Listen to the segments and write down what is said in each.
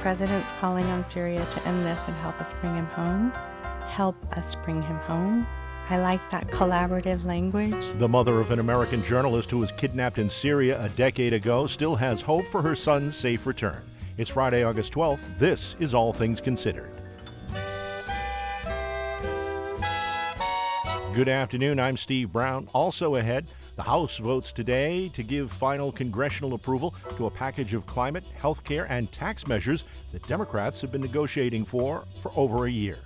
president's calling on Syria to end this and help us bring him home. Help us bring him home. I like that collaborative language. The mother of an American journalist who was kidnapped in Syria a decade ago still has hope for her son's safe return. It's Friday, August 12th. This is All Things Considered. Good afternoon. I'm Steve Brown. Also ahead, the House votes today to give final congressional approval to a package of climate, health care, and tax measures that Democrats have been negotiating for for over a year.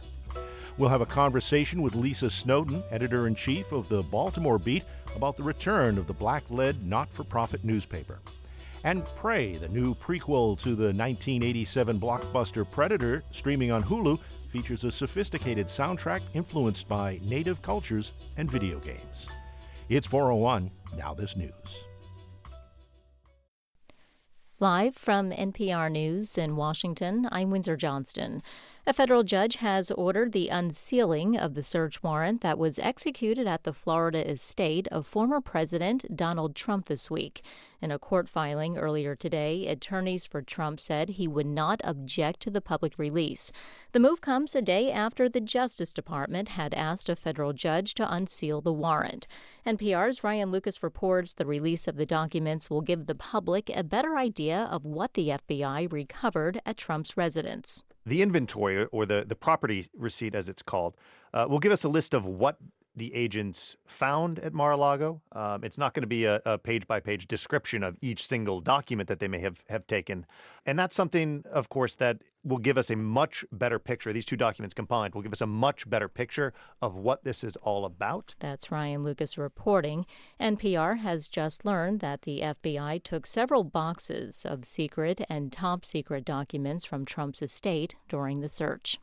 We'll have a conversation with Lisa Snowden, editor in chief of the Baltimore Beat, about the return of the black led not for profit newspaper. And Prey, the new prequel to the 1987 blockbuster Predator, streaming on Hulu, features a sophisticated soundtrack influenced by native cultures and video games. It's 401, now this news. Live from NPR News in Washington, I'm Windsor Johnston. A federal judge has ordered the unsealing of the search warrant that was executed at the Florida estate of former President Donald Trump this week. In a court filing earlier today, attorneys for Trump said he would not object to the public release. The move comes a day after the Justice Department had asked a federal judge to unseal the warrant. NPR's Ryan Lucas reports the release of the documents will give the public a better idea of what the FBI recovered at Trump's residence the inventory or the, the property receipt, as it's called, uh, will give us a list of what the agents found at Mar-a-Lago. Um, it's not going to be a, a page-by-page description of each single document that they may have, have taken. And that's something, of course, that will give us a much better picture. These two documents combined will give us a much better picture of what this is all about. That's Ryan Lucas reporting. NPR has just learned that the FBI took several boxes of secret and top secret documents from Trump's estate during the search.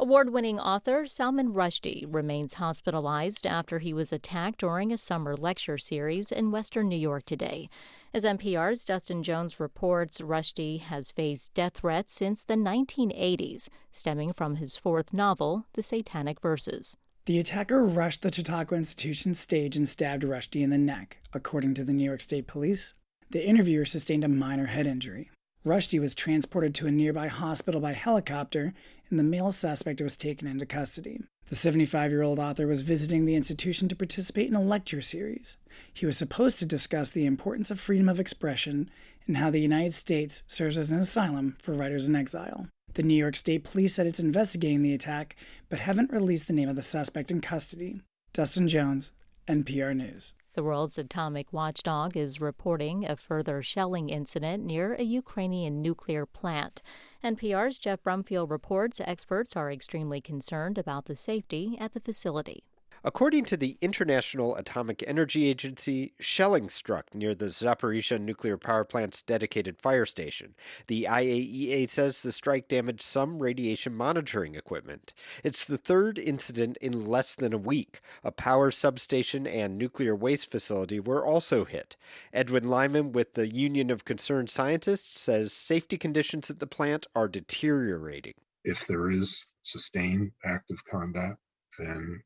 Award winning author Salman Rushdie remains hospitalized after he was attacked during a summer lecture series in western New York today. As NPR's Dustin Jones reports, Rushdie has faced death threats since the 1980s, stemming from his fourth novel, The Satanic Verses. The attacker rushed the Chautauqua Institution stage and stabbed Rushdie in the neck, according to the New York State Police. The interviewer sustained a minor head injury. Rushdie was transported to a nearby hospital by helicopter and the male suspect was taken into custody. The 75 year old author was visiting the institution to participate in a lecture series. He was supposed to discuss the importance of freedom of expression and how the United States serves as an asylum for writers in exile. The New York State Police said it's investigating the attack, but haven't released the name of the suspect in custody. Dustin Jones, NPR News. The world's atomic watchdog is reporting a further shelling incident near a Ukrainian nuclear plant. NPR's Geoff Brumfiel reports experts are extremely concerned about the safety at the facility. According to the International Atomic Energy Agency, shelling struck near the Zaporizhia nuclear power plant's dedicated fire station. The IAEA says the strike damaged some radiation monitoring equipment. It's the third incident in less than a week. A power substation and nuclear waste facility were also hit. Edwin Lyman with the Union of Concerned Scientists says safety conditions at the plant are deteriorating. If there is sustained active combat, then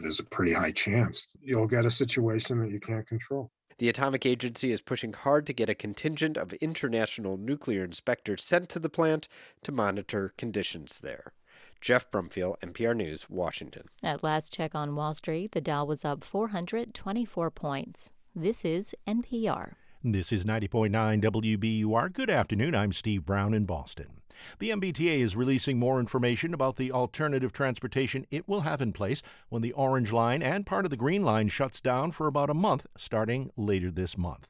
there's a pretty high chance you'll get a situation that you can't control. The Atomic Agency is pushing hard to get a contingent of international nuclear inspectors sent to the plant to monitor conditions there. Geoff Brumfiel, NPR News, Washington. At last check on Wall Street, the Dow was up 424 points. This is NPR. This is 90.9 WBUR. Good afternoon. I'm Steve Brown in Boston. The MBTA is releasing more information about the alternative transportation it will have in place when the Orange Line and part of the Green Line shuts down for about a month starting later this month.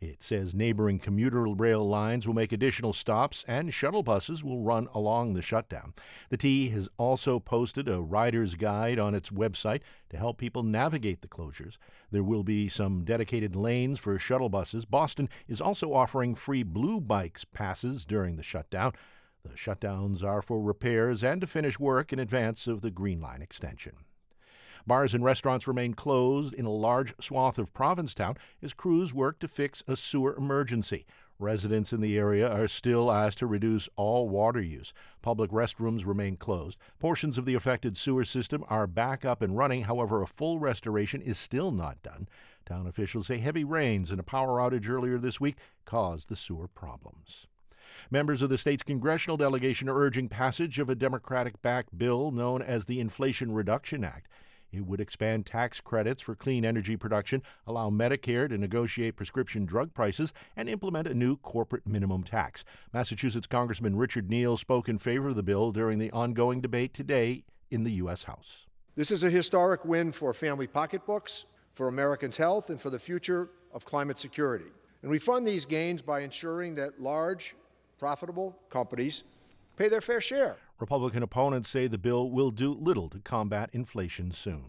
It says neighboring commuter rail lines will make additional stops and shuttle buses will run along the shutdown. The T has also posted a rider's guide on its website to help people navigate the closures. There will be some dedicated lanes for shuttle buses. Boston is also offering free Blue Bikes passes during the shutdown. The shutdowns are for repairs and to finish work in advance of the Green Line extension. Bars and restaurants remain closed in a large swath of Provincetown as crews work to fix a sewer emergency. Residents in the area are still asked to reduce all water use. Public restrooms remain closed. Portions of the affected sewer system are back up and running. However, a full restoration is still not done. Town officials say heavy rains and a power outage earlier this week caused the sewer problems. Members of the state's congressional delegation are urging passage of a Democratic backed bill known as the Inflation Reduction Act. It would expand tax credits for clean energy production, allow Medicare to negotiate prescription drug prices, and implement a new corporate minimum tax. Massachusetts Congressman Richard Neal spoke in favor of the bill during the ongoing debate today in the U.S. House. This is a historic win for family pocketbooks, for Americans' health, and for the future of climate security. And we fund these gains by ensuring that large, profitable companies pay their fair share. Republican opponents say the bill will do little to combat inflation soon.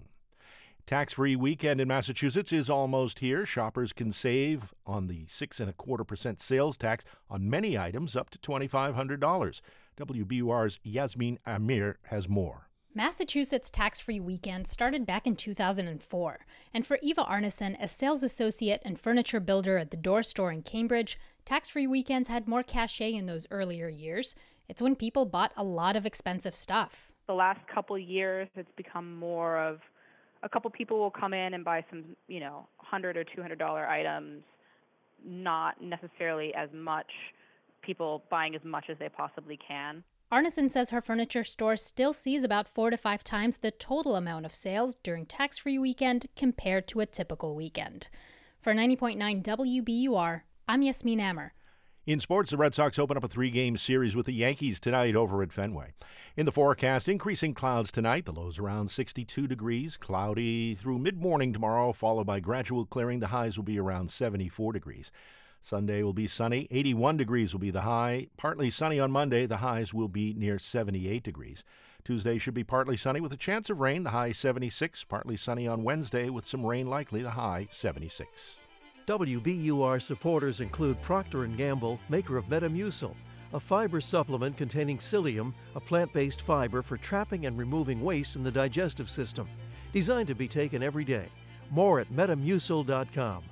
Tax free weekend in Massachusetts is almost here. Shoppers can save on the six and a quarter percent sales tax on many items up to $2,500. WBUR's Yasmin Amer has more. Massachusetts tax free weekend started back in 2004, and for Eva Arneson, a sales associate and furniture builder at the Door Store in Cambridge, tax free weekends had more cachet in those earlier years. It's when people bought a lot of expensive stuff. The last couple years, it's become more of a couple people will come in and buy some, you know, hundred or two hundred dollar items, not necessarily as much people buying as much as they possibly can. Arneson says her furniture store still sees about four to five times the total amount of sales during tax free weekend compared to a typical weekend. For 90.9 WBUR, I'm Yasmin Amer. In sports, the Red Sox open up a three game series with the Yankees tonight over at Fenway. In the forecast, increasing clouds tonight, the lows around 62 degrees, cloudy through mid morning tomorrow, followed by gradual clearing. The highs will be around 74 degrees. Sunday will be sunny, 81 degrees will be the high. Partly sunny on Monday, the highs will be near 78 degrees. Tuesday should be partly sunny with a chance of rain, the high 76. Partly sunny on Wednesday with some rain likely, the high 76. WBUR supporters include Procter & Gamble, maker of Metamucil, a fiber supplement containing psyllium, a plant-based fiber for trapping and removing waste in the digestive system, designed to be taken every day. More at metamucil.com.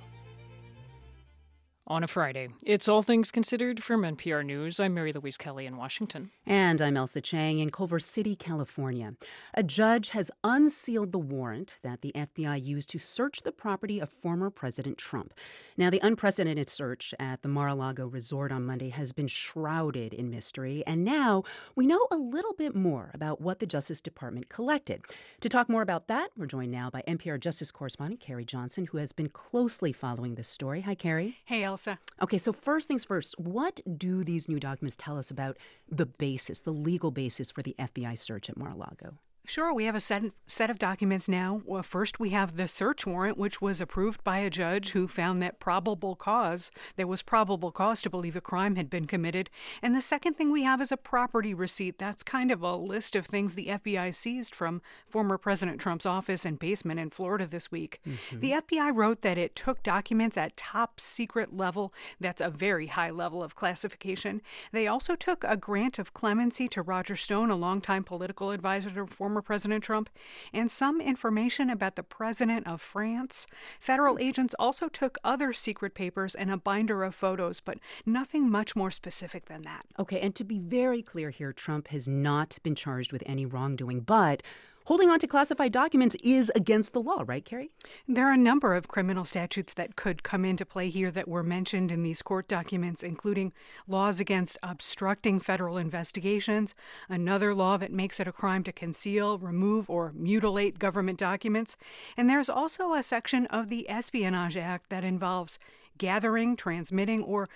On a Friday, it's All Things Considered from NPR News. I'm Mary Louise Kelly in Washington. And I'm Ailsa Chang in Culver City, California. A judge has unsealed the warrant that the FBI used to search the property of former President Trump. Now, the unprecedented search at the Mar a Lago resort on Monday has been shrouded in mystery, and now we know a little bit more about what the Justice Department collected. To talk more about that, we're joined now by NPR Justice correspondent Carrie Johnson, who has been closely following this story. Hi, Carrie. Hey, Ailsa. Okay, so first things first, what do these new documents tell us about the basis, the legal basis for the FBI search at Mar a Lago? Sure, we have a set, set of documents now. Well, first, we have the search warrant, which was approved by a judge who found that probable cause, there was probable cause to believe a crime had been committed. And the second thing we have is a property receipt. That's kind of a list of things the FBI seized from former President Trump's office and basement in Florida this week. Mm-hmm. The FBI wrote that it took documents at top secret level. That's a very high level of classification. They also took a grant of clemency to Roger Stone, a longtime political advisor to former former President Trump, and some information about the President of France. Federal agents also took other secret papers and a binder of photos, but nothing much more specific than that. Okay, and to be very clear here, Trump has not been charged with any wrongdoing, but holding on to classified documents is against the law, right, Carrie? There are a number of criminal statutes that could come into play here that were mentioned in these court documents, including laws against obstructing federal investigations, another law that makes it a crime to conceal, remove, or mutilate government documents, and there's also a section of the Espionage Act that involves gathering, transmitting, or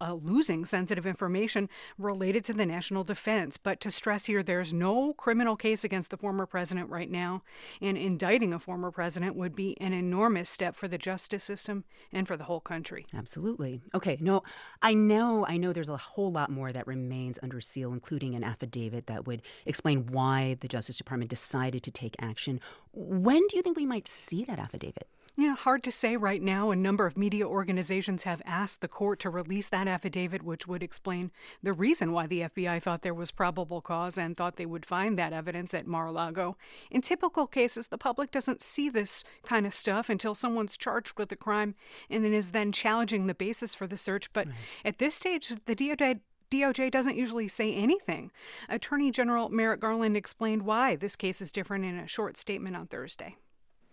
uh, losing sensitive information related to the national defense. But to stress here, there's no criminal case against the former president right now, and indicting a former president would be an enormous step for the justice system and for the whole country. Absolutely. Okay, no, I know, I know there's a whole lot more that remains under seal, including an affidavit that would explain why the Justice Department decided to take action. When do you think we might see that affidavit? Yeah, hard to say right now. A number of media organizations have asked the court to release that affidavit, which would explain the reason why the FBI thought there was probable cause and thought they would find that evidence at Mar a Lago. In typical cases, the public doesn't see this kind of stuff until someone's charged with a crime and then is then challenging the basis for the search. But at this stage, the DOJ DOJ doesn't usually say anything. Attorney General Merrick Garland explained why this case is different in a short statement on Thursday.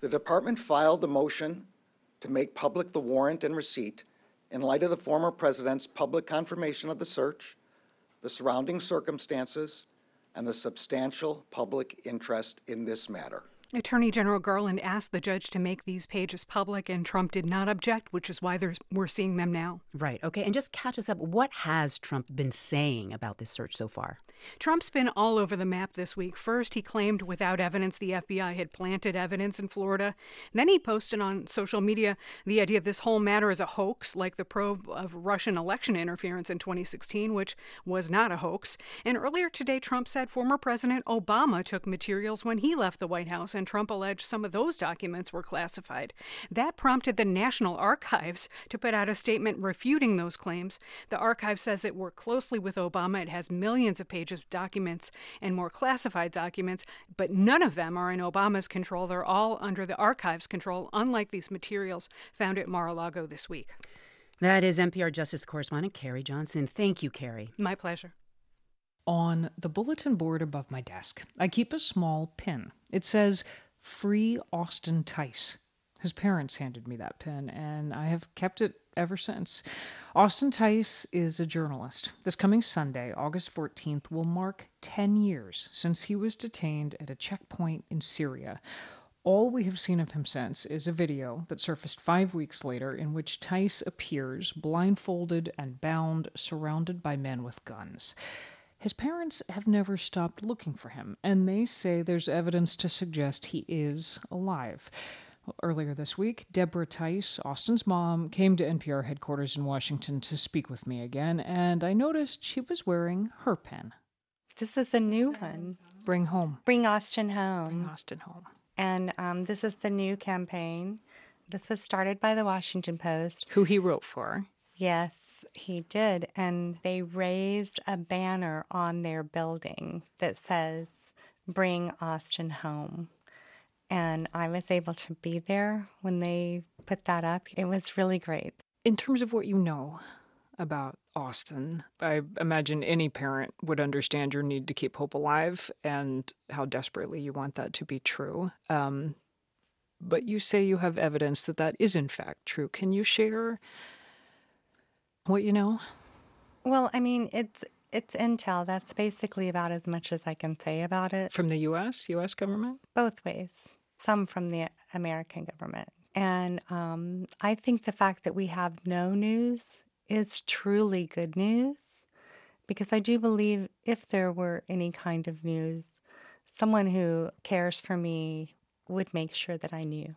The department filed the motion to make public the warrant and receipt in light of the former president's public confirmation of the search, the surrounding circumstances, and the substantial public interest in this matter. Attorney General Garland asked the judge to make these pages public, and Trump did not object, which is why we're seeing them now. Right. Okay. And just catch us up. What has Trump been saying about this search so far? Trump's been all over the map this week. First, he claimed without evidence the FBI had planted evidence in Florida. Then he posted on social media the idea of this whole matter is a hoax, like the probe of Russian election interference in 2016, which was not a hoax. And earlier today, Trump said former President Obama took materials when he left the White House, and Trump alleged some of those documents were classified. That prompted the National Archives to put out a statement refuting those claims. The archive says it worked closely with Obama. It has millions of pages of documents and more classified documents, but none of them are in Obama's control. They're all under the archive's control, unlike these materials found at Mar a Lago this week. That is NPR Justice Correspondent Carrie Johnson. Thank you, Carrie. My pleasure. On the bulletin board above my desk, I keep a small pin. It says, Free Austin Tice. His parents handed me that pin, and I have kept it ever since. Austin Tice is a journalist. This coming Sunday, August 14th, will mark 10 years since he was detained at a checkpoint in Syria. All we have seen of him since is a video that surfaced five weeks later in which Tice appears blindfolded and bound, surrounded by men with guns. His parents have never stopped looking for him, and they say there's evidence to suggest he is alive. Earlier this week, Deborah Tice, Austin's mom, came to NPR headquarters in Washington to speak with me again, and I noticed she was wearing her pen. This is a new one. Bring home. Bring Austin home. Bring Austin home. And um, this is the new campaign. This was started by the Washington Post. Who he wrote for. Yes, he did. And they raised a banner on their building that says, Bring Austin home and I was able to be there when they put that up. It was really great. In terms of what you know about Austin, I imagine any parent would understand your need to keep hope alive and how desperately you want that to be true. Um, but you say you have evidence that that is in fact true. Can you share what you know? Well, I mean, it's it's intel. That's basically about as much as I can say about it. From the U.S. U.S. government. Both ways some from the American government. And um, I think the fact that we have no news is truly good news because I do believe if there were any kind of news, someone who cares for me would make sure that I knew.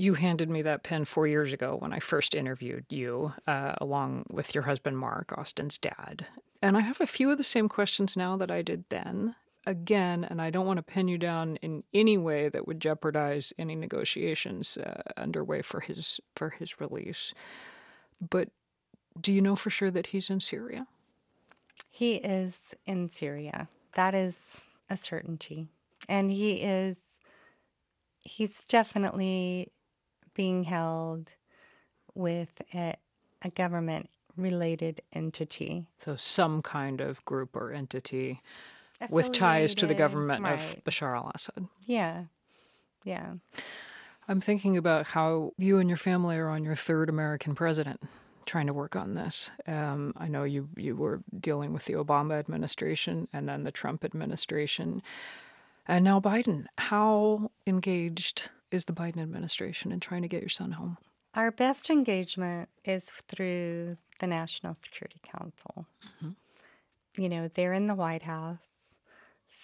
You handed me that pen four years ago when I first interviewed you, uh, along with your husband Mark, Austin's dad. And I have a few of the same questions now that I did then again, and I don't want to pin you down in any way that would jeopardize any negotiations uh, underway for his for his release. But do you know for sure that he's in Syria? He is in Syria. That is a certainty. And he is he's definitely being held with a, a government related entity. So some kind of group or entity with ties to the government right. of Bashar al Assad. Yeah. Yeah. I'm thinking about how you and your family are on your third American president trying to work on this. Um, I know you, you were dealing with the Obama administration and then the Trump administration, and now Biden. How engaged is the Biden administration in trying to get your son home? Our best engagement is through the National Security Council. Mm-hmm. You know, they're in the White House.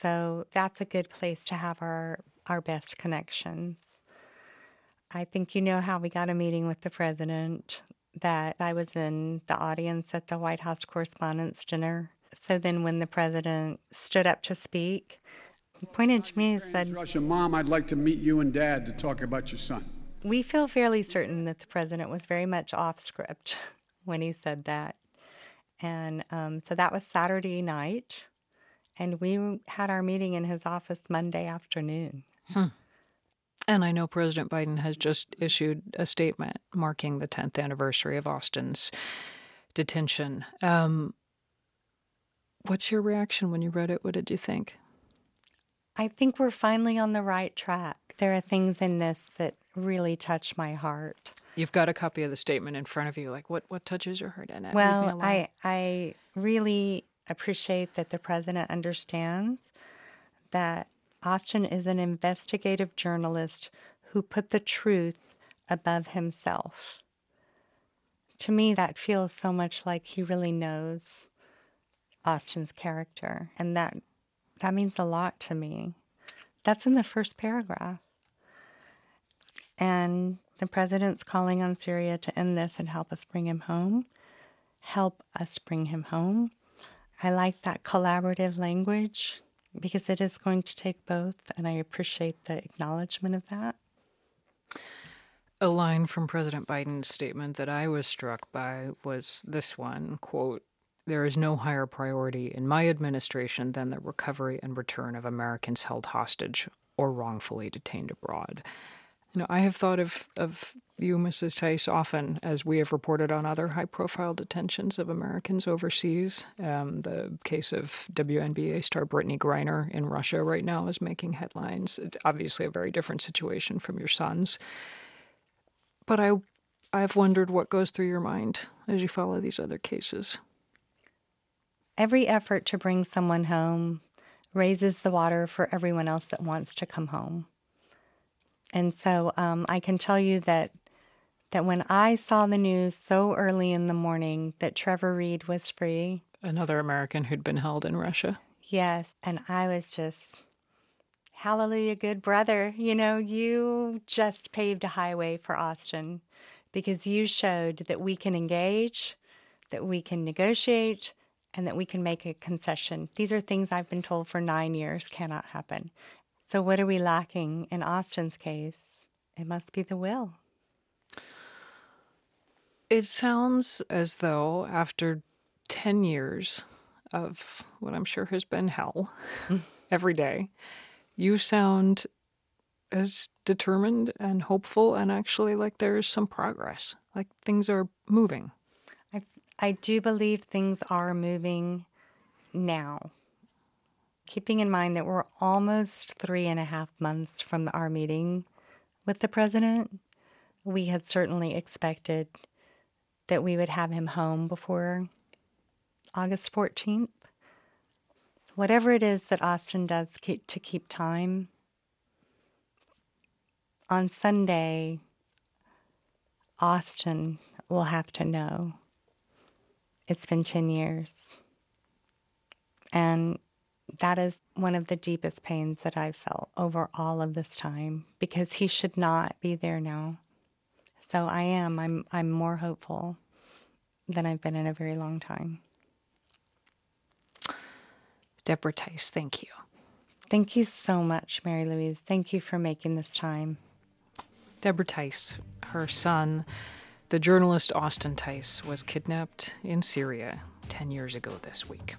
So that's a good place to have our, our best connections. I think you know how we got a meeting with the president, that I was in the audience at the White House Correspondents' Dinner. So then when the president stood up to speak, he pointed to me and said, Russia, Mom, I'd like to meet you and Dad to talk about your son. We feel fairly certain that the president was very much off script when he said that. And um, so that was Saturday night. And we had our meeting in his office Monday afternoon. Hmm. And I know President Biden has just issued a statement marking the 10th anniversary of Austin's detention. Um, what's your reaction when you read it? What did you think? I think we're finally on the right track. There are things in this that really touch my heart. You've got a copy of the statement in front of you. Like, what, what touches your heart? in it? Well, I, I really appreciate that the president understands that Austin is an investigative journalist who put the truth above himself. To me, that feels so much like he really knows Austin's character, and that that means a lot to me. That's in the first paragraph. And the president's calling on Syria to end this and help us bring him home. Help us bring him home. I like that collaborative language because it is going to take both, and I appreciate the acknowledgement of that. A line from President Biden's statement that I was struck by was this one quote, There is no higher priority in my administration than the recovery and return of Americans held hostage or wrongfully detained abroad. You know, I have thought of, of you, Mrs. Tice, often as we have reported on other high profile detentions of Americans overseas. Um, the case of WNBA star Brittney Griner in Russia right now is making headlines. It's Obviously, a very different situation from your son's. But I, I've wondered what goes through your mind as you follow these other cases. Every effort to bring someone home raises the water for everyone else that wants to come home. And so um, I can tell you that that when I saw the news so early in the morning that Trevor Reed was free, another American who'd been held in Russia. Yes, and I was just hallelujah, good brother. You know, you just paved a highway for Austin because you showed that we can engage, that we can negotiate, and that we can make a concession. These are things I've been told for nine years cannot happen. So, what are we lacking in Austin's case? It must be the will. It sounds as though after 10 years of what I'm sure has been hell mm. every day, you sound as determined and hopeful and actually like there's some progress, like things are moving. I, do believe things are moving now keeping in mind that we're almost three and a half months from our meeting with the president, we had certainly expected that we would have him home before August 14th. Whatever it is that Austin does to keep time, on Sunday, Austin will have to know it's been 10 years. And that is one of the deepest pains that I've felt over all of this time because he should not be there now. So I am. I'm I'm more hopeful than I've been in a very long time. Deborah Tice, thank you. Thank you so much, Mary Louise. Thank you for making this time. Deborah Tice, her son, the journalist Austin Tice, was kidnapped in Syria 10 years ago this week.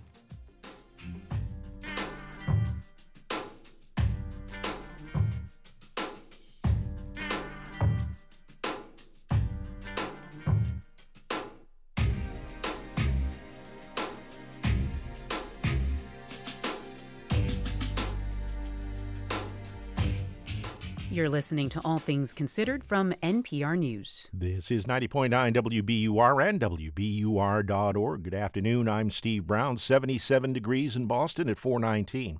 You're listening to All Things Considered from NPR News. This is 90.9 WBUR and WBUR.org. Good afternoon. I'm Steve Brown. 77 degrees in Boston at 419.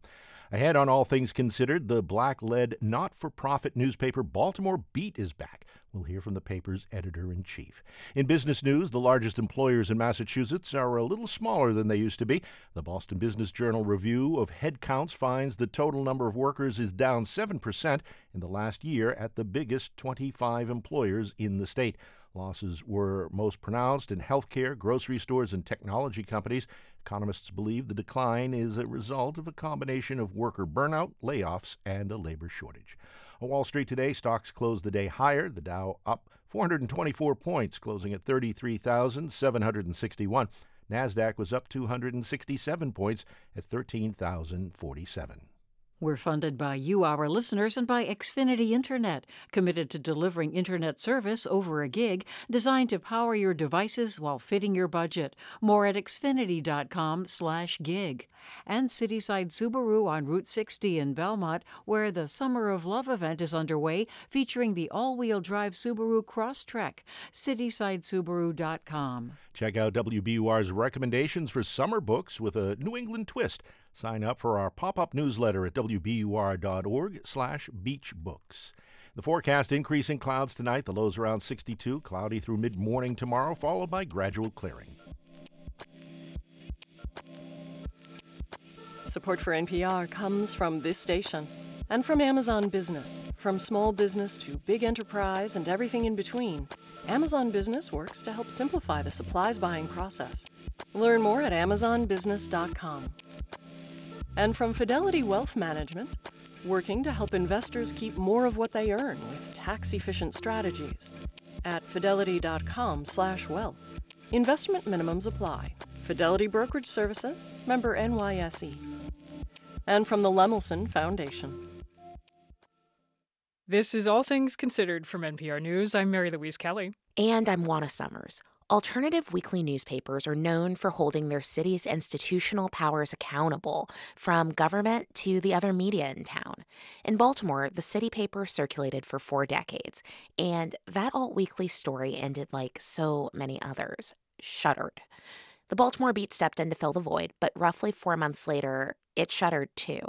Ahead on All Things Considered, the black led not for profit newspaper Baltimore Beat is back. We'll hear from the paper's editor in chief. In business news, the largest employers in Massachusetts are a little smaller than they used to be. The Boston Business Journal review of headcounts finds the total number of workers is down 7% in the last year at the biggest 25 employers in the state. Losses were most pronounced in healthcare, grocery stores, and technology companies. Economists believe the decline is a result of a combination of worker burnout, layoffs, and a labor shortage. On Wall Street today, stocks closed the day higher. The Dow up 424 points, closing at 33,761. Nasdaq was up 267 points at 13,047. We're funded by you, our listeners, and by Xfinity Internet, committed to delivering internet service over a gig designed to power your devices while fitting your budget. More at xfinity.com/gig. And Cityside Subaru on Route 60 in Belmont, where the Summer of Love event is underway, featuring the all-wheel drive Subaru Crosstrek. Citysidesubaru.com. Check out WBUR's recommendations for summer books with a New England twist. Sign up for our pop-up newsletter at wbur.org slash beachbooks. The forecast increasing clouds tonight. The lows around 62, cloudy through mid-morning tomorrow, followed by gradual clearing. Support for NPR comes from this station and from Amazon Business. From small business to big enterprise and everything in between, Amazon Business works to help simplify the supplies buying process. Learn more at amazonbusiness.com. And from Fidelity Wealth Management, working to help investors keep more of what they earn with tax-efficient strategies. At fidelity.com/wealth. Investment minimums apply. Fidelity Brokerage Services, member NYSE. And from the Lemelson Foundation. This is All Things Considered from NPR News. I'm Mary Louise Kelly. And I'm Juana Summers. Alternative weekly newspapers are known for holding their city's institutional powers accountable, from government to the other media in town. In Baltimore, the city paper circulated for four decades, and that alt weekly story ended like so many others shuttered. The Baltimore Beat stepped in to fill the void, but roughly four months later, it shuttered too.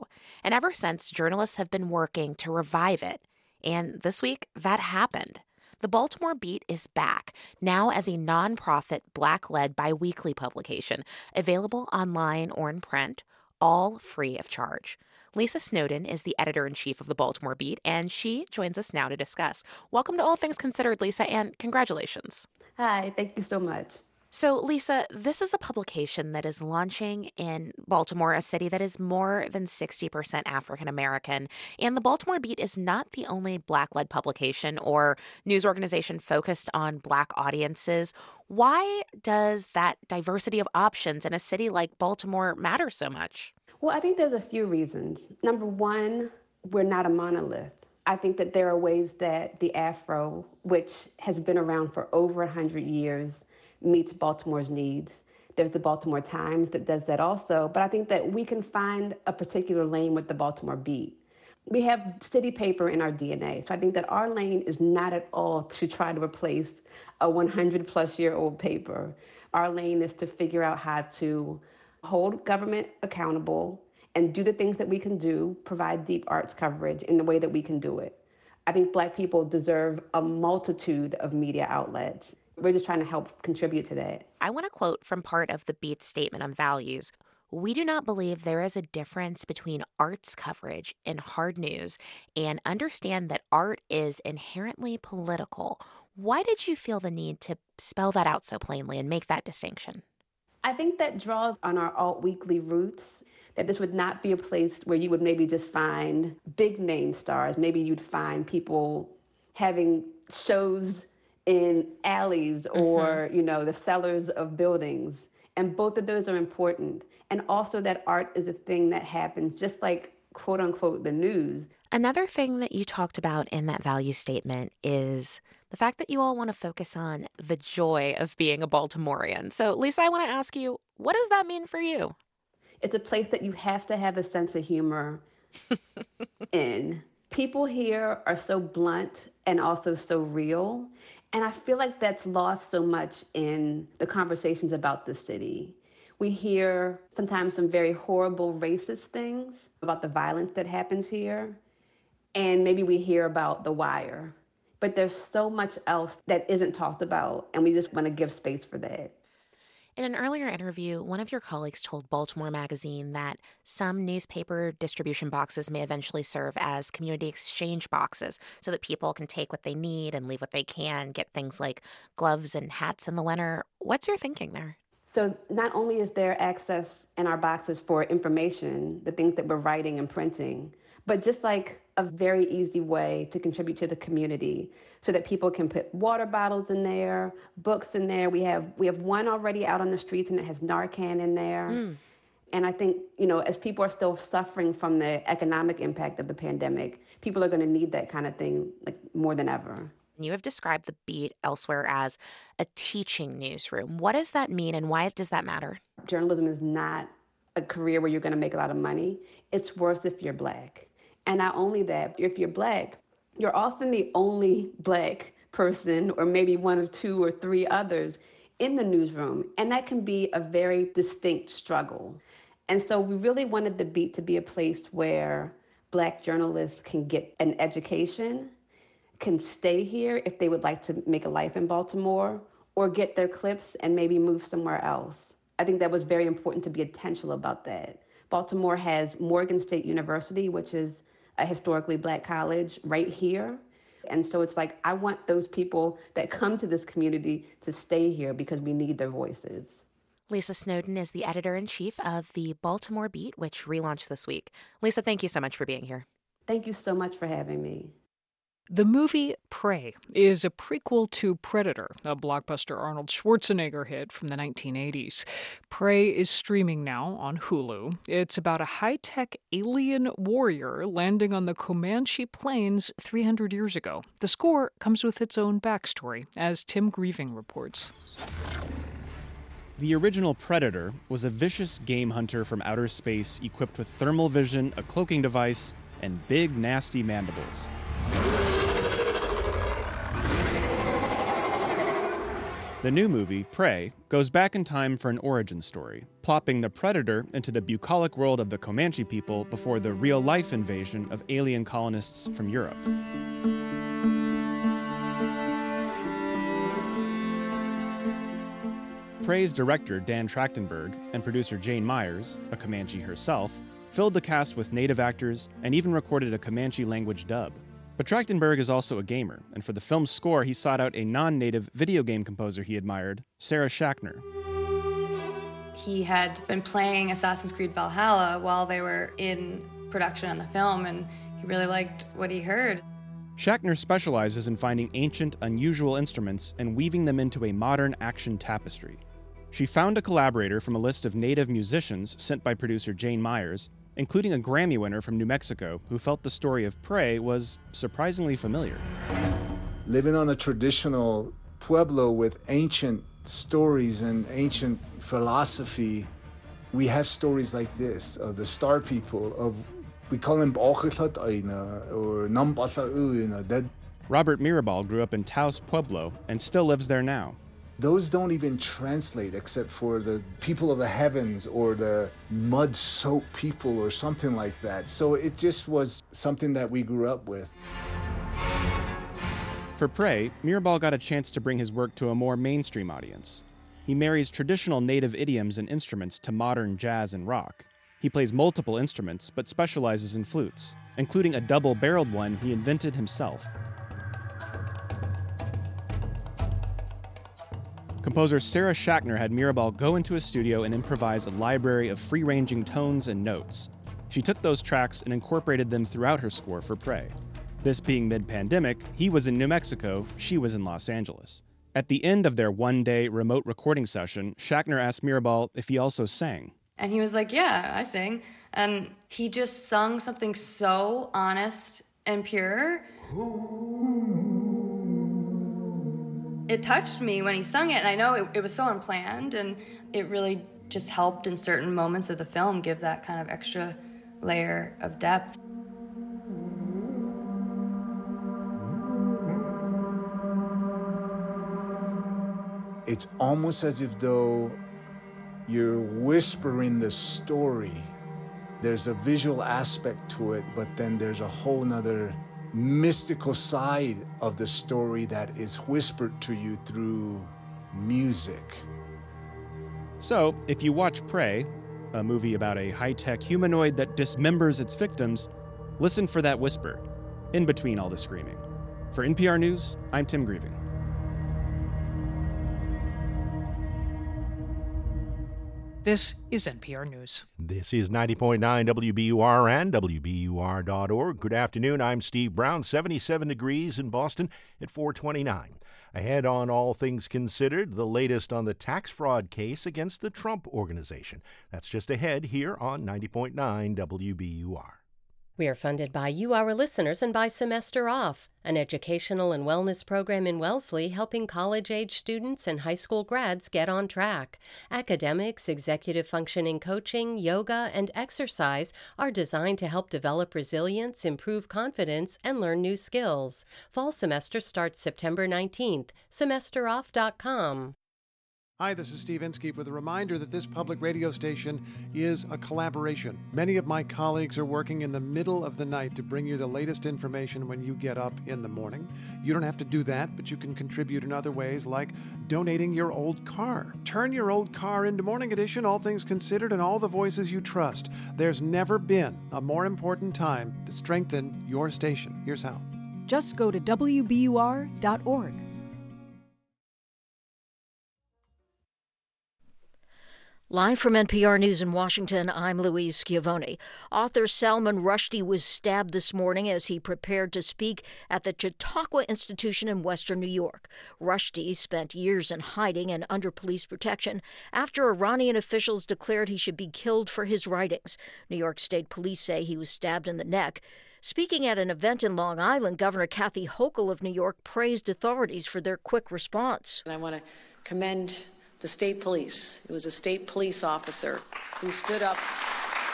And ever since, journalists have been working to revive it. And this week, that happened. The Baltimore Beat is back, now as a nonprofit, black led biweekly publication, available online or in print, all free of charge. Lisa Snowden is the editor in chief of the Baltimore Beat, and she joins us now to discuss. Welcome to All Things Considered, Lisa, and congratulations. Hi, thank you so much. So, Lisa, this is a publication that is launching in Baltimore, a city that is more than 60% African American. And the Baltimore Beat is not the only Black led publication or news organization focused on Black audiences. Why does that diversity of options in a city like Baltimore matter so much? Well, I think there's a few reasons. Number one, we're not a monolith. I think that there are ways that the Afro, which has been around for over 100 years, meets Baltimore's needs. There's the Baltimore Times that does that also, but I think that we can find a particular lane with the Baltimore Beat. We have city paper in our DNA, so I think that our lane is not at all to try to replace a 100 plus year old paper. Our lane is to figure out how to hold government accountable and do the things that we can do, provide deep arts coverage in the way that we can do it. I think Black people deserve a multitude of media outlets. We're just trying to help contribute to that. I want to quote from part of the Beat's statement on values. We do not believe there is a difference between arts coverage and hard news and understand that art is inherently political. Why did you feel the need to spell that out so plainly and make that distinction? I think that draws on our alt weekly roots that this would not be a place where you would maybe just find big name stars. Maybe you'd find people having shows in alleys or, mm-hmm. you know, the cellars of buildings. And both of those are important. And also that art is a thing that happens just like quote unquote the news. Another thing that you talked about in that value statement is the fact that you all want to focus on the joy of being a Baltimorean. So, Lisa, I want to ask you, what does that mean for you? It's a place that you have to have a sense of humor in. People here are so blunt and also so real. And I feel like that's lost so much in the conversations about the city. We hear sometimes some very horrible racist things about the violence that happens here. And maybe we hear about The Wire. But there's so much else that isn't talked about, and we just want to give space for that. In an earlier interview, one of your colleagues told Baltimore Magazine that some newspaper distribution boxes may eventually serve as community exchange boxes so that people can take what they need and leave what they can, get things like gloves and hats in the winter. What's your thinking there? So, not only is there access in our boxes for information, the things that we're writing and printing, but just like a very easy way to contribute to the community so that people can put water bottles in there, books in there. We have we have one already out on the streets and it has Narcan in there. Mm. And I think, you know, as people are still suffering from the economic impact of the pandemic, people are going to need that kind of thing like more than ever. You have described the beat elsewhere as a teaching newsroom. What does that mean and why does that matter? Journalism is not a career where you're going to make a lot of money. It's worse if you're black. And not only that, if you're black, you're often the only black person, or maybe one of two or three others in the newsroom. And that can be a very distinct struggle. And so we really wanted the beat to be a place where black journalists can get an education, can stay here if they would like to make a life in Baltimore, or get their clips and maybe move somewhere else. I think that was very important to be intentional about that. Baltimore has Morgan State University, which is a historically black college right here. And so it's like, I want those people that come to this community to stay here because we need their voices. Lisa Snowden is the editor in chief of the Baltimore Beat, which relaunched this week. Lisa, thank you so much for being here. Thank you so much for having me. The movie Prey is a prequel to Predator, a blockbuster Arnold Schwarzenegger hit from the 1980s. Prey is streaming now on Hulu. It's about a high tech alien warrior landing on the Comanche Plains 300 years ago. The score comes with its own backstory, as Tim Greiving reports. The original Predator was a vicious game hunter from outer space equipped with thermal vision, a cloaking device, and big, nasty mandibles. The new movie, Prey, goes back in time for an origin story, plopping the predator into the bucolic world of the Comanche people before the real life invasion of alien colonists from Europe. Prey's director Dan Trachtenberg and producer Jane Myers, a Comanche herself, filled the cast with native actors and even recorded a Comanche language dub. But Trachtenberg is also a gamer, and for the film's score, he sought out a non native video game composer he admired, Sarah Schachner. He had been playing Assassin's Creed Valhalla while they were in production on the film, and he really liked what he heard. Schachner specializes in finding ancient, unusual instruments and weaving them into a modern action tapestry. She found a collaborator from a list of native musicians sent by producer Jane Myers including a Grammy winner from New Mexico who felt the story of Prey was surprisingly familiar. Living on a traditional pueblo with ancient stories and ancient philosophy, we have stories like this of the star people, of we call them or Nambatha Robert Mirabal grew up in Taos Pueblo and still lives there now those don't even translate except for the people of the heavens or the mud soaked people or something like that. So it just was something that we grew up with. For Prey, Mirabal got a chance to bring his work to a more mainstream audience. He marries traditional native idioms and instruments to modern jazz and rock. He plays multiple instruments but specializes in flutes, including a double barreled one he invented himself. Composer Sarah Schachner had Mirabal go into a studio and improvise a library of free ranging tones and notes. She took those tracks and incorporated them throughout her score for Prey. This being mid pandemic, he was in New Mexico, she was in Los Angeles. At the end of their one day remote recording session, Schachner asked Mirabal if he also sang. And he was like, Yeah, I sing. And he just sung something so honest and pure it touched me when he sung it, and I know it, it was so unplanned, and it really just helped in certain moments of the film give that kind of extra layer of depth. It's almost as if though you're whispering the story. There's a visual aspect to it, but then there's a whole nother mystical side of the story that is whispered to you through music. So, if you watch Prey, a movie about a high tech humanoid that dismembers its victims, listen for that whisper in between all the screaming. For NPR News, I'm Tim Greiving. This is NPR News. This is 90.9 WBUR and WBUR.org. Good afternoon. I'm Steve Brown. 77 degrees in Boston at 429. Ahead on All Things Considered, the latest on the tax fraud case against the Trump Organization. That's just ahead here on 90.9 WBUR. We are funded by you, our listeners, and by Semester Off, an educational and wellness program in Wellesley helping college age students and high school grads get on track. Academics, executive functioning coaching, yoga, and exercise are designed to help develop resilience, improve confidence, and learn new skills. Fall semester starts September 19th. SemesterOff.com. Hi, this is Steve Inskeep with a reminder that this public radio station is a collaboration. Many of my colleagues are working in the middle of the night to bring you the latest information when you get up in the morning. You don't have to do that, but you can contribute in other ways like donating your old car. Turn your old car into Morning Edition, all things considered, and all the voices you trust. There's never been a more important time to strengthen your station. Here's how. Just go to WBUR.org. Live from NPR News in Washington, I'm Louise Schiavone. Author Salman Rushdie was stabbed this morning as he prepared to speak at the Chautauqua Institution in western New York. Rushdie spent years in hiding and under police protection after Iranian officials declared he should be killed for his writings. New York State Police say he was stabbed in the neck. Speaking at an event in Long Island, Governor Kathy Hochul of New York praised authorities for their quick response. And I want to commend the state police. It was a state police officer who stood up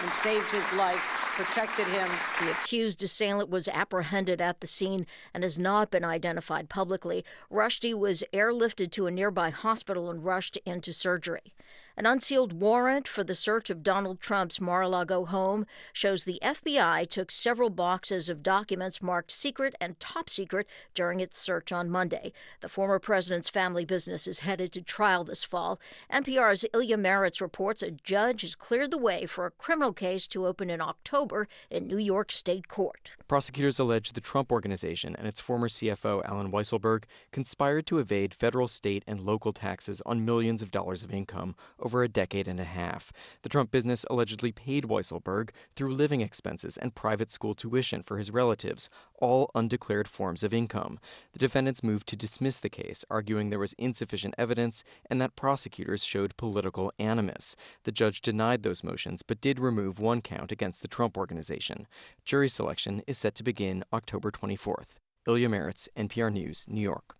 and saved his life, protected him. The accused assailant was apprehended at the scene and has not been identified publicly. Rushdie was airlifted to a nearby hospital and rushed into surgery. An unsealed warrant for the search of Donald Trump's Mar a Lago home shows the FBI took several boxes of documents marked secret and top secret during its search on Monday. The former president's family business is headed to trial this fall. NPR's Ilya Marritz reports a judge has cleared the way for a criminal case to open in October in New York State Court. Prosecutors allege the Trump Organization and its former CFO, Allen Weisselberg, conspired to evade federal, state, and local taxes on millions of dollars of income over a decade and a half. The Trump business allegedly paid Weisselberg through living expenses and private school tuition for his relatives, all undeclared forms of income. The defendants moved to dismiss the case, arguing there was insufficient evidence and that prosecutors showed political animus. The judge denied those motions but did remove one count against the Trump Organization. Jury selection is set to begin October 24th. Ilya Marritz, NPR News, New York.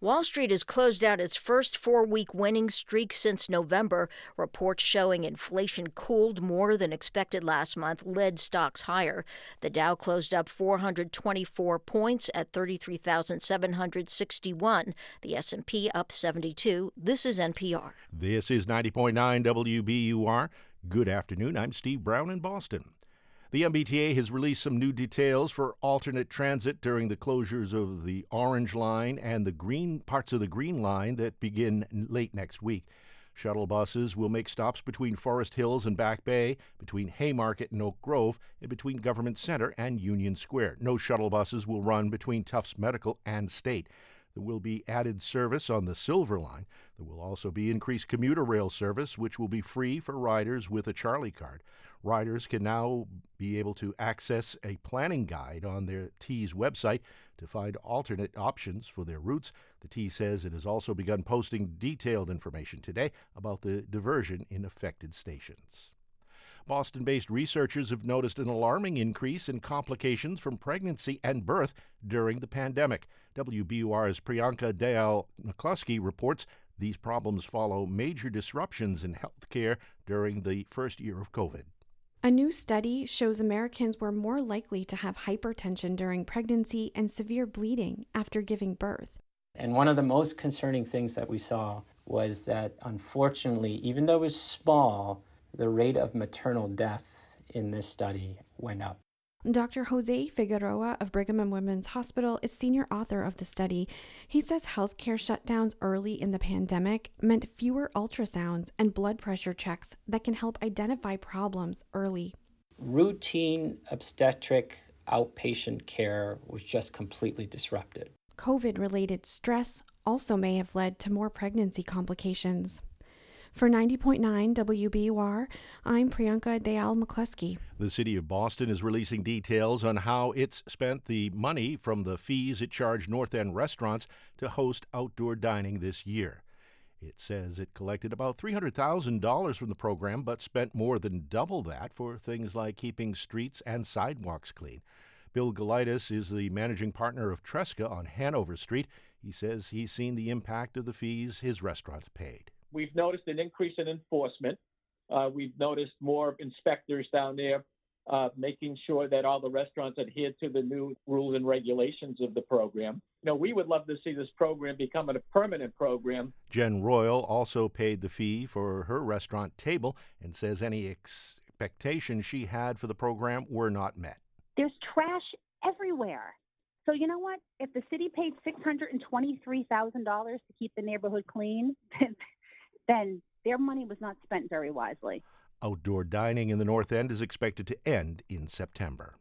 Wall Street has closed out its first four week winning streak since November. Reports showing inflation cooled more than expected last month led stocks higher. The Dow closed up 424 points at 33,761. The S&P up 72. This is NPR. This is 90.9 WBUR. Good afternoon. I'm Steve Brown in Boston. The MBTA has released some new details for alternate transit during the closures of the Orange Line and the green parts of the Green Line that begin late next week. Shuttle buses will make stops between Forest Hills and Back Bay, between Haymarket and Oak Grove, and between Government Center and Union Square. No shuttle buses will run between Tufts Medical and State. There will be added service on the Silver Line. There will also be increased commuter rail service, which will be free for riders with a Charlie card. Riders can now be able to access a planning guide on their T's website to find alternate options for their routes. The T says it has also begun posting detailed information today about the diversion in affected stations. Boston based researchers have noticed an alarming increase in complications from pregnancy and birth during the pandemic. WBUR's Priyanka Dayal McCluskey reports these problems follow major disruptions in healthcare during the first year of COVID. A new study shows Americans were more likely to have hypertension during pregnancy and severe bleeding after giving birth. And one of the most concerning things that we saw was that unfortunately, even though it was small, the rate of maternal death in this study went up. Dr. Jose Figueroa of Brigham and Women's Hospital is senior author of the study. He says healthcare shutdowns early in the pandemic meant fewer ultrasounds and blood pressure checks that can help identify problems early. Routine obstetric outpatient care was just completely disrupted. COVID related stress also may have led to more pregnancy complications. For 90.9 WBUR, I'm Priyanka Dayal McCluskey. The city of Boston is releasing details on how it's spent the money from the fees it charged North End restaurants to host outdoor dining this year. It says it collected about $300,000 from the program, but spent more than double that for things like keeping streets and sidewalks clean. Bill Galitis is the managing partner of Tresca on Hanover Street. He says he's seen the impact of the fees his restaurants paid. We've noticed an increase in enforcement. Uh, we've noticed more inspectors down there uh, making sure that all the restaurants adhere to the new rules and regulations of the program. You know, we would love to see this program become a permanent program. Jen Royle also paid the fee for her restaurant table and says any expectations she had for the program were not met. There's trash everywhere. So you know what? If the city paid six hundred and twenty-three thousand dollars to keep the neighborhood clean, then their money was not spent very wisely. Outdoor dining in the North End is expected to end in September.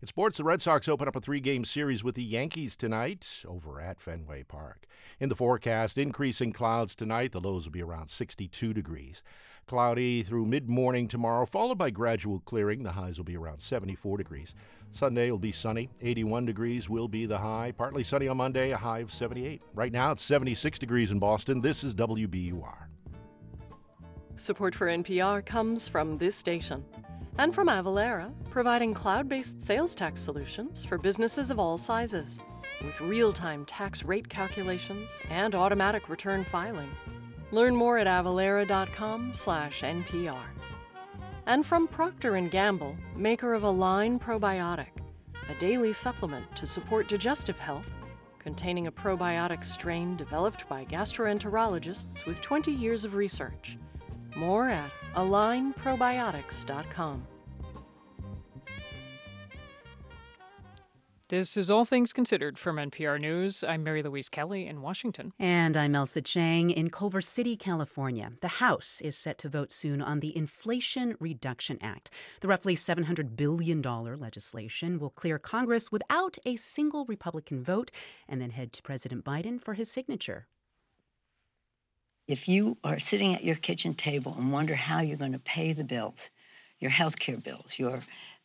In sports, the Red Sox open up a three game series with the Yankees tonight over at Fenway Park. In the forecast, increasing clouds tonight. The lows will be around 62 degrees. Cloudy through mid morning tomorrow, followed by gradual clearing. The highs will be around 74 degrees. Sunday will be sunny. 81 degrees will be the high. Partly sunny on Monday, a high of 78. Right now, it's 76 degrees in Boston. This is WBUR. Support for NPR comes from this station and from Avalara, providing cloud based sales tax solutions for businesses of all sizes with real time tax rate calculations and automatic return filing. Learn more at avalara.com/npr. And from Procter & Gamble, maker of Align Probiotic, a daily supplement to support digestive health containing a probiotic strain developed by gastroenterologists with 20 years of research. More at alignprobiotics.com. This is All Things Considered from NPR News. I'm Mary Louise Kelly in Washington. And I'm Ailsa Chang in Culver City, California. The House is set to vote soon on the Inflation Reduction Act. The roughly $700 billion legislation will clear Congress without a single Republican vote and then head to President Biden for his signature. If you are sitting at your kitchen table and wonder how you're going to pay the bills, your health care bills, your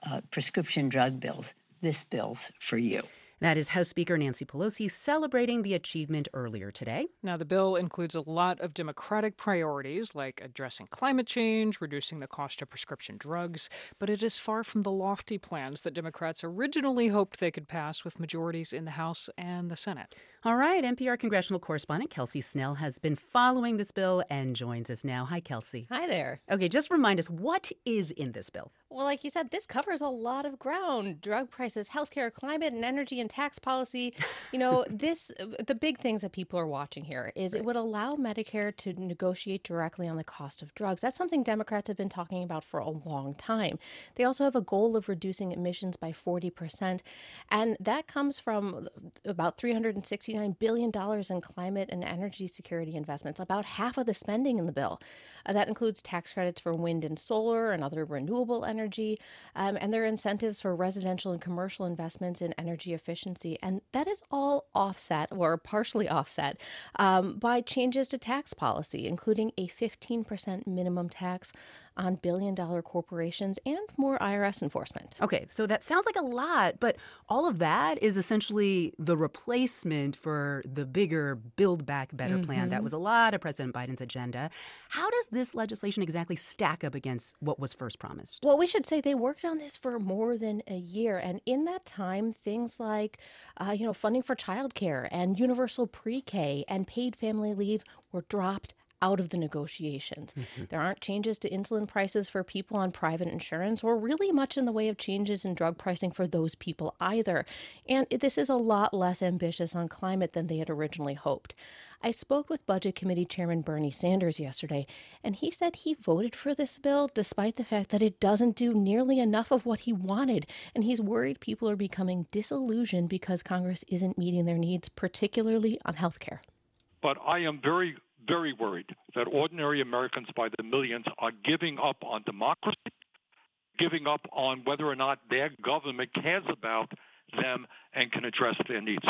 uh, prescription drug bills, this bill's for you. That is House Speaker Nancy Pelosi celebrating the achievement earlier today. Now, the bill includes a lot of Democratic priorities like addressing climate change, reducing the cost of prescription drugs, but it is far from the lofty plans that Democrats originally hoped they could pass with majorities in the House and the Senate. All right, NPR congressional correspondent Kelsey Snell has been following this bill and joins us now. Hi, Kelsey. Hi there. Okay, just remind us what is in this bill? Well, like you said, this covers a lot of ground drug prices, healthcare, climate, and energy and tax policy. You know, this, the big things that people are watching here is right. it would allow Medicare to negotiate directly on the cost of drugs. That's something Democrats have been talking about for a long time. They also have a goal of reducing emissions by 40%, and that comes from about 369 billion dollars in climate and energy security investments, about half of the spending in the bill. Uh, that includes tax credits for wind and solar and other renewable energy, um, and there are incentives for residential and commercial investments in energy efficiency. And that is all offset or partially offset um, by changes to tax policy, including a 15% minimum tax on billion dollar corporations and more IRS enforcement. Okay, so that sounds like a lot, but all of that is essentially the replacement for the bigger Build Back Better mm-hmm. plan. That mm-hmm. was a lot of President Biden's agenda. How does this legislation exactly stack up against what was first promised? Well, we should say they worked on this for more than a year. And in that time, things like, uh, you know, funding for childcare and universal pre K and paid family leave were dropped out of the negotiations. Mm-hmm. There aren't changes to insulin prices for people on private insurance or really much in the way of changes in drug pricing for those people either. And this is a lot less ambitious on climate than they had originally hoped. I spoke with Budget Committee Chairman Bernie Sanders yesterday, and he said he voted for this bill despite the fact that it doesn't do nearly enough of what he wanted. And he's worried people are becoming disillusioned because Congress isn't meeting their needs, particularly on health care. But I am very very worried that ordinary Americans by the millions are giving up on democracy, giving up on whether or not their government cares about them and can address their needs.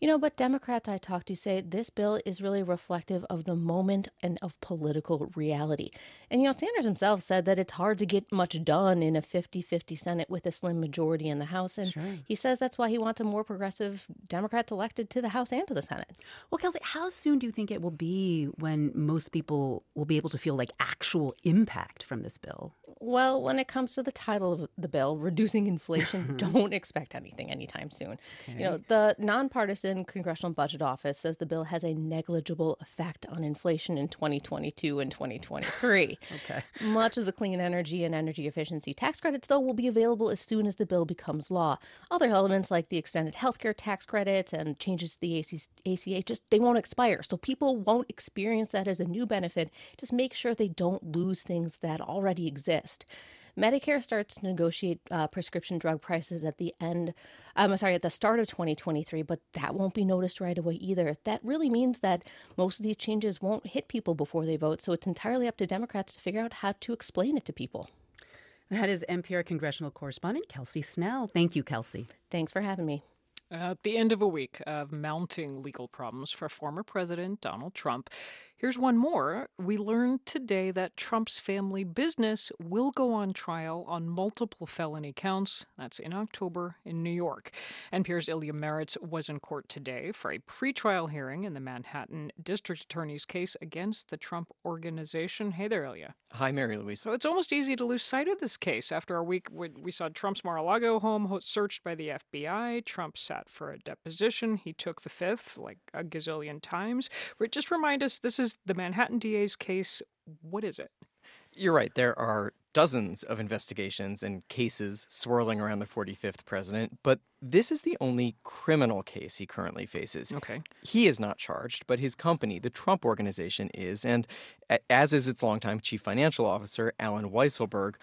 You know, but Democrats I talked to say this bill is really reflective of the moment and of political reality. And, you know, Sanders himself said that it's hard to get much done in a 50 50 Senate with a slim majority in the House. And Sure. he says that's why he wants a more progressive Democrats elected to the House and to the Senate. Well, Kelsey, how soon do you think it will be when most people will be able to feel like actual impact from this bill? Well, when it comes to the title of the bill, reducing inflation, don't expect anything anytime soon. You know, Okay. the nonpartisan Congressional Budget Office says the bill has a negligible effect on inflation in 2022 and 2023. okay. Much of the clean energy and energy efficiency tax credits, though, will be available as soon as the bill becomes law. Other elements like the extended healthcare tax credits and changes to the AC, ACA just they won't expire, so people won't experience that as a new benefit. Just make sure they don't lose things that already exist. Medicare starts to negotiate uh, prescription drug prices at the end, I'm sorry, at the start of 2023, but that won't be noticed right away either. That really means that most of these changes won't hit people before they vote, so it's entirely up to Democrats to figure out how to explain it to people. That is NPR congressional correspondent Kelsey Snell. Thank you, Kelsey. Thanks for having me. At the end of a week of mounting legal problems for former President Donald Trump, here's one more. We learned today that Trump's family business will go on trial on multiple felony counts. That's in October in New York. NPR's Ilya Marritz was in court today for a pretrial hearing in the Manhattan District Attorney's case against the Trump Organization. Hey there, Ilya. Hi, Mary Louise. So it's almost easy to lose sight of this case. After a week, when we saw Trump's Mar-a-Lago home searched by the FBI. Trump sat for a deposition. He took the fifth like a gazillion times. Just remind us, this is the Manhattan DA's case. What is it? You're right. There are dozens of investigations and cases swirling around the 45th president, but this is the only criminal case he currently faces. Okay. He is not charged, but his company, the Trump Organization, is, and as is its longtime chief financial officer, Allen Weisselberg.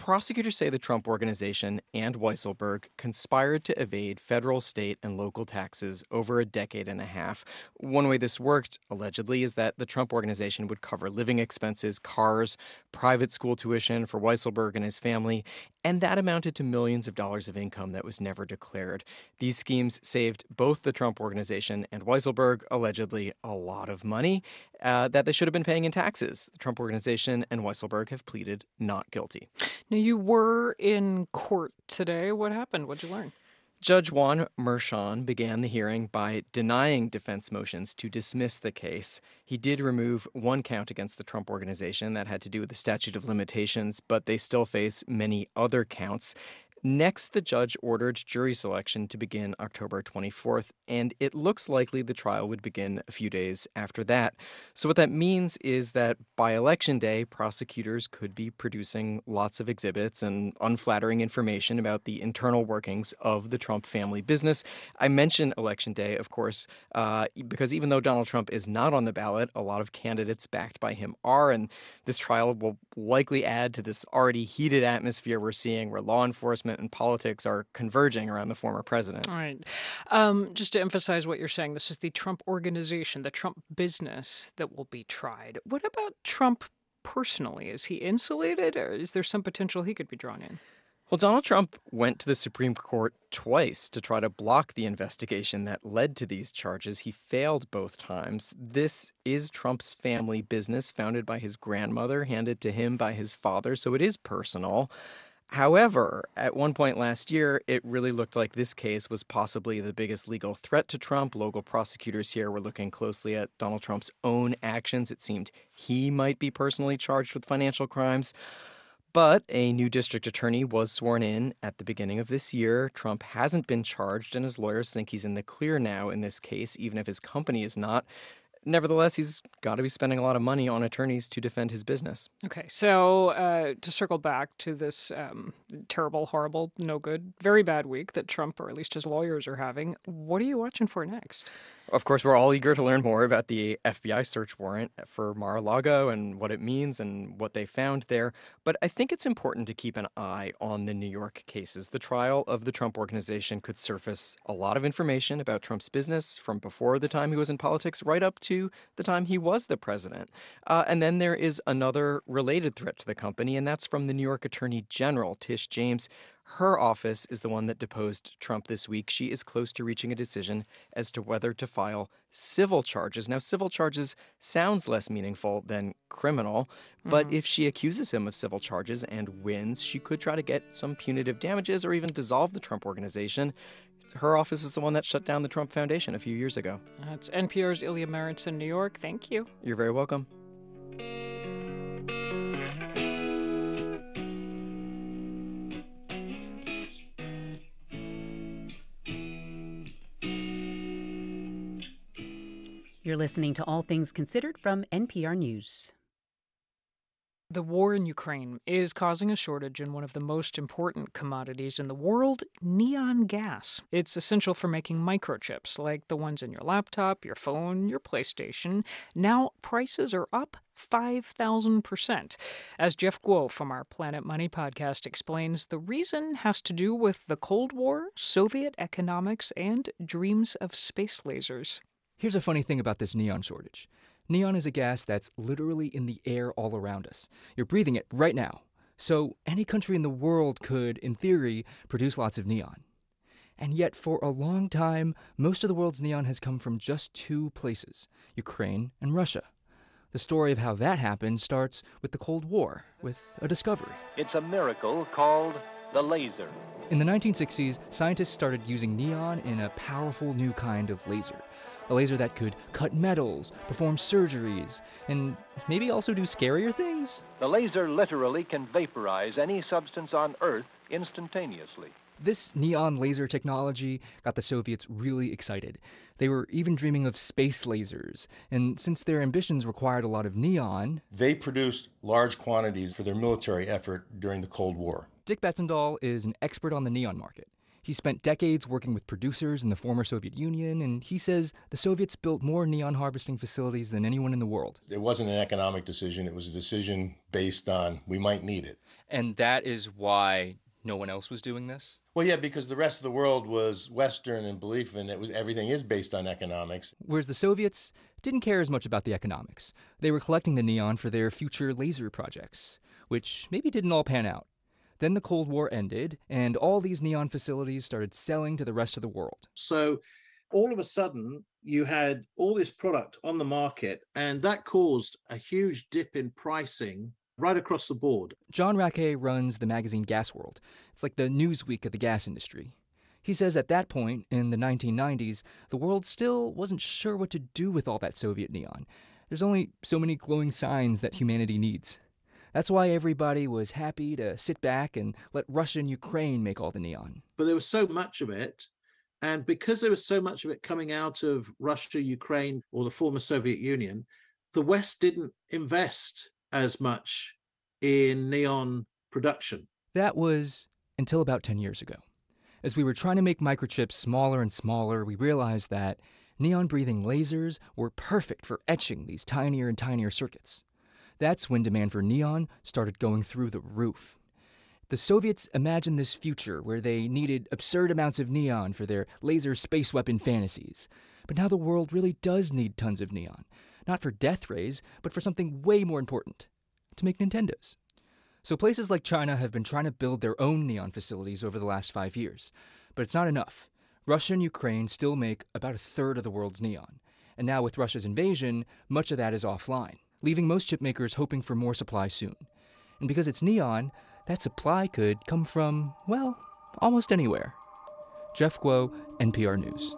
Prosecutors say the Trump Organization and Weisselberg conspired to evade federal, state, and local taxes over a decade and a half. One way this worked, allegedly, is that the Trump Organization would cover living expenses, cars, private school tuition for Weisselberg and his family, and that amounted to millions of dollars of income that was never declared. These schemes saved both the Trump Organization and Weisselberg, allegedly, a lot of money uh, that they should have been paying in taxes. The Trump Organization and Weisselberg have pleaded not guilty. Now, you were in court today. What happened? What'd you learn? Judge Juan Merchan began the hearing by denying defense motions to dismiss the case. He did remove one count against the Trump Organization that had to do with the statute of limitations, but they still face many other counts. Next, the judge ordered jury selection to begin October 24th, and it looks likely the trial would begin a few days after that. So, what that means is that by election day, prosecutors could be producing lots of exhibits and unflattering information about the internal workings of the Trump family business. I mention election day, of course, uh, because even though Donald Trump is not on the ballot, a lot of candidates backed by him are, and this trial will likely add to this already heated atmosphere we're seeing where law enforcement and politics are converging around the former president. All right. Um, just to emphasize what you're saying, this is the Trump organization, the Trump business that will be tried. What about Trump personally? Is he insulated or is there some potential he could be drawn in? Well, Donald Trump went to the Supreme Court twice to try to block the investigation that led to these charges. He failed both times. This is Trump's family business, founded by his grandmother, handed to him by his father, so it is personal. However, at one point last year, it really looked like this case was possibly the biggest legal threat to Trump. Local prosecutors here were looking closely at Donald Trump's own actions. It seemed he might be personally charged with financial crimes. But a new district attorney was sworn in at the beginning of this year. Trump hasn't been charged, and his lawyers think he's in the clear now in this case, even if his company is not. Nevertheless, he's got to be spending a lot of money on attorneys to defend his business. Okay, so uh, to circle back to this um, terrible, horrible, no good, very bad week that Trump, or at least his lawyers, are having, what are you watching for next? Of course, we're all eager to learn more about the FBI search warrant for Mar a Lago and what it means and what they found there. But I think it's important to keep an eye on the New York cases. The trial of the Trump organization could surface a lot of information about Trump's business from before the time he was in politics right up to the time he was the president. Uh, and then there is another related threat to the company, and that's from the New York Attorney General, Tish James. Her office is the one that deposed Trump this week. She is close to reaching a decision as to whether to file civil charges. Now, civil charges sounds less meaningful than criminal, but Mhm. if she accuses him of civil charges and wins, she could try to get some punitive damages or even dissolve the Trump organization. Her office is the one that shut down the Trump Foundation a few years ago. That's NPR's Ilya Marritz in New York. Thank you. You're very welcome. You're listening to All Things Considered from NPR News. The war in Ukraine is causing a shortage in one of the most important commodities in the world neon gas. It's essential for making microchips like the ones in your laptop, your phone, your PlayStation. Now, prices are up 5,000%. As Jeff Guo from our Planet Money podcast explains, the reason has to do with the Cold War, Soviet economics, and dreams of space lasers. Here's a funny thing about this neon shortage neon is a gas that's literally in the air all around us. You're breathing it right now. So, any country in the world could, in theory, produce lots of neon. And yet, for a long time, most of the world's neon has come from just two places Ukraine and Russia. The story of how that happened starts with the Cold War, with a discovery. It's a miracle called the laser. In the 1960s, scientists started using neon in a powerful new kind of laser. A laser that could cut metals, perform surgeries, and maybe also do scarier things? The laser literally can vaporize any substance on Earth instantaneously. This neon laser technology got the Soviets really excited. They were even dreaming of space lasers, and since their ambitions required a lot of neon, They produced large quantities for their military effort during the Cold War. Dick Betzendahl is an expert on the neon market. He spent decades working with producers in the former Soviet Union, and he says the Soviets built more neon harvesting facilities than anyone in the world. It wasn't an economic decision, it was a decision based on we might need it. And that is why no one else was doing this? Well, yeah, because the rest of the world was Western in belief and it was everything is based on economics. Whereas the Soviets didn't care as much about the economics. They were collecting the neon for their future laser projects, which maybe didn't all pan out. Then the Cold War ended, and all these neon facilities started selling to the rest of the world. So all of a sudden, you had all this product on the market, and that caused a huge dip in pricing right across the board. John Rackey runs the magazine Gas World. It's like the Newsweek of the gas industry. He says at that point, in the 1990s, the world still wasn't sure what to do with all that Soviet neon. There's only so many glowing signs that humanity needs. That's why everybody was happy to sit back and let Russia and Ukraine make all the neon. But there was so much of it. And because there was so much of it coming out of Russia, Ukraine, or the former Soviet Union, the West didn't invest as much in neon production. That was until about 10 years ago. As we were trying to make microchips smaller and smaller, we realized that neon breathing lasers were perfect for etching these tinier and tinier circuits. That's when demand for neon started going through the roof. The Soviets imagined this future where they needed absurd amounts of neon for their laser space weapon fantasies. But now the world really does need tons of neon. Not for death rays, but for something way more important to make Nintendos. So places like China have been trying to build their own neon facilities over the last five years. But it's not enough. Russia and Ukraine still make about a third of the world's neon. And now, with Russia's invasion, much of that is offline, leaving most chip makers hoping for more supply soon. And because it's neon, that supply could come from, well, almost anywhere. Jeff Guo, NPR News.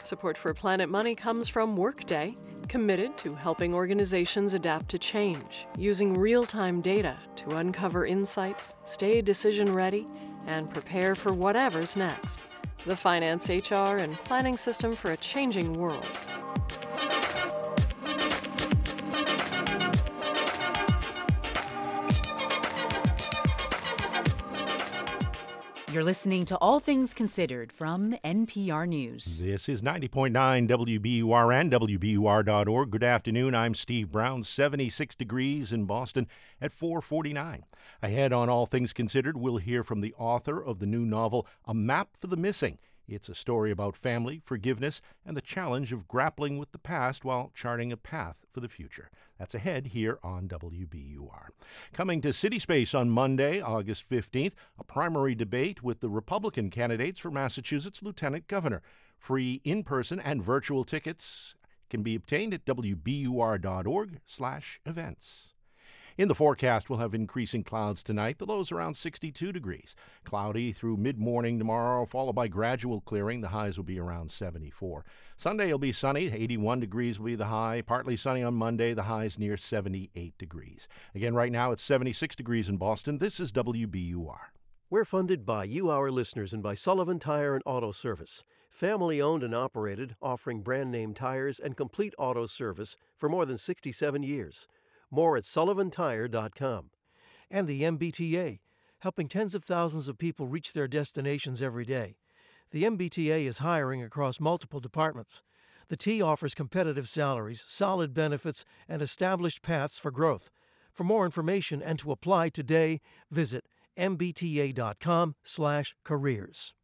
Support for Planet Money comes from Workday, committed to helping organizations adapt to change, using real time data to uncover insights, stay decision ready, and prepare for whatever's next. The finance, HR, and planning system for a changing world. You're listening to All Things Considered from NPR News. This is 90.9 WBUR and WBUR.org. Good afternoon. I'm Steve Brown. 76 degrees in Boston at 449. Ahead on All Things Considered, we'll hear from the author of the new novel, A Map for the Missing. It's a story about family, forgiveness, and the challenge of grappling with the past while charting a path for the future. That's ahead here on WBUR. Coming to City Space on Monday, August 15th, a primary debate with the Republican candidates for Massachusetts Lieutenant Governor. Free in-person and virtual tickets can be obtained at wbur.org/events. In the forecast, we'll have increasing clouds tonight. The lows around 62 degrees. Cloudy through mid morning tomorrow, followed by gradual clearing. The highs will be around 74. Sunday will be sunny. 81 degrees will be the high. Partly sunny on Monday. The highs near 78 degrees. Again, right now it's 76 degrees in Boston. This is WBUR. We're funded by you, our listeners, and by Sullivan Tire and Auto Service. Family owned and operated, offering brand name tires and complete auto service for more than 67 years. More at sullivantire.com. And the MBTA, helping tens of thousands of people reach their destinations every day. The MBTA is hiring across multiple departments. The T offers competitive salaries, solid benefits, and established paths for growth. For more information and to apply today, visit mbta.com/careers.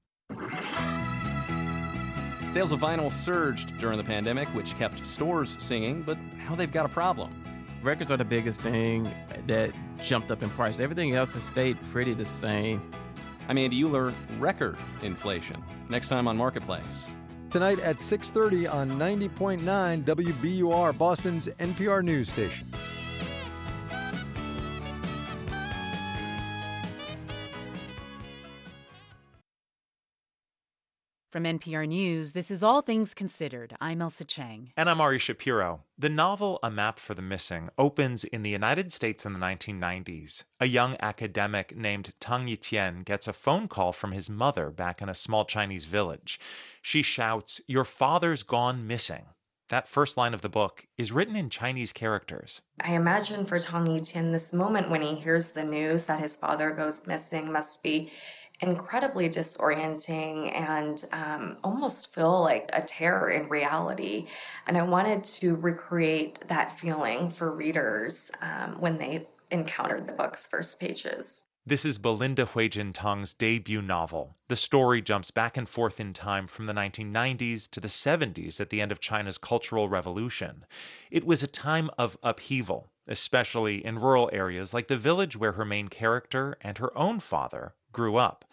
Sales of vinyl surged during the pandemic, which kept stores singing, but now they've got a problem records are the biggest thing that jumped up in price. Everything else has stayed pretty the same. I'm Andy Uhler. Record inflation. Next time on Marketplace. Tonight at 6:30 on 90.9 WBUR, Boston's NPR news station. From NPR News, this is All Things Considered. I'm Ailsa Chang. And I'm Ari Shapiro. The novel A Map for the Missing opens in the United States in the 1990s. A young academic named Tang Yitian gets a phone call from his mother back in a small Chinese village. She shouts, Your father's gone missing. That first line of the book is written in Chinese characters. I imagine for Tang Yitian, this moment when he hears the news that his father goes missing must be incredibly disorienting and um, almost feel like a terror in reality. And I wanted to recreate that feeling for readers um, when they encountered the book's first pages. This is Belinda Huijuan Tang's debut novel. The story jumps back and forth in time from the 1990s to the 70s at the end of China's Cultural Revolution. It was a time of upheaval, especially in rural areas like the village where her main character and her own father grew up.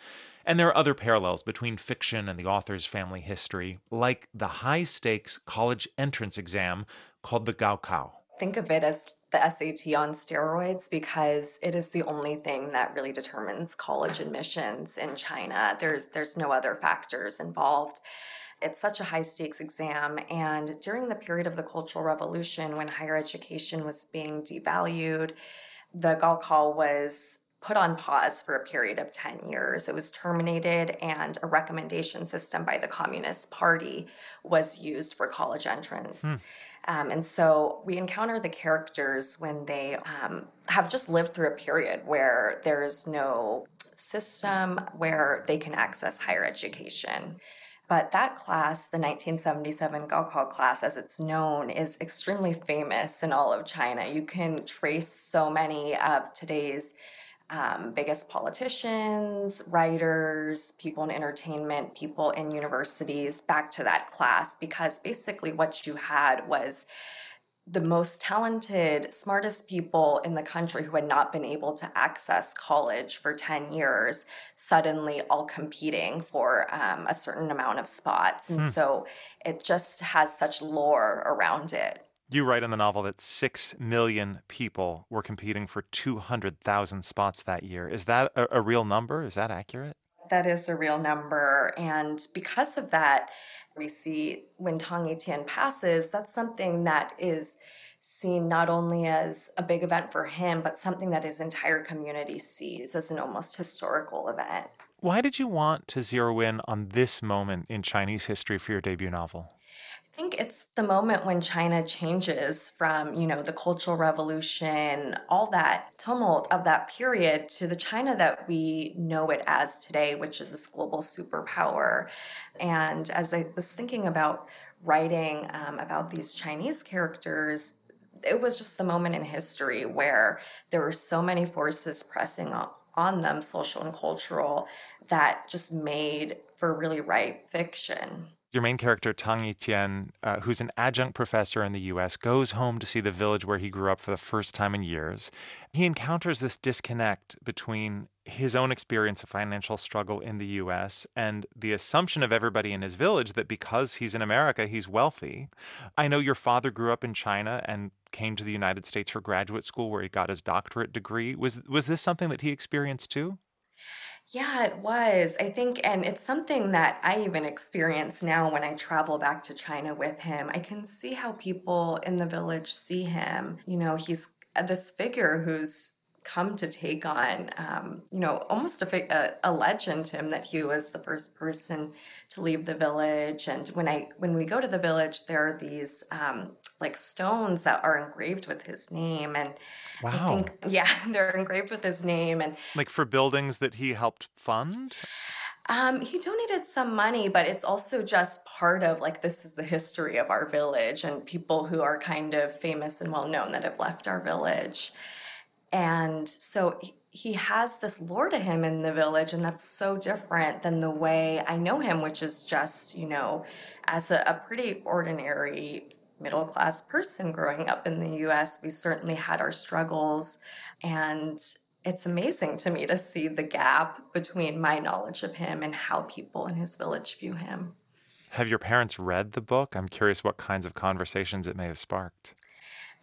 And there are other parallels between fiction and the author's family history, like the high stakes college entrance exam called the Gaokao. Think of it as the SAT on steroids because it is the only thing that really determines college admissions in China. There's there's no other factors involved. It's such a high stakes exam and during the period of the Cultural Revolution when higher education was being devalued, the Gaokao was put on pause for a period of 10 years. It was terminated, and a recommendation system by the Communist Party was used for college entrance. Hmm. Um, and so we encounter the characters when they um, have just lived through a period where there is no system where they can access higher education. But that class, the 1977 Gaokao class, as it's known, is extremely famous in all of China. You can trace so many of today's um, biggest politicians, writers, people in entertainment, people in universities back to that class because basically what you had was the most talented, smartest people in the country who had not been able to access college for 10 years, suddenly all competing for um, a certain amount of spots. And hmm. so it just has such lore around it. You write in the novel that 6 million people were competing for 200,000 spots that year. Is that a, a, real number? Is that accurate? That is a real number. And because of that, we see when Tang Yitian passes, that's something that is seen not only as a big event for him, but something that his entire community sees as an almost historical event. Why did you want to zero in on this moment in Chinese history for your debut novel? I think it's the moment when China changes from, you know, the Cultural Revolution, all that tumult of that period to the China that we know it as today, which is this global superpower. And as I was thinking about writing um, about these Chinese characters, it was just the moment in history where there were so many forces pressing on them, social and cultural, that just made for really ripe fiction. Your main character, Tang Yitian, uh, who's an adjunct professor in the US, goes home to see the village where he grew up for the first time in years. He encounters this disconnect between his own experience of financial struggle in the US and the assumption of everybody in his village that because he's in America, he's wealthy. I know your father grew up in China and came to the United States for graduate school where he got his doctorate degree. Was was this something that he experienced too? Yeah, it was. I think, and it's something that I even experience now when I travel back to China with him. I can see how people in the village see him. You know, he's uh, this figure who's come to take on, um, you know, almost a, a, a legend to him that he was the first person to leave the village. And when I when we go to the village, there are these um, like stones that are engraved with his name, and I Wow. think yeah, they're engraved with his name, and Like for buildings that he helped fund? um, he donated some money, but it's also just part of like this is the history of our village and people who are kind of famous and well known that have left our village. And so he, has this lore to him in the village, and that's so different than the way I know him, which is just, you know, as a, a pretty ordinary middle class person growing up in the US. We certainly had our struggles, and it's amazing to me to see the gap between my knowledge of him and how people in his village view him. Have your parents read the book? I'm curious what kinds of conversations it may have sparked.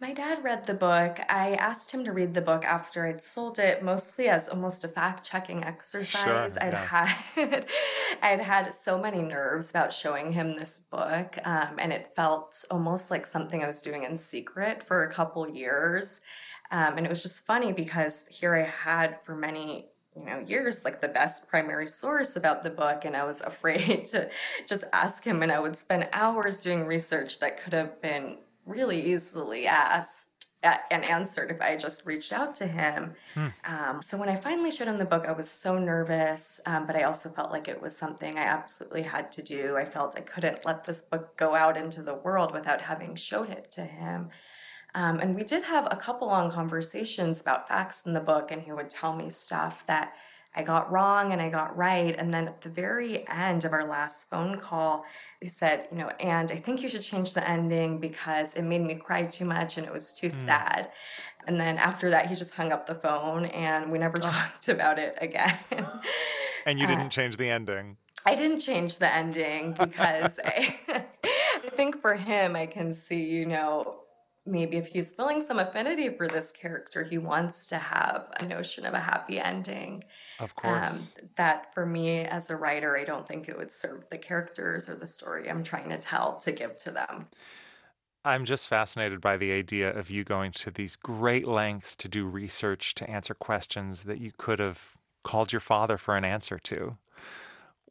My dad read the book. I asked him to read the book after I'd sold it, mostly as almost a fact-checking exercise. I'd yeah. had I'd had so many nerves about showing him this book, um, and it felt almost like something I was doing in secret for a couple years. Um, and it was just funny because here I had for many you know years like the best primary source about the book and i was afraid to just ask him and i would spend hours doing research that could have been really easily asked and answered if i just reached out to him. Um, so when i finally showed him the book i was so nervous um, but i also felt like it was something i absolutely had to do. I felt i couldn't let this book go out into the world without having showed it to him. Um, and we did have a couple long conversations about facts in the book, and he would tell me stuff that I got wrong and I got right. And then at the very end of our last phone call, he said, You know, and I think you should change the ending because it made me cry too much and it was too Mm. sad. And then after that, he just hung up the phone and we never talked about it again. And you Uh, didn't change the ending. I didn't change the ending because I, I think for him, I can see, you know, maybe if he's feeling some affinity for this character, he wants to have a notion of a happy ending. Of Um, course. that for me as a writer, I don't think it would serve the characters or the story I'm trying to tell to give to them. I'm just fascinated by the idea of you going to these great lengths to do research to answer questions that you could have called your father for an answer to.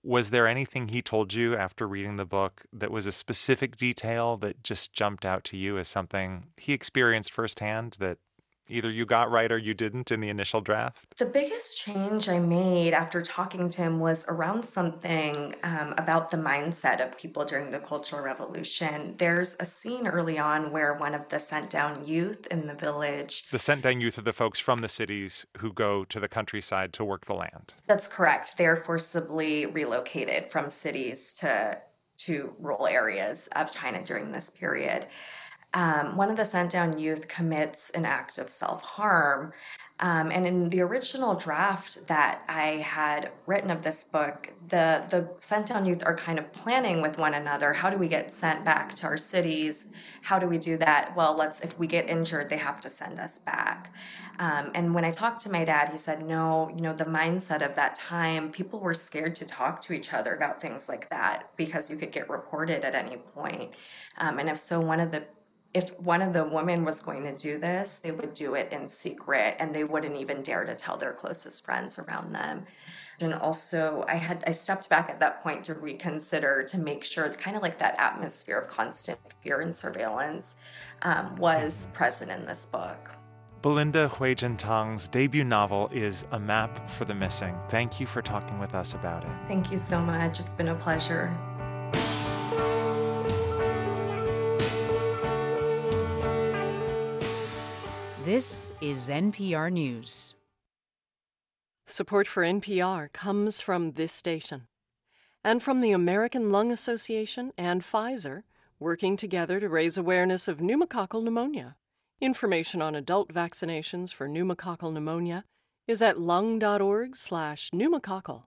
Was there anything he told you after reading the book that was a specific detail that just jumped out to you as something he experienced firsthand that either you got right or you didn't in the initial draft? The biggest change I made after talking to him was around something um, about the mindset of people during the Cultural Revolution. There's a scene early on where one of the sent down youth in the village The sent down youth are the folks from the cities who go to the countryside to work the land. That's correct. They're forcibly relocated from cities to to rural areas of China during this period. Um, one of the sent down youth commits an act of self harm. Um, and in the original draft that I had written of this book, the, the sent down youth are kind of planning with one another how do we get sent back to our cities? How do we do that? Well, let's, if we get injured, they have to send us back. Um, and when I talked to my dad, he said, no, you know, the mindset of that time, people were scared to talk to each other about things like that because you could get reported at any point. Um, and if so, one of the if one of the women was going to do this, they would do it in secret and they wouldn't even dare to tell their closest friends around them. And also, I had I stepped back at that point to reconsider to make sure, it's kind of like that atmosphere of constant fear and surveillance um, was present in this book. Belinda Huijuan Tang's debut novel is A Map for the Missing. Thank you for talking with us about it. Thank you so much. It's been a pleasure. This is NPR News. Support for NPR comes from this station and from the American Lung Association and Pfizer, working together to raise awareness of pneumococcal pneumonia. Information on adult vaccinations for pneumococcal pneumonia is at lung.org/pneumococcal.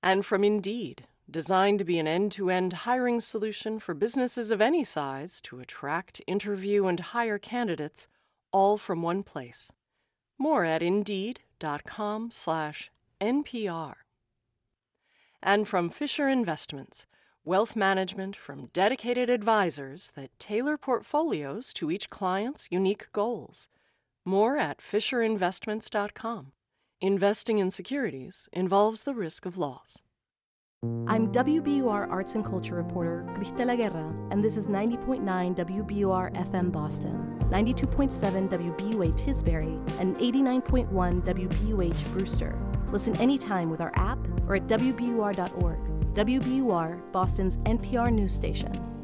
And from Indeed, designed to be an end-to-end hiring solution for businesses of any size to attract, interview, and hire candidates all from one place. More at indeed.com slash NPR. And from Fisher Investments, wealth management from dedicated advisors that tailor portfolios to each client's unique goals. More at FisherInvestments.com. Investing in securities involves the risk of loss. I'm WBUR Arts and Culture reporter Cristela Guerra, and this is 90.9 WBUR FM Boston, 92.7 WBUA Tisbury, and 89.1 WBUH Brewster. Listen anytime with our app or at WBUR.org. WBUR, Boston's NPR news station.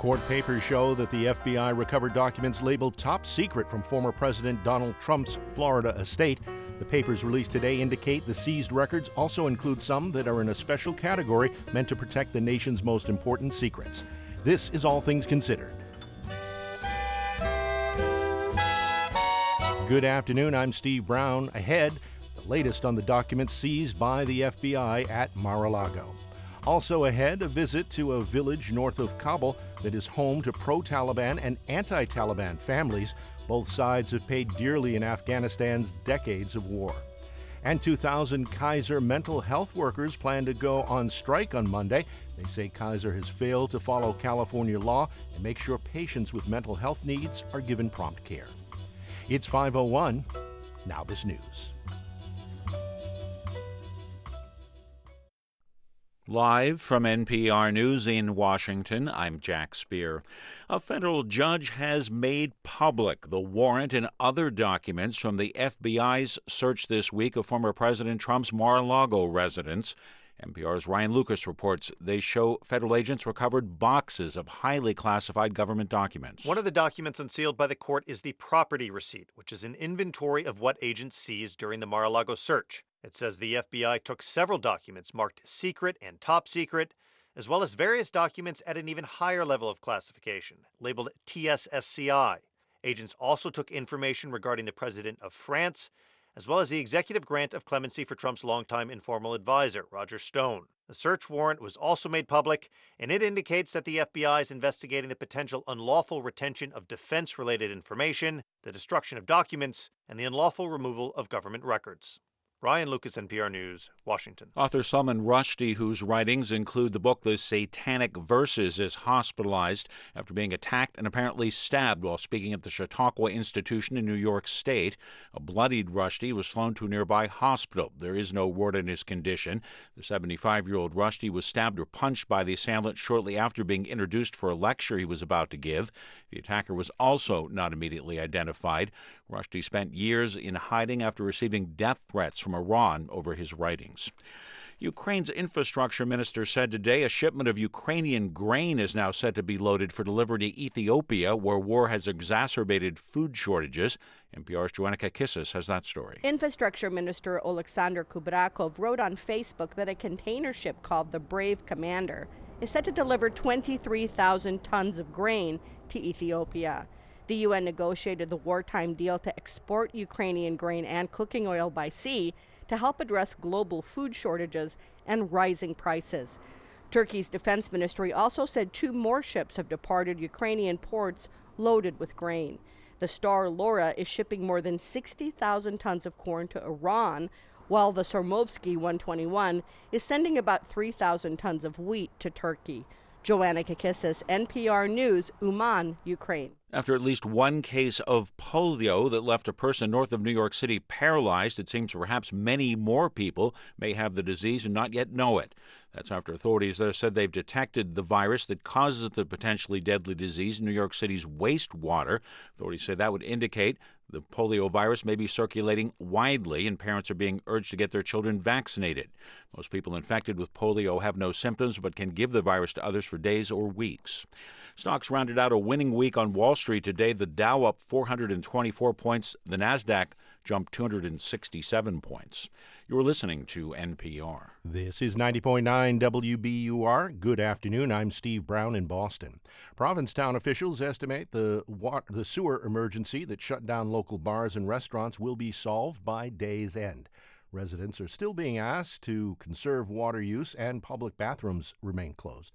Court papers show that the FBI recovered documents labeled top secret from former President Donald Trump's Florida estate. The papers released today indicate the seized records also include some that are in a special category meant to protect the nation's most important secrets. This is All Things Considered. Good afternoon. I'm Steve Brown. Ahead, the latest on the documents seized by the FBI at Mar a Lago. Also ahead, a visit to a village north of Kabul that is home to pro Taliban and anti Taliban families. Both sides have paid dearly in Afghanistan's decades of war. And 2,000 Kaiser mental health workers plan to go on strike on Monday. They say Kaiser has failed to follow California law and make sure patients with mental health needs are given prompt care. It's 501. Now, this news. Live from NPR News in Washington, I'm Jack Speer. A federal judge has made public the warrant and other documents from the FBI's search this week of former President Trump's Mar a Lago residence. NPR's Ryan Lucas reports they show federal agents recovered boxes of highly classified government documents. One of the documents unsealed by the court is the property receipt, which is an inventory of what agents seized during the Mar a Lago search. It says the FBI took several documents marked secret and top secret, as well as various documents at an even higher level of classification, labeled TSSCI. Agents also took information regarding the President of France, as well as the executive grant of clemency for Trump's longtime informal advisor, Roger Stone. The search warrant was also made public, and it indicates that the FBI is investigating the potential unlawful retention of defense related information, the destruction of documents, and the unlawful removal of government records. Ryan Lucas, NPR News, Washington. Author Salman Rushdie, whose writings include the book The Satanic Verses, is hospitalized after being attacked and apparently stabbed while speaking at the Chautauqua Institution in New York State. A bloodied Rushdie was flown to a nearby hospital. There is no word on his condition. The 75 year old Rushdie was stabbed or punched by the assailant shortly after being introduced for a lecture he was about to give. The attacker was also not immediately identified. Rushdie spent years in hiding after receiving death threats from Iran over his writings. Ukraine's infrastructure minister said today a shipment of Ukrainian grain is now set to be loaded for delivery to Ethiopia, where war has exacerbated food shortages. NPR's Joanna Kakissis has that story. Infrastructure Minister Oleksandr Kubrakov wrote on Facebook that a container ship called the Brave Commander is set to deliver 23,000 tons of grain to Ethiopia. The UN negotiated the wartime deal to export Ukrainian grain and cooking oil by sea to help address global food shortages and rising prices. Turkey's defense ministry also said two more ships have departed Ukrainian ports loaded with grain. The Star Laura is shipping more than 60,000 tons of corn to Iran, while the Sormovsky 121 is sending about 3,000 tons of wheat to Turkey. Joanna Kakissis, NPR News, Uman, Ukraine. After at least one case of polio that left a person north of New York City paralyzed, it seems perhaps many more people may have the disease and not yet know it. That's after authorities there said they've detected the virus that causes the potentially deadly disease in New York City's wastewater. Authorities say that would indicate the polio virus may be circulating widely, and parents are being urged to get their children vaccinated. Most people infected with polio have no symptoms but can give the virus to others for days or weeks. Stocks rounded out a winning week on Wall Street today. The Dow up 424 points, the Nasdaq jumped 267 points. You're listening to NPR. This is 90.9 WBUR. Good afternoon. I'm Steve Brown in Boston. Provincetown officials estimate the water, the sewer emergency that shut down local bars and restaurants will be solved by day's end. Residents are still being asked to conserve water use and public bathrooms remain closed.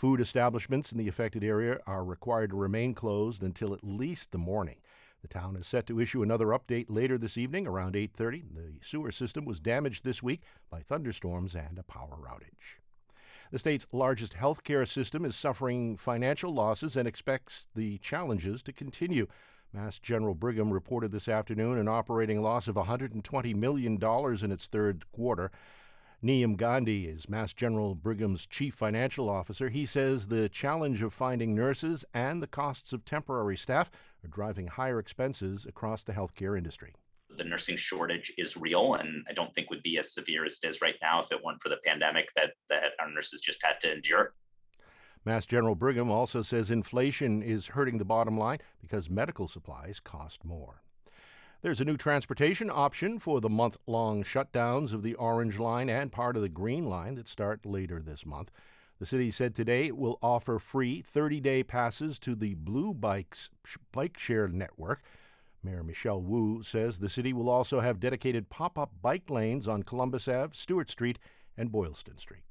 Food establishments in the affected area are required to remain closed until at least the morning. The town is set to issue another update later this evening around 8:30. The sewer system was damaged this week by thunderstorms and a power outage. The state's largest healthcare system is suffering financial losses and expects the challenges to continue. Mass General Brigham reported this afternoon an operating loss of $120 million in its third quarter. Niyum Gandhi is Mass General Brigham's chief financial officer. He says the challenge of finding nurses and the costs of temporary staff are driving higher expenses across the healthcare industry. The nursing shortage is real, and I don't think would be as severe as it is right now if it weren't for the pandemic that, that our nurses just had to endure. Mass General Brigham also says inflation is hurting the bottom line because medical supplies cost more. There's a new transportation option for the month long shutdowns of the Orange Line and part of the Green Line that start later this month. The city said today it will offer free 30 day passes to the Blue Bikes bike share network. Mayor Michelle Wu says the city will also have dedicated pop up bike lanes on Columbus Ave, Stuart Street, and Boylston Street.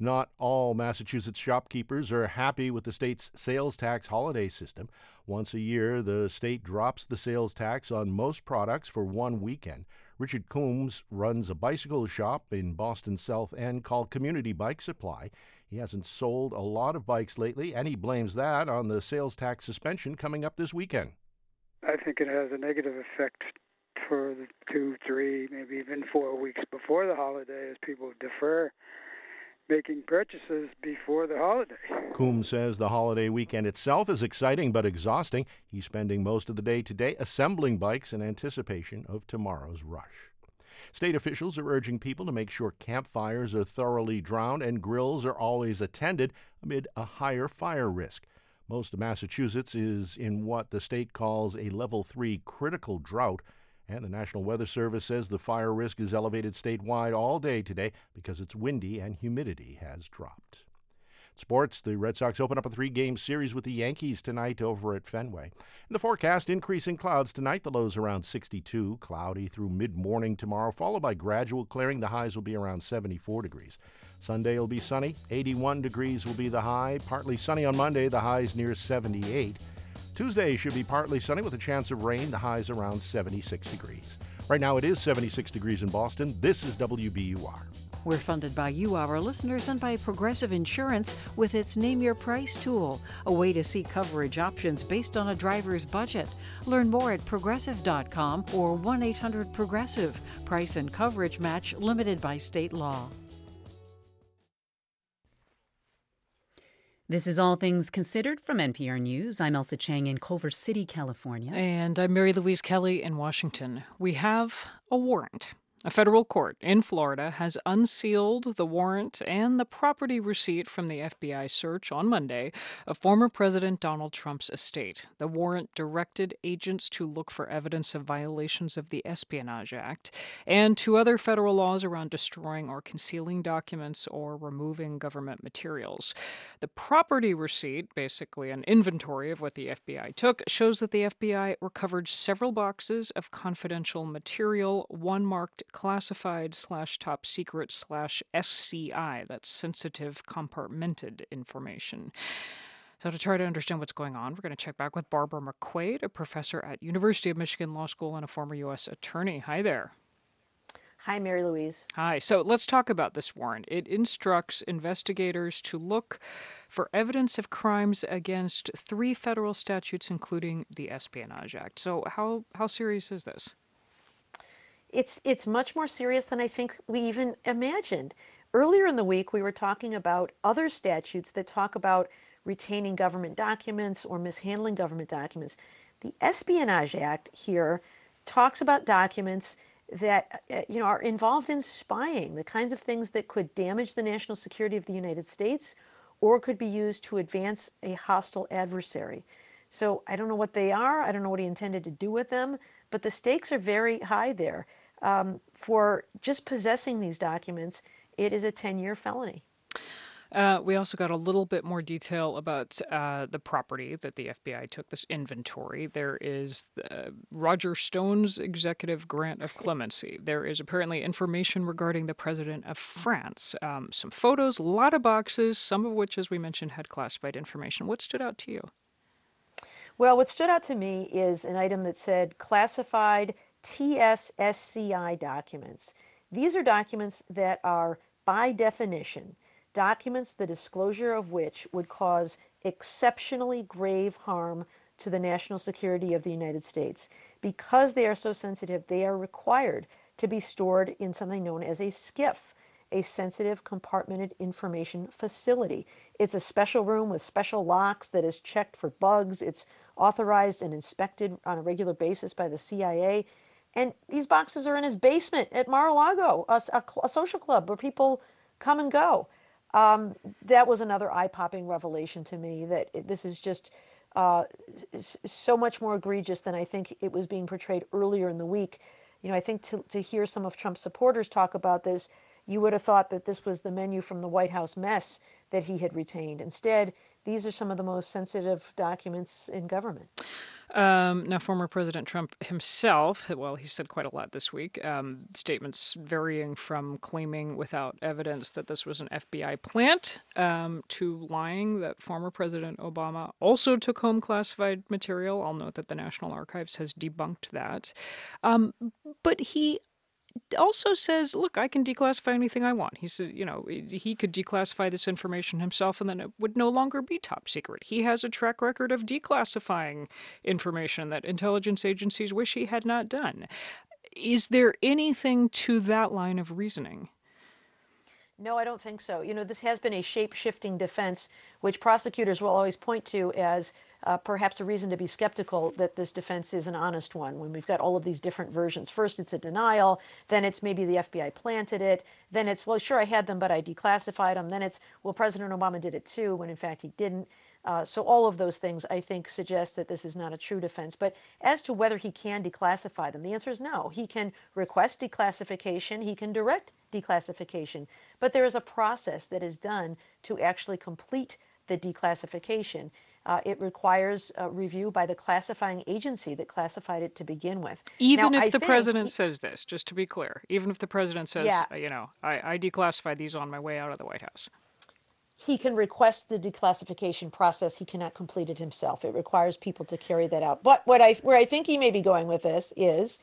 Not all Massachusetts shopkeepers are happy with the state's sales tax holiday system. Once a year, the state drops the sales tax on most products for one weekend. Richard Coombs runs a bicycle shop in Boston South End called Community Bike Supply. He hasn't sold a lot of bikes lately, and he blames that on the sales tax suspension coming up this weekend. I think it has a negative effect for the two, three, maybe even four weeks before the holiday as people defer making purchases before the holiday. Coombs says the holiday weekend itself is exciting but exhausting. He's spending most of the day today assembling bikes in anticipation of tomorrow's rush. State officials are urging people to make sure campfires are thoroughly drowned and grills are always attended amid a higher fire risk. Most of Massachusetts is in what the state calls a level 3 critical drought, and the National Weather Service says the fire risk is elevated statewide all day today because it's windy and humidity has dropped. Sports, the Red Sox open up a three game series with the Yankees tonight over at Fenway. In the forecast, increasing clouds tonight, the lows around 62, cloudy through mid morning tomorrow, followed by gradual clearing. The highs will be around 74 degrees. Sunday will be sunny, 81 degrees will be the high, partly sunny on Monday, the highs near 78. Tuesday should be partly sunny with a chance of rain, the highs around 76 degrees. Right now it is 76 degrees in Boston. This is WBUR. We're funded by you, our listeners, and by Progressive Insurance with its Name Your Price tool, a way to see coverage options based on a driver's budget. Learn more at progressive.com or 1 800 Progressive. Price and coverage match limited by state law. This is All Things Considered from NPR News. I'm Ailsa Chang in Culver City, California. And I'm Mary Louise Kelly in Washington. We have a warrant a federal court in Florida has unsealed the warrant and the property receipt from the FBI search on Monday of former President Donald Trump's estate. The warrant directed agents to look for evidence of violations of the Espionage Act and to other federal laws around destroying or concealing documents or removing government materials. The property receipt, basically an inventory of what the FBI took, shows that the FBI recovered several boxes of confidential material, one marked classified slash top secret slash SCI, that's sensitive compartmented information. So to try to understand what's going on, we're going to check back with Barbara McQuade, a professor at University of Michigan Law School and a former U.S. attorney. Hi there. Hi, Mary Louise. Hi. So let's talk about this warrant. It instructs investigators to look for evidence of crimes against three federal statutes, including the Espionage Act. So how how serious is this? It's it's much more serious than I think we even imagined. earlier in the week, we were talking about other statutes that talk about retaining government documents or mishandling government documents. The Espionage Act here talks about documents that uh, you know are involved in spying, the kinds of things that could damage the national security of the United States or could be used to advance a hostile adversary. So I don't know what they are. I don't know what he intended to do with them, but the stakes are very high there. Um, for just possessing these documents, it is a 10 year felony. Uh, we also got a little bit more detail about uh, the property that the FBI took this inventory. There is uh, Roger Stone's executive grant of clemency. There is apparently information regarding the president of France. Um, some photos, a lot of boxes, some of which, as we mentioned, had classified information. What stood out to you? Well, what stood out to me is an item that said classified TSSCI documents. These are documents that are, by definition, documents the disclosure of which would cause exceptionally grave harm to the national security of the United States. Because they are so sensitive, they are required to be stored in something known as a SCIF, a sensitive compartmented information facility. It's a special room with special locks that is checked for bugs. It's authorized and inspected on a regular basis by the CIA. And these boxes are in his basement at Mar-a-Lago, a, a, a social club where people come and go. Um, that was another eye-popping revelation to me that it, this is just uh, so much more egregious than I think it was being portrayed earlier in the week. You know, I think to, to hear some of Trump's supporters talk about this, you would have thought that this was the menu from the White House mess that he had retained. Instead, these are some of the most sensitive documents in government. Um, now, former President Trump himself, well, he said quite a lot this week, um, statements varying from claiming without evidence that this was an FBI plant um, to lying that former President Obama also took home classified material. I'll note that the National Archives has debunked that. Um, but he also says, look, I can declassify anything I want. He said, you know, he could declassify this information himself and then it would no longer be top secret. He has a track record of declassifying information that intelligence agencies wish he had not done. Is there anything to that line of reasoning? No, I don't think so. You know, this has been a shape shifting defense, which prosecutors will always point to as uh, perhaps a reason to be skeptical that this defense is an honest one when we've got all of these different versions. First, it's a denial, then it's maybe the FBI planted it, then it's, well, sure, I had them, but I declassified them, then it's, well, President Obama did it too, when in fact he didn't. Uh, so all of those things, I think, suggest that this is not a true defense. But as to whether he can declassify them, the answer is no. He can request declassification, he can direct declassification, but there is a process that is done to actually complete the declassification uh, it requires a review by the classifying agency that classified it to begin with. Even now, if I the president says this, just to be clear, even if the president says, Yeah. uh, you know, I, I declassified these on my way out of the White House. he can request the declassification process. He cannot complete it himself. It requires people to carry that out. But what I, where I think he may be going with this is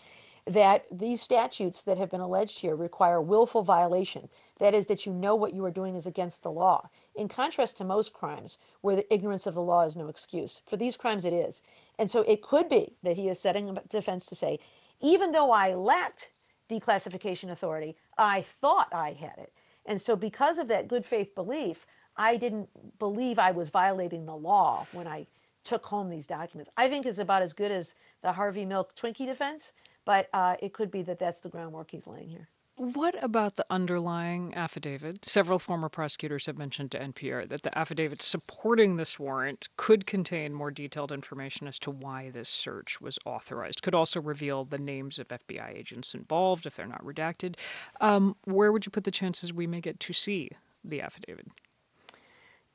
that these statutes that have been alleged here require willful violation. That is, that you know what you are doing is against the law. In contrast to most crimes, where the ignorance of the law is no excuse. For these crimes, it is. And so it could be that he is setting a defense to say, even though I lacked declassification authority, I thought I had it. And so, because of that good faith belief, I didn't believe I was violating the law when I took home these documents. I think it's about as good as the Harvey Milk Twinkie defense, but uh, it could be that that's the groundwork he's laying here. What about the underlying affidavit? Several former prosecutors have mentioned to NPR that the affidavit supporting this warrant could contain more detailed information as to why this search was authorized. Could also reveal the names of FBI agents involved if they're not redacted. Um, where would you put the chances we may get to see the affidavit?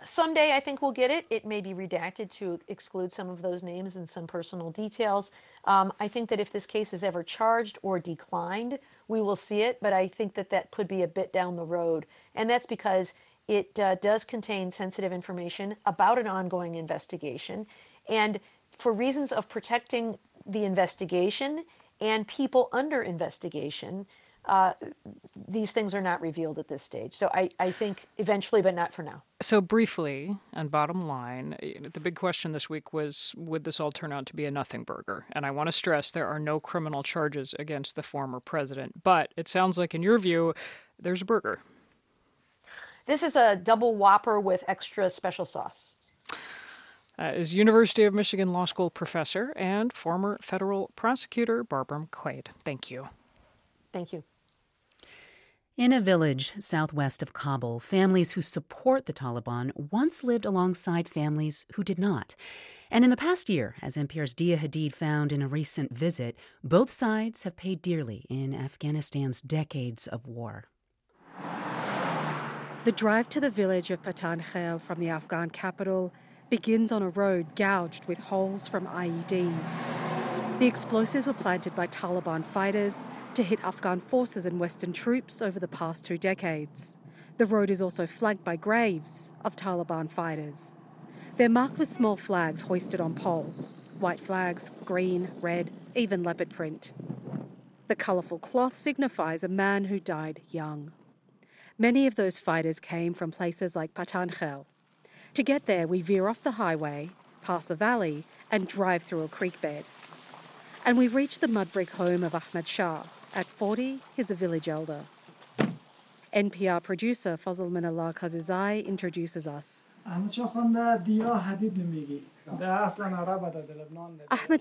Someday I think we'll get it. It may be redacted to exclude some of those names and some personal details. Um, I think that if this case is ever charged or declined, we will see it, but I think that that could be a bit down the road. And that's because it uh, does contain sensitive information about an ongoing investigation. And for reasons of protecting the investigation and people under investigation, uh, these things are not revealed at this stage. So I, I think eventually, but not for now. So, briefly, and bottom line, the big question this week was would this all turn out to be a nothing burger? And I want to stress there are no criminal charges against the former president. But it sounds like, in your view, there's a burger. This is a double Whopper with extra special sauce. Uh, is University of Michigan Law School professor and former federal prosecutor Barbara McQuade. Thank you. Thank you. In a village southwest of Kabul, families who support the Taliban once lived alongside families who did not. And in the past year, as NPR's Dia Hadid found in a recent visit, both sides have paid dearly in Afghanistan's decades of war. The drive to the village of Patan Khel from the Afghan capital begins on a road gouged with holes from IEDs. The explosives were planted by Taliban fighters to hit Afghan forces and Western troops over the past two decades. The road is also flanked by graves of Taliban fighters. They're marked with small flags hoisted on poles white flags, green, red, even leopard print. The colourful cloth signifies a man who died young. Many of those fighters came from places like Patankhel. To get there, we veer off the highway, pass a valley, and drive through a creek bed. And we reach the mud brick home of Ahmed Shah, at 40, he's a village elder. NPR producer Fazl Minallah Qazizai introduces us. Ahmed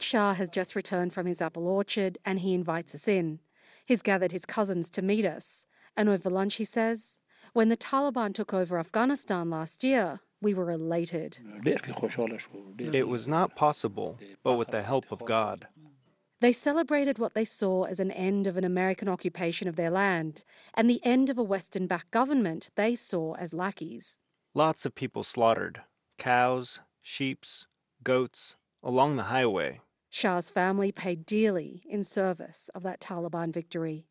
Shah has just returned from his apple orchard and he invites us in. He's gathered his cousins to meet us. And over lunch, he says, when the Taliban took over Afghanistan last year, we were elated. It was not possible, but with the help of God. They celebrated what they saw as an end of an American occupation of their land and the end of a Western backed government they saw as lackeys. Lots of people slaughtered cows, sheep, goats, along the highway. Shah's family paid dearly in service of that Taliban victory.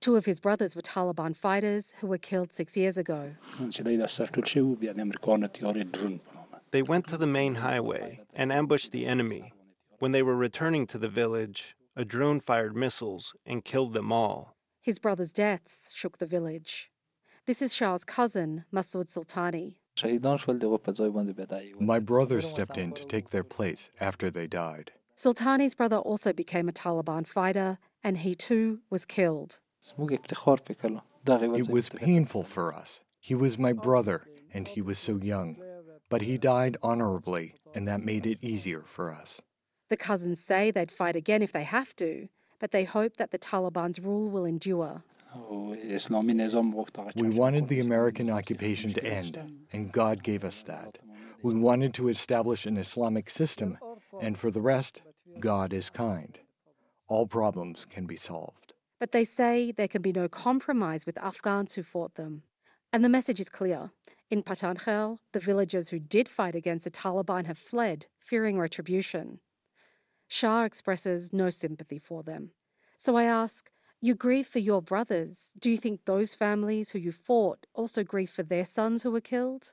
Two of his brothers were Taliban fighters who were killed six years ago. They went to the main highway and ambushed the enemy when they were returning to the village, a drone fired missiles and killed them all. His brother's deaths shook the village. This is Shah's cousin, Masood Sultani. My brother stepped in to take their place after they died. Sultani's brother also became a Taliban fighter, and he too was killed. It was painful for us. He was my brother, and he was so young. But he died honorably, and that made it easier for us. The cousins say they'd fight again if they have to, but they hope that the Taliban's rule will endure. We wanted the American occupation to end, and God gave us that. We wanted to establish an Islamic system, and for the rest, God is kind. All problems can be solved. But they say there can be no compromise with Afghans who fought them. And the message is clear. In Patankhel, the villagers who did fight against the Taliban have fled, fearing retribution. Shah expresses no sympathy for them. So I ask, you grieve for your brothers. Do you think those families who you fought also grieve for their sons who were killed?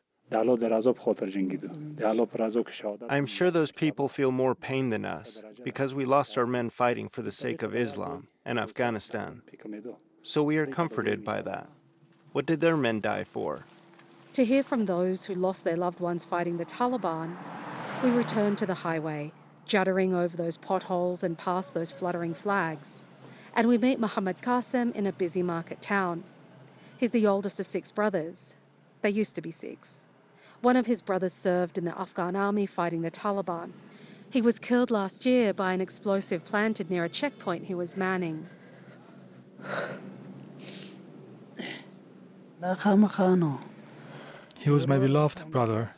I'm sure those people feel more pain than us because we lost our men fighting for the sake of Islam and Afghanistan. So we are comforted by that. What did their men die for? To hear from those who lost their loved ones fighting the Taliban, we return to the highway juddering over those potholes and past those fluttering flags. And we meet Muhammad Qasim in a busy market town. He's the oldest of six brothers. They used to be six. One of his brothers served in the Afghan army fighting the Taliban. He was killed last year by an explosive planted near a checkpoint he was manning. He was my beloved brother.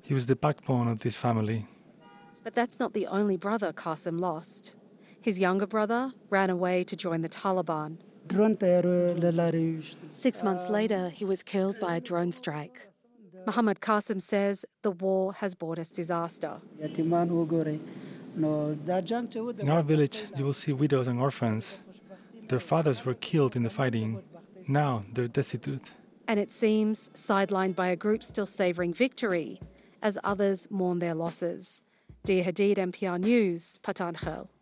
He was the backbone of this family. But that's not the only brother Qasim lost. His younger brother ran away to join the Taliban. Six months later, he was killed by a drone strike. Muhammad Qasim says the war has brought us disaster. In our village, you will see widows and orphans. Their fathers were killed in the fighting. Now they're destitute. And it seems sidelined by a group still savouring victory as others mourn their losses. Dia Hadid, NPR News, Patankhel. You're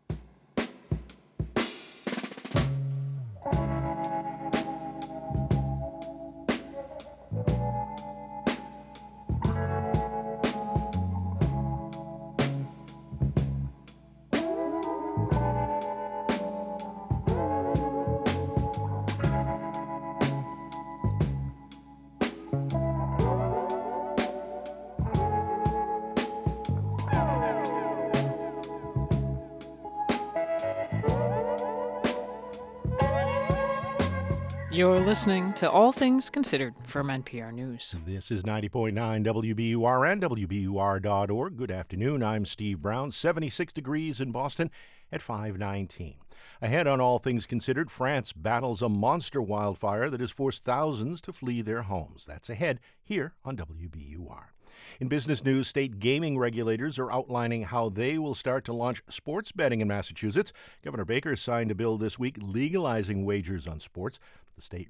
listening to All Things Considered from NPR News. This is 90.9 WBUR and WBUR.org. Good afternoon. I'm Steve Brown. 76 degrees in Boston at 519. Ahead on All Things Considered, France battles a monster wildfire that has forced thousands to flee their homes. That's ahead here on WBUR. In business news, state gaming regulators are outlining how they will start to launch sports betting in Massachusetts. Governor Baker signed a bill this week legalizing wagers on sports. The State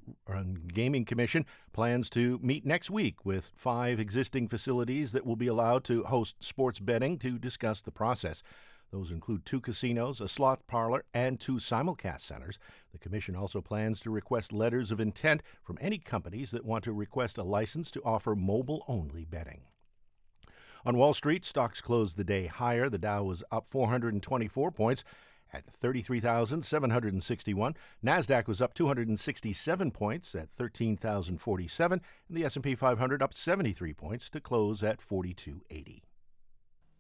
Gaming Commission plans to meet next week with five existing facilities that will be allowed to host sports betting to discuss the process. Those include two casinos, a slot parlor, and two simulcast centers. The Commission also plans to request letters of intent from any companies that want to request a license to offer mobile only betting. On Wall Street, stocks closed the day higher. The Dow was up 424 points at 33,761. Nasdaq was up 267 points at 13,047, and the S&P 500 up 73 points to close at 4280.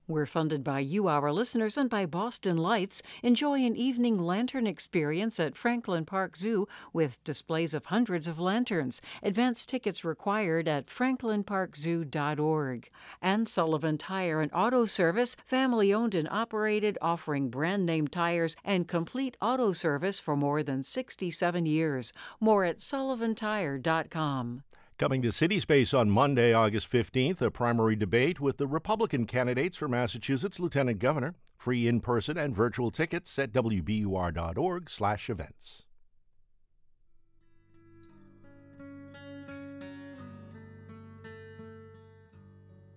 We're funded by you, our listeners, and by Boston Lights. Enjoy an evening lantern experience at Franklin Park Zoo with displays of hundreds of lanterns. Advance tickets required at franklinparkzoo.org. And Sullivan Tire and Auto Service, family owned and operated, offering brand name tires and complete auto service for more than 67 years. More at sullivantire.com. Coming to CitySpace on Monday, August 15th, a primary debate with the Republican candidates for Massachusetts Lieutenant Governor. Free in-person and virtual tickets at wbur.org/events.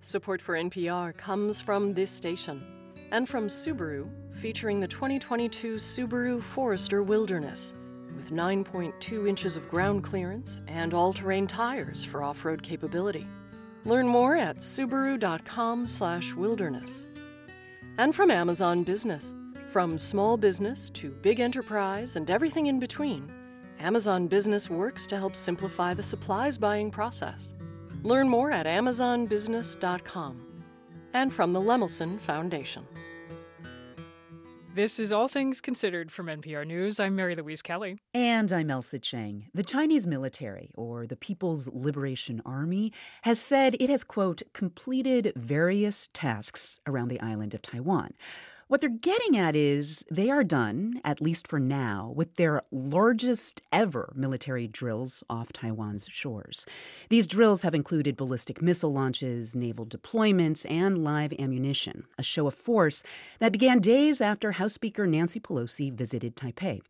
Support for NPR comes from this station and from Subaru, featuring the 2022 Subaru Forester Wilderness with 9.2 inches of ground clearance and all-terrain tires for off-road capability. Learn more at subaru.com/wilderness. And from Amazon Business, from small business to big enterprise and everything in between, Amazon Business works to help simplify the supplies buying process. Learn more at amazonbusiness.com. And from the Lemelson Foundation. This is All Things Considered from NPR News. I'm Mary Louise Kelly. And I'm Ailsa Chang. The Chinese military, or the People's Liberation Army, has said it has, quote, completed various tasks around the island of Taiwan. What they're getting at is they are done, at least for now, with their largest ever military drills off Taiwan's shores. These drills have included ballistic missile launches, naval deployments, and live ammunition, a show of force that began days after House Speaker Nancy Pelosi visited Taipei.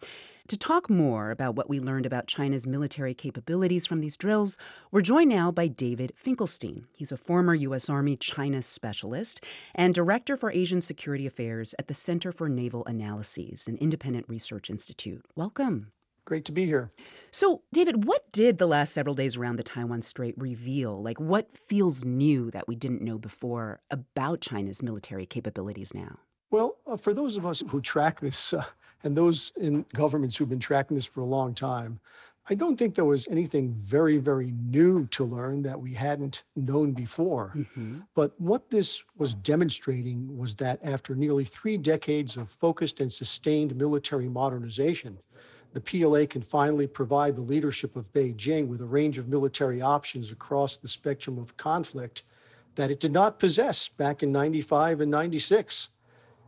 To talk more about what we learned about China's military capabilities from these drills, we're joined now by David Finkelstein. He's a former U.S. Army China specialist and director for Asian security affairs at the Center for Naval Analyses, an independent research institute. Welcome. Great to be here. So, David, what did the last several days around the Taiwan Strait reveal? Like, what feels new that we didn't know before about China's military capabilities now? Well, uh, for those of us who track this uh, and those in governments who've been tracking this for a long time, I don't think there was anything very, very new to learn that we hadn't known before. Mm-hmm. But what this was demonstrating was that after nearly three decades of focused and sustained military modernization, the PLA can finally provide the leadership of Beijing with a range of military options across the spectrum of conflict that it did not possess back in 95 and 96.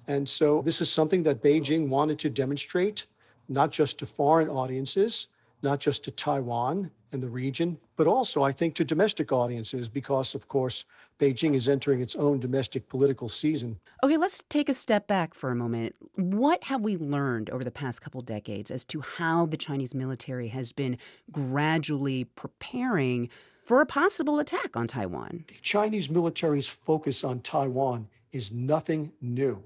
And so this is something that Beijing wanted to demonstrate, not just to foreign audiences, not just to Taiwan and the region, but also, I think, to domestic audiences, because, of course, Beijing is entering its own domestic political season. Okay, let's take a step back for a moment. What have we learned over the past couple decades as to how the Chinese military has been gradually preparing for a possible attack on Taiwan? The Chinese military's focus on Taiwan is nothing new.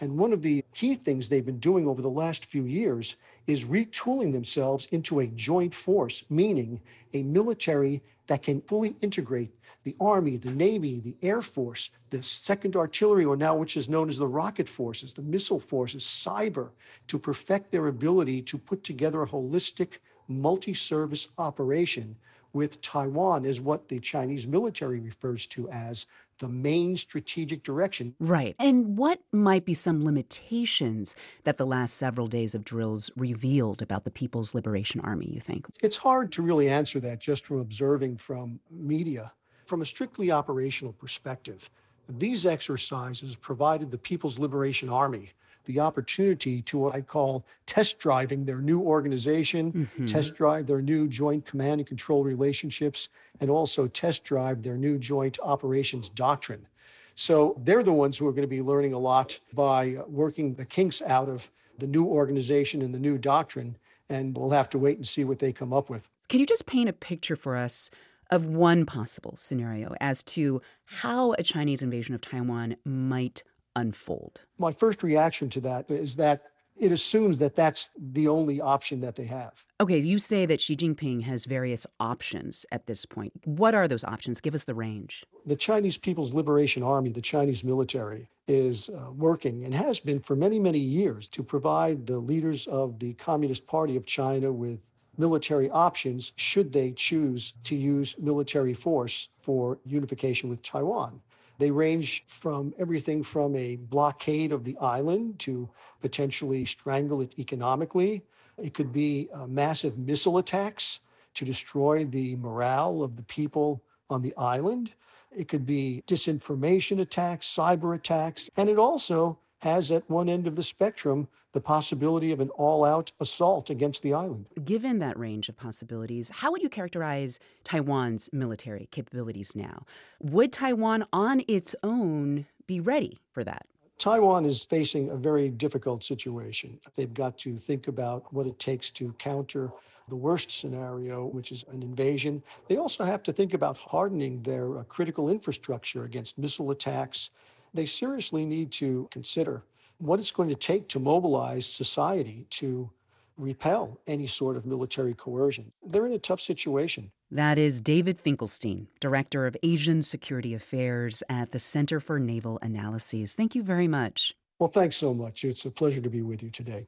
And one of the key things they've been doing over the last few years is retooling themselves into a joint force, meaning a military that can fully integrate the Army, the Navy, the Air Force, the Second Artillery, or now which is known as the rocket forces, the missile forces, cyber, to perfect their ability to put together a holistic multi service operation with Taiwan is what the Chinese military refers to as the main strategic direction. Right. And what might be some limitations that the last several days of drills revealed about the People's Liberation Army, you think? It's hard to really answer that just from observing from media. From a strictly operational perspective, these exercises provided the People's Liberation Army the opportunity to what I call test driving their new organization, mm-hmm. test drive their new joint command and control relationships, and also test drive their new joint operations doctrine. So they're the ones who are going to be learning a lot by working the kinks out of the new organization and the new doctrine. And we'll have to wait and see what they come up with. Can you just paint a picture for us of one possible scenario as to how a Chinese invasion of Taiwan might unfold? My first reaction to that is that it assumes that that's the only option that they have. Okay, you say that Xi Jinping has various options at this point. What are those options? Give us the range. The Chinese People's Liberation Army, the Chinese military, is uh, working and has been for many, many years to provide the leaders of the Communist Party of China with military options should they choose to use military force for unification with Taiwan. They range from everything from a blockade of the island to potentially strangle it economically. It could be uh, massive missile attacks to destroy the morale of the people on the island. It could be disinformation attacks, cyber attacks, and it also has at one end of the spectrum the possibility of an all out assault against the island. Given that range of possibilities, how would you characterize Taiwan's military capabilities now? Would Taiwan on its own be ready for that? Taiwan is facing a very difficult situation. They've got to think about what it takes to counter the worst scenario, which is an invasion. They also have to think about hardening their uh, critical infrastructure against missile attacks they seriously need to consider what it's going to take to mobilize society to repel any sort of military coercion. They're in a tough situation. That is David Finkelstein, Director of Asian Security Affairs at the Center for Naval Analyses. Thank you very much. Well, thanks so much. It's a pleasure to be with you today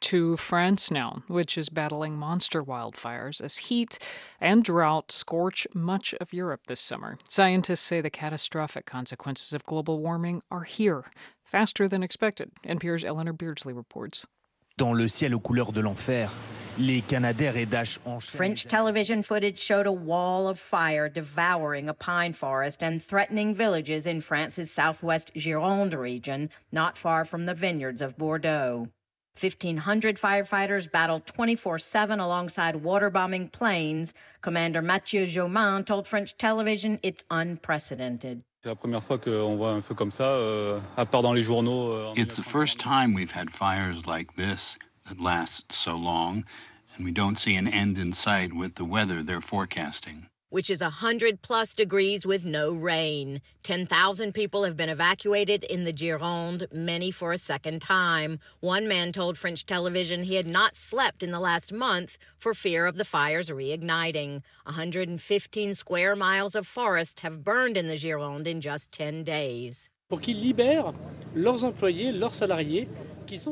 to France now, which is battling monster wildfires as heat and drought scorch much of Europe this summer. Scientists say the catastrophic consequences of global warming are here, faster than expected. NPR's Eleanor Beardsley reports. Dans le ciel aux couleurs de l'enfer, les Canadair et Dash French television footage showed a wall of fire devouring a pine forest and threatening villages in France's southwest Gironde region, not far from the vineyards of Bordeaux. 1,500 firefighters battled 24 7 alongside water-bombing planes. Commander Mathieu Jaumin told French television it's unprecedented. Euh, euh, it's the first time we've had fires like this that last so long, and we don't see an end in sight with the weather they're forecasting which is 100 plus degrees with no rain. 10,000 people have been evacuated in the Gironde, many for a second time. One man told French television he had not slept in the last month for fear of the fires reigniting. 115 square miles of forest have burned in the Gironde in just 10 days. Pour qu'ils libèrent leurs employés, leurs salariés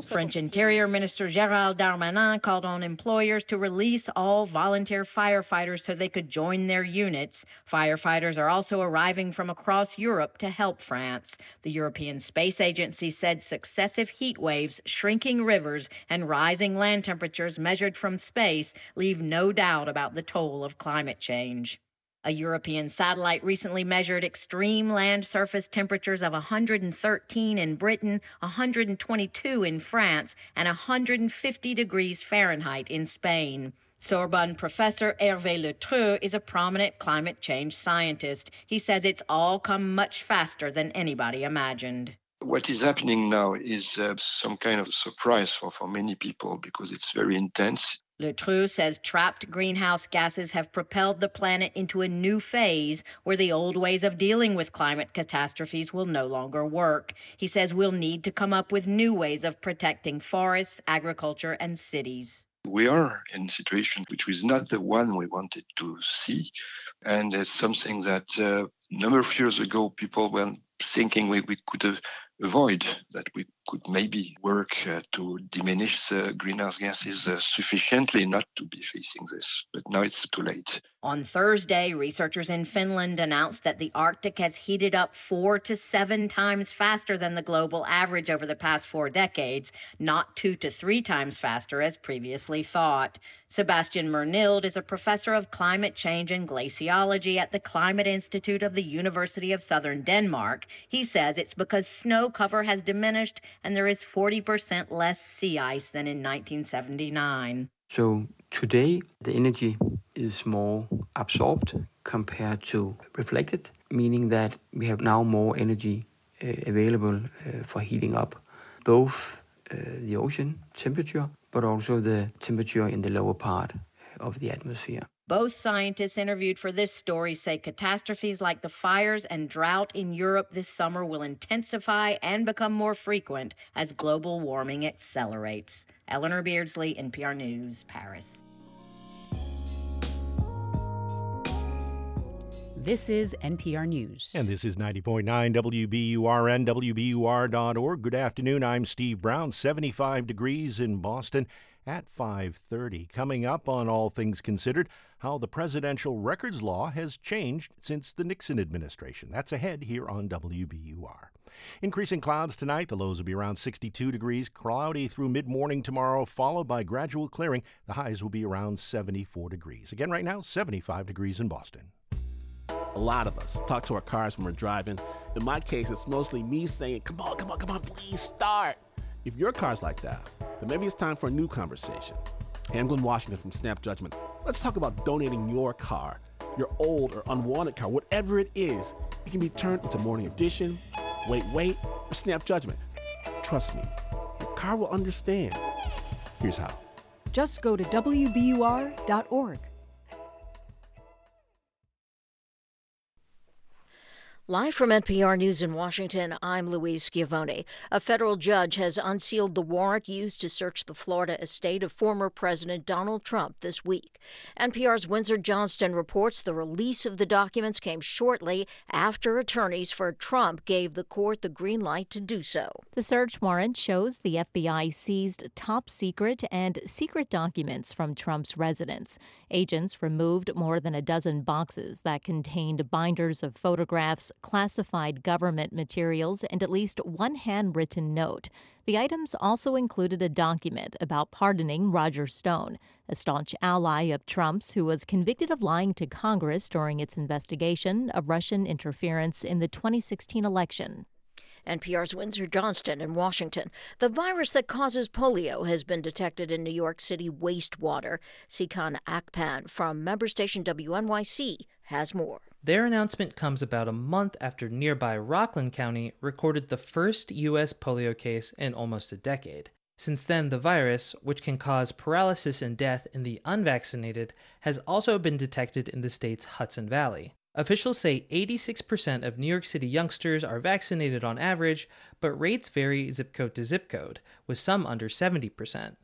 French Interior Minister Gérald Darmanin called on employers to release all volunteer firefighters so they could join their units. Firefighters are also arriving from across Europe to help France. The European Space Agency said successive heat waves, shrinking rivers, and rising land temperatures measured from space leave no doubt about the toll of climate change. A European satellite recently measured extreme land surface temperatures of 113 in Britain, 122 in France, and 150 degrees Fahrenheit in Spain. Sorbonne professor Hervé Le Treut is a prominent climate change scientist. He says it's all come much faster than anybody imagined. What is happening now is uh, some kind of surprise for, for many people because it's very intense. Le Treut says trapped greenhouse gases have propelled the planet into a new phase where the old ways of dealing with climate catastrophes will no longer work. He says we'll need to come up with new ways of protecting forests, agriculture, and cities. We are in a situation which was not the one we wanted to see. And it's something that uh, a number of years ago people were thinking we, we could avoid, that we could maybe work uh, to diminish the greenhouse gases uh, sufficiently not to be facing this. But now it's too late. On Thursday, researchers in Finland announced that the Arctic has heated up four to seven times faster than the global average over the past four decades, not two to three times faster as previously thought. Sebastian Mernild is a professor of climate change and glaciology at the Climate Institute of the University of Southern Denmark. He says it's because snow cover has diminished and there is 40% less sea ice than in 1979. So today, the energy is more absorbed compared to reflected, meaning that we have now more energy uh, available uh, for heating up both uh, the ocean temperature but also the temperature in the lower part of the atmosphere. Both scientists interviewed for this story say catastrophes like the fires and drought in Europe this summer will intensify and become more frequent as global warming accelerates. Eleanor Beardsley, NPR News, Paris. This is NPR News. And this is 90.9 WBURN, WBUR.org. Good afternoon. I'm Steve Brown. 75 degrees in Boston at 5:30. Coming up on All Things Considered, how the presidential records law has changed since the Nixon administration. That's ahead here on WBUR. Increasing clouds tonight. The lows will be around 62 degrees, cloudy through mid-morning tomorrow, followed by gradual clearing. The highs will be around 74 degrees. Again right now, 75 degrees in Boston. A lot of us talk to our cars when we're driving. In my case, it's mostly me saying, Come on, come on, come on, please start. If your car's like that, then maybe it's time for a new conversation. I'm Glynn Washington from Snap Judgment. Let's talk about donating your car, your old or unwanted car, whatever it is. It can be turned into Morning Edition, Wait, Wait, or Snap Judgment. Trust me, your car will understand. Here's how. Just go to WBUR.org. Live from NPR News in Washington, I'm Louise Schiavone. A federal judge has unsealed the warrant used to search the Florida estate of former President Donald Trump this week. NPR's Windsor Johnston reports the release of the documents came shortly after attorneys for Trump gave the court the green light to do so. The search warrant shows the FBI seized top secret and secret documents from Trump's residence. Agents removed more than a dozen boxes that contained binders of photographs classified government materials, and at least one handwritten note. The items also included a document about pardoning Roger Stone, a staunch ally of Trump's who was convicted of lying to Congress during its investigation of Russian interference in the 2016 election. NPR's Windsor Johnston in Washington. The virus that causes polio has been detected in New York City wastewater. Sikan Akpan from member station WNYC has more. Their announcement comes about a month after nearby Rockland County recorded the first U.S. polio case in almost a decade. Since then, the virus, which can cause paralysis and death in the unvaccinated, has also been detected in the state's Hudson Valley. Officials say 86% of New York City youngsters are vaccinated on average, but rates vary zip code to zip code, with some under 70%.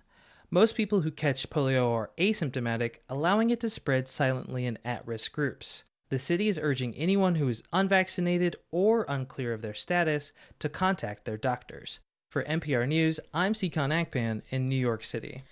Most people who catch polio are asymptomatic, allowing it to spread silently in at risk groups. The city is urging anyone who is unvaccinated or unclear of their status to contact their doctors. For NPR News, I'm Sikan Akpan in New York City.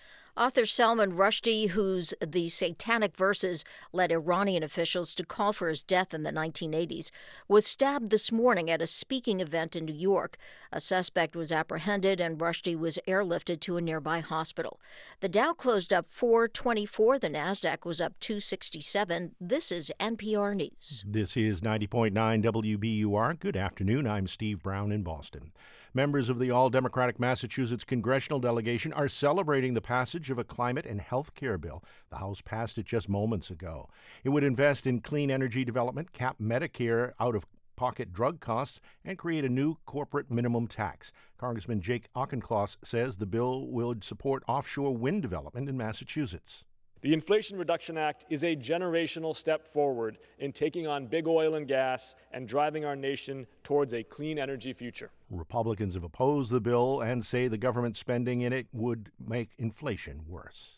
Author Salman Rushdie, whose The Satanic Verses led Iranian officials to call for his death in the 1980s, was stabbed this morning at a speaking event in New York. A suspect was apprehended and Rushdie was airlifted to a nearby hospital. The Dow closed up 424, the Nasdaq was up 267. This is NPR News. This is 90.9 WBUR. Good afternoon. I'm Steve Brown in Boston. Members of the All Democratic Massachusetts congressional delegation are celebrating the passage of a climate and health care bill. The House passed it just moments ago. It would invest in clean energy development, cap Medicare out of pocket drug costs, and create a new corporate minimum tax. Congressman Jake Auchincloss says the bill would support offshore wind development in Massachusetts. The Inflation Reduction Act is a generational step forward in taking on big oil and gas and driving our nation towards a clean energy future. Republicans have opposed the bill and say the government spending in it would make inflation worse.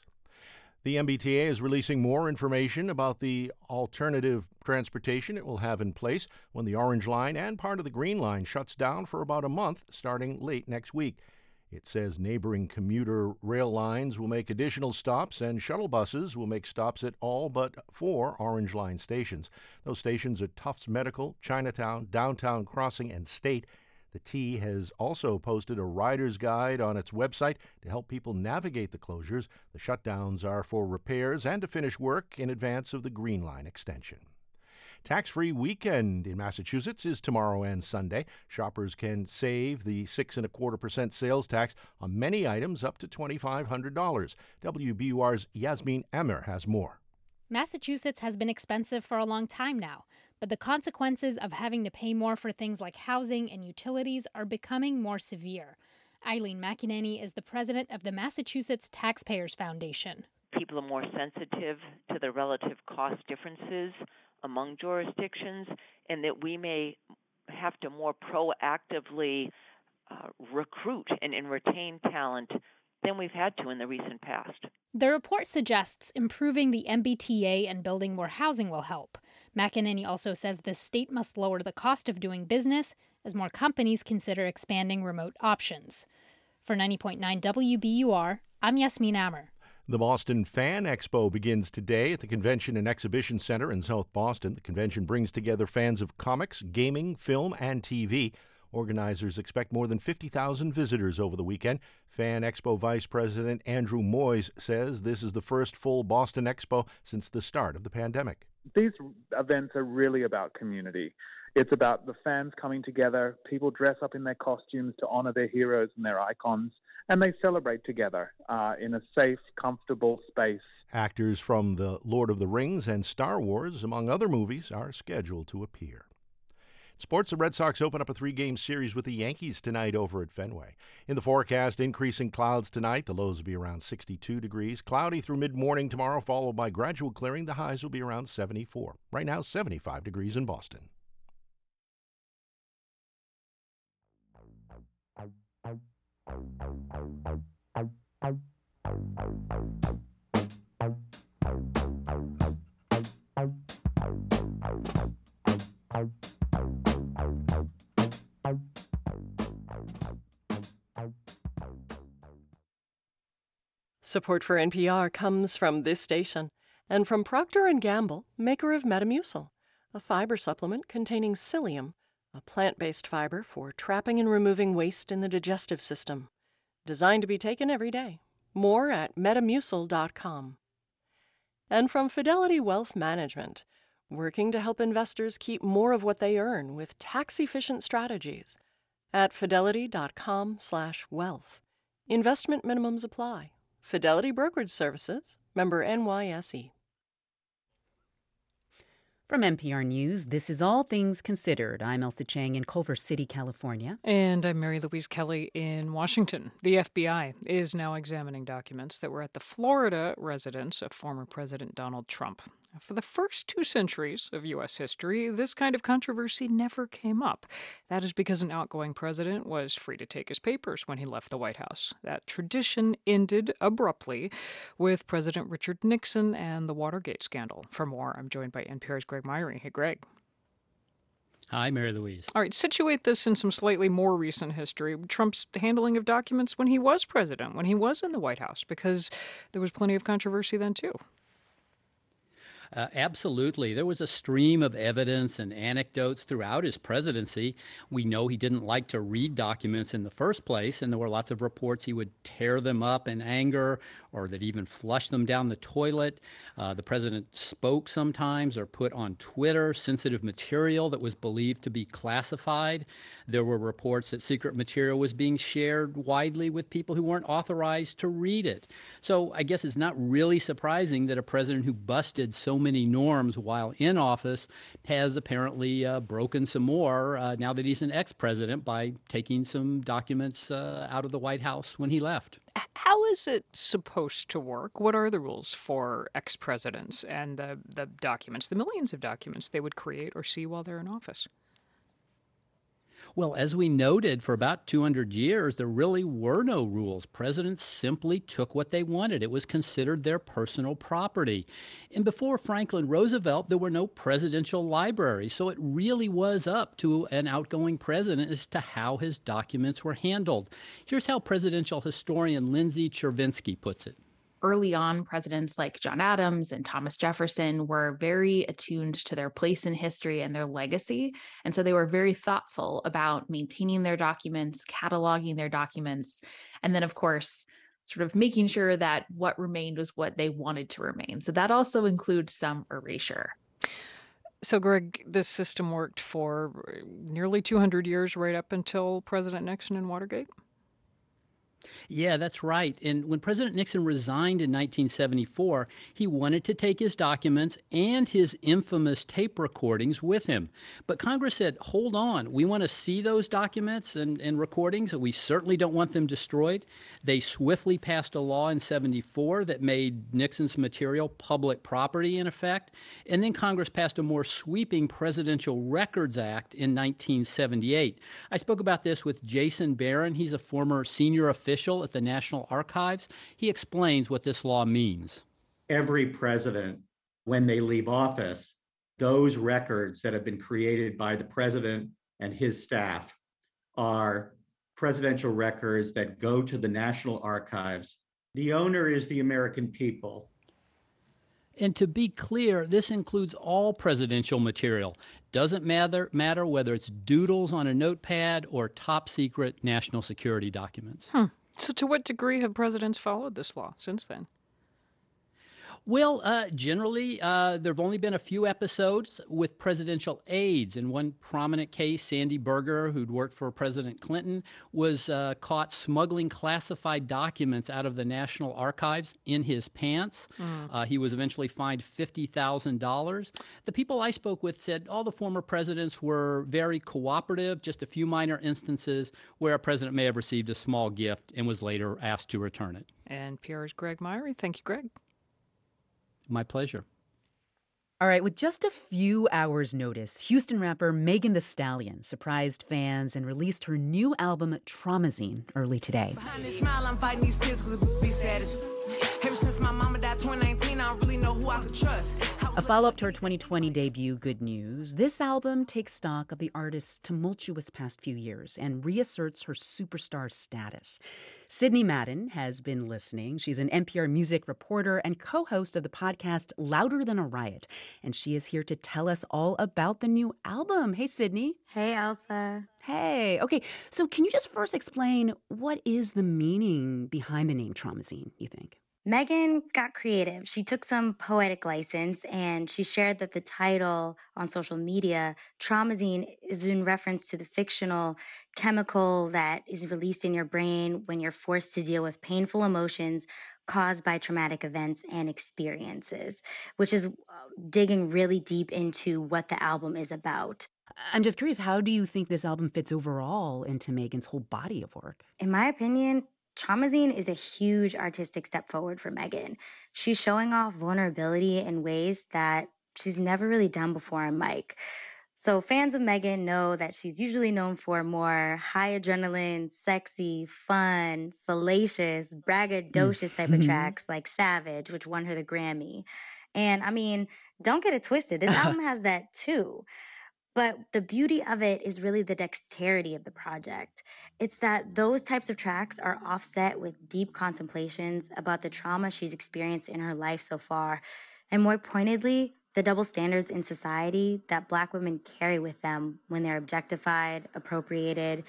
The MBTA is releasing more information about the alternative transportation it will have in place when the Orange Line and part of the Green Line shuts down for about a month starting late next week. It says neighboring commuter rail lines will make additional stops and shuttle buses will make stops at all but four Orange Line stations. Those stations are Tufts Medical, Chinatown, Downtown Crossing, and State. The T has also posted a rider's guide on its website to help people navigate the closures. The shutdowns are for repairs and to finish work in advance of the Green Line extension. Tax free weekend in Massachusetts is tomorrow and Sunday. Shoppers can save the six and a quarter percent sales tax on many items up to $2,500. WBUR's Yasmin Amer has more. Massachusetts has been expensive for a long time now, but the consequences of having to pay more for things like housing and utilities are becoming more severe. Eileen McAnneny is the president of the Massachusetts Taxpayers Foundation. People are more sensitive to the relative cost differences among jurisdictions, and that we may have to more proactively uh, recruit and, and retain talent than we've had to in the recent past. The report suggests improving the MBTA and building more housing will help. McAnneny also says the state must lower the cost of doing business as more companies consider expanding remote options. For 90.9 WBUR, I'm Yasmin Amer. The Boston Fan Expo begins today at the Convention and Exhibition Center in South Boston. The convention brings together fans of comics, gaming, film, and TV. Organizers expect more than 50,000 visitors over the weekend. Fan Expo Vice President Andrew Moyes says this is the first full Boston Expo since the start of the pandemic. These events are really about community. It's about the fans coming together. People dress up in their costumes to honor their heroes and their icons, and they celebrate together uh, in a safe, comfortable space. Actors from The Lord of the Rings and Star Wars, among other movies, are scheduled to appear. Sports, the Red Sox open up a three game series with the Yankees tonight over at Fenway. In the forecast, increasing clouds tonight. The lows will be around 62 degrees. Cloudy through mid morning tomorrow, followed by gradual clearing. The highs will be around 74. Right now, 75 degrees in Boston. Support for NPR comes from this station and from Procter & Gamble, maker of Metamucil, a fiber supplement containing psyllium, a plant-based fiber for trapping and removing waste in the digestive system, designed to be taken every day. More at metamucil.com. And from Fidelity Wealth Management, working to help investors keep more of what they earn with tax-efficient strategies at fidelity.com/wealth. Investment minimums apply. Fidelity Brokerage Services, member NYSE. From NPR News, this is All Things Considered. I'm Ailsa Chang in Culver City, California. And I'm Mary Louise Kelly in Washington. The FBI is now examining documents that were at the Florida residence of former President Donald Trump. For the first two centuries of U.S. history, this kind of controversy never came up. That is because an outgoing president was free to take his papers when he left the White House. That tradition ended abruptly with President Richard Nixon and the Watergate scandal. For more, I'm joined by NPR's Greg Myre. Hey, Greg. Hi, Mary Louise. All right, situate this in some slightly more recent history. Trump's handling of documents when he was president, when he was in the White House, because there was plenty of controversy then, too. Uh, absolutely. There was a stream of evidence and anecdotes throughout his presidency. We know he didn't like to read documents in the first place, and there were lots of reports he would tear them up in anger or that even flush them down the toilet. Uh, the president spoke sometimes or put on Twitter sensitive material that was believed to be classified. There were reports that secret material was being shared widely with people who weren't authorized to read it. So I guess it's not really surprising that a president who busted so many norms while in office has apparently uh, broken some more uh, now that he's an ex president by taking some documents uh, out of the White House when he left. How is it supposed to work? What are the rules for ex presidents and the, the documents, the millions of documents they would create or see while they're in office? Well, as we noted, for about 200 years, there really were no rules. Presidents simply took what they wanted. It was considered their personal property. And before Franklin Roosevelt, there were no presidential libraries. So it really was up to an outgoing president as to how his documents were handled. Here's how presidential historian Lindsay Chervinsky puts it early on, presidents like John Adams and Thomas Jefferson were very attuned to their place in history and their legacy. And so they were very thoughtful about maintaining their documents, cataloging their documents, and then, of course, sort of making sure that what remained was what they wanted to remain. So that also includes some erasure. So, Greg, this system worked for uh, nearly 200 years, right up until President Nixon and Watergate? Yeah, that's right. And when President Nixon resigned in 1974, he wanted to take his documents and his infamous tape recordings with him. But Congress said, hold on, we want to see those documents and, and recordings. We certainly don't want them destroyed. They swiftly passed a law in 74 that made Nixon's material public property, in effect. And then Congress passed a more sweeping Presidential Records Act in 1978. I spoke about this with Jason Baron. He's a former senior official official at the National Archives. He explains what this law means. Every president, when they leave office, those records that have been created by the president and his staff are presidential records that go to the National Archives. The owner is the American people. And to be clear, this includes all presidential material. Doesn't matter matter whether it's doodles on a notepad or top secret national security documents. Hmm. So, to what degree have presidents followed this law since then? Well, uh, generally, uh, there have only been a few episodes with presidential aides. In one prominent case, Sandy Berger, who'd worked for President Clinton, was uh, caught smuggling classified documents out of the National Archives in his pants. Mm. he was eventually fined $50,000. The people I spoke with said all the former presidents were very cooperative, just a few minor instances where a president may have received a small gift and was later asked to return it. NPR's Greg Myre. Thank you, Greg. My pleasure. All right, with just a few hours' notice, Houston rapper Megan Thee Stallion surprised fans and released her new album Traumazine early today. Ever since my mama died 2019, I don't really know who I could trust. A follow up to her 2020 debut, Good News, this album takes stock of the artist's tumultuous past few years and reasserts her superstar status. Sidney Madden has been listening. She's an NPR music reporter and co host of the podcast Louder Than a Riot. And she is here to tell us all about the new album. Hey, Sidney. Hey, Ailsa. Hey. Okay, so can you just first explain what is the meaning behind the name Traumazine, you think? Megan got creative. She took some poetic license and she shared that the title on social media, Traumazine, is in reference to the fictional chemical that is released in your brain when you're forced to deal with painful emotions caused by traumatic events and experiences, which is uh, digging really deep into what the album is about. I'm just curious, how do you think this album fits overall into Megan's whole body of work? In my opinion, Traumazine is a huge artistic step forward for Megan. She's showing off vulnerability in ways that she's never really done before on mic. So fans of Megan know that she's usually known for more high adrenaline, sexy, fun, salacious, braggadocious type of mm-hmm. tracks like Savage, which won her the Grammy. And I mean, don't get it twisted. This album has that too. But the beauty of it is really the dexterity of the project. It's that those types of tracks are offset with deep contemplations about the trauma she's experienced in her life so far, and more pointedly, the double standards in society that Black women carry with them when they're objectified, appropriated.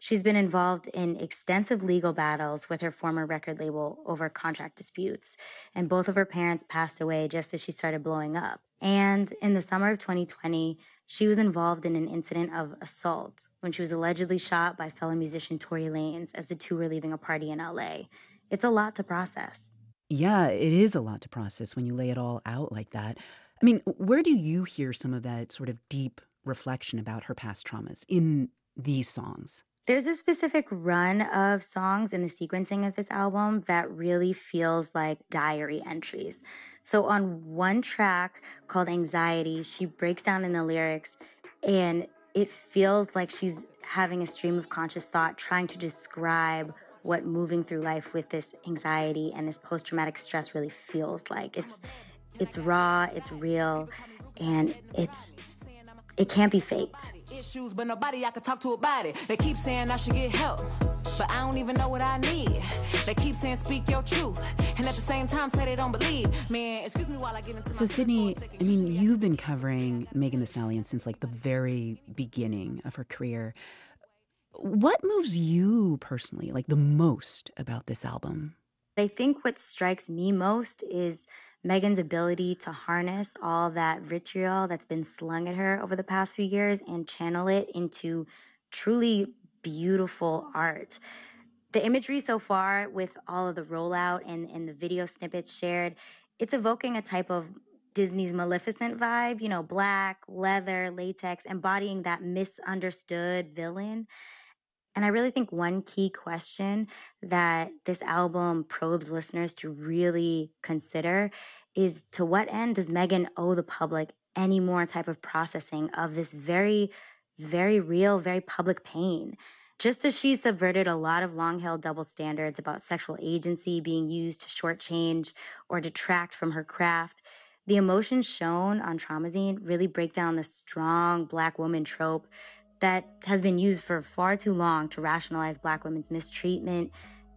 She's been involved in extensive legal battles with her former record label over contract disputes, and both of her parents passed away just as she started blowing up. And in the summer of 2020, she was involved in an incident of assault when she was allegedly shot by fellow musician Tory Lanez as the two were leaving a party in LA. It's a lot to process. Yeah, it is a lot to process when you lay it all out like that. I mean, where do you hear some of that sort of deep reflection about her past traumas in these songs? There's a specific run of songs in the sequencing of this album that really feels like diary entries. So, on one track called Anxiety, she breaks down in the lyrics and it feels like she's having a stream of conscious thought trying to describe what moving through life with this anxiety and this post traumatic stress really feels like. It's it's raw, it's real, and it's it can't be faked. Issues, but nobody I can talk to about it. They keep saying I should get help, but I don't even know what I need. They keep saying speak your truth, and at the same time say they don't believe. Man, excuse me while I get into So, Sidney, I mean, you've been covering Megan Thee Stallion since like the very beginning of her career. What moves you personally, like the most about this album? I think what strikes me most is Megan's ability to harness all that vitriol that's been slung at her over the past few years and channel it into truly beautiful art. The imagery so far, with all of the rollout and, and the video snippets shared, it's evoking a type of Disney's Maleficent vibe, you know, black, leather, latex, embodying that misunderstood villain. And I really think one key question that this album probes listeners to really consider is to what end does Megan owe the public any more type of processing of this very, very real, very public pain? Just as she subverted a lot of long held double standards about sexual agency being used to shortchange or detract from her craft, the emotions shown on Traumazine really break down the strong black woman trope that has been used for far too long to rationalize Black women's mistreatment,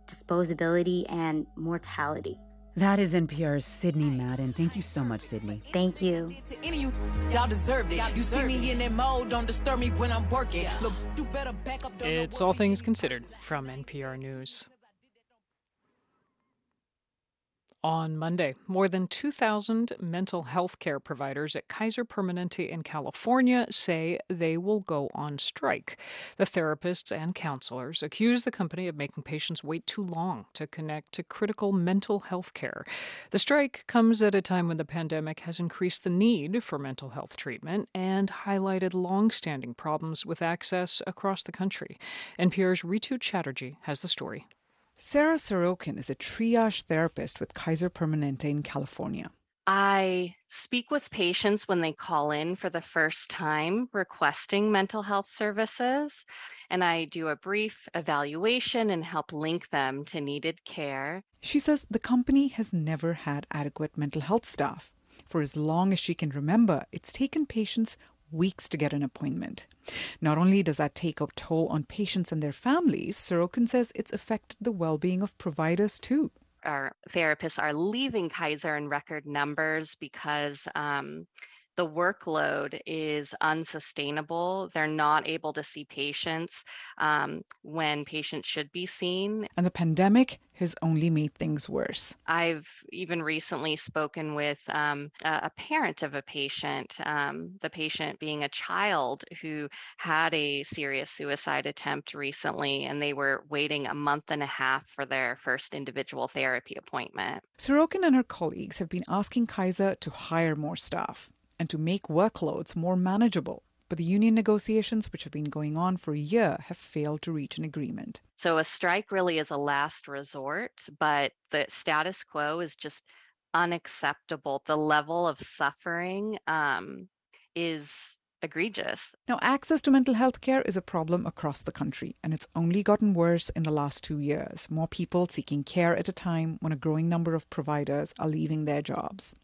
disposability, and mortality. That is NPR's Sidney Madden. Thank you so much, Sidney. Thank you. Y'all deserved it. You see me in that mode, don't disturb me when I'm working. Look, you better back up. It's All Things Considered from NPR News. On Monday, more than 2,000 mental health care providers at Kaiser Permanente in California say they will go on strike. The therapists and counselors accuse the company of making patients wait too long to connect to critical mental health care. The strike comes at a time when the pandemic has increased the need for mental health treatment and highlighted long-standing problems with access across the country. NPR's Rhitu Chatterjee has the story. Sarah Sorokin is a triage therapist with Kaiser Permanente in California. I speak with patients when they call in for the first time requesting mental health services, and I do a brief evaluation and help link them to needed care. She says the company has never had adequate mental health staff. For as long as she can remember, it's taken patients weeks to get an appointment. Not only does that take a toll on patients and their families, Sorokin says it's affected the well being of providers too. Our therapists are leaving Kaiser in record numbers because um, the workload is unsustainable. They're not able to see patients um, when patients should be seen. And the pandemic has only made things worse. I've even recently spoken with um, a parent of a patient, um, the patient being a child who had a serious suicide attempt recently, and they were waiting a month and a half for their first individual therapy appointment. Sorokin and her colleagues have been asking Kaiser to hire more staff and to make workloads more manageable. But the union negotiations, which have been going on for a year, have failed to reach an agreement. So a strike really is a last resort, but the status quo is just unacceptable. The level of suffering um, is egregious. Now, access to mental health care is a problem across the country, and it's only gotten worse in the last two years. More people seeking care at a time when a growing number of providers are leaving their jobs.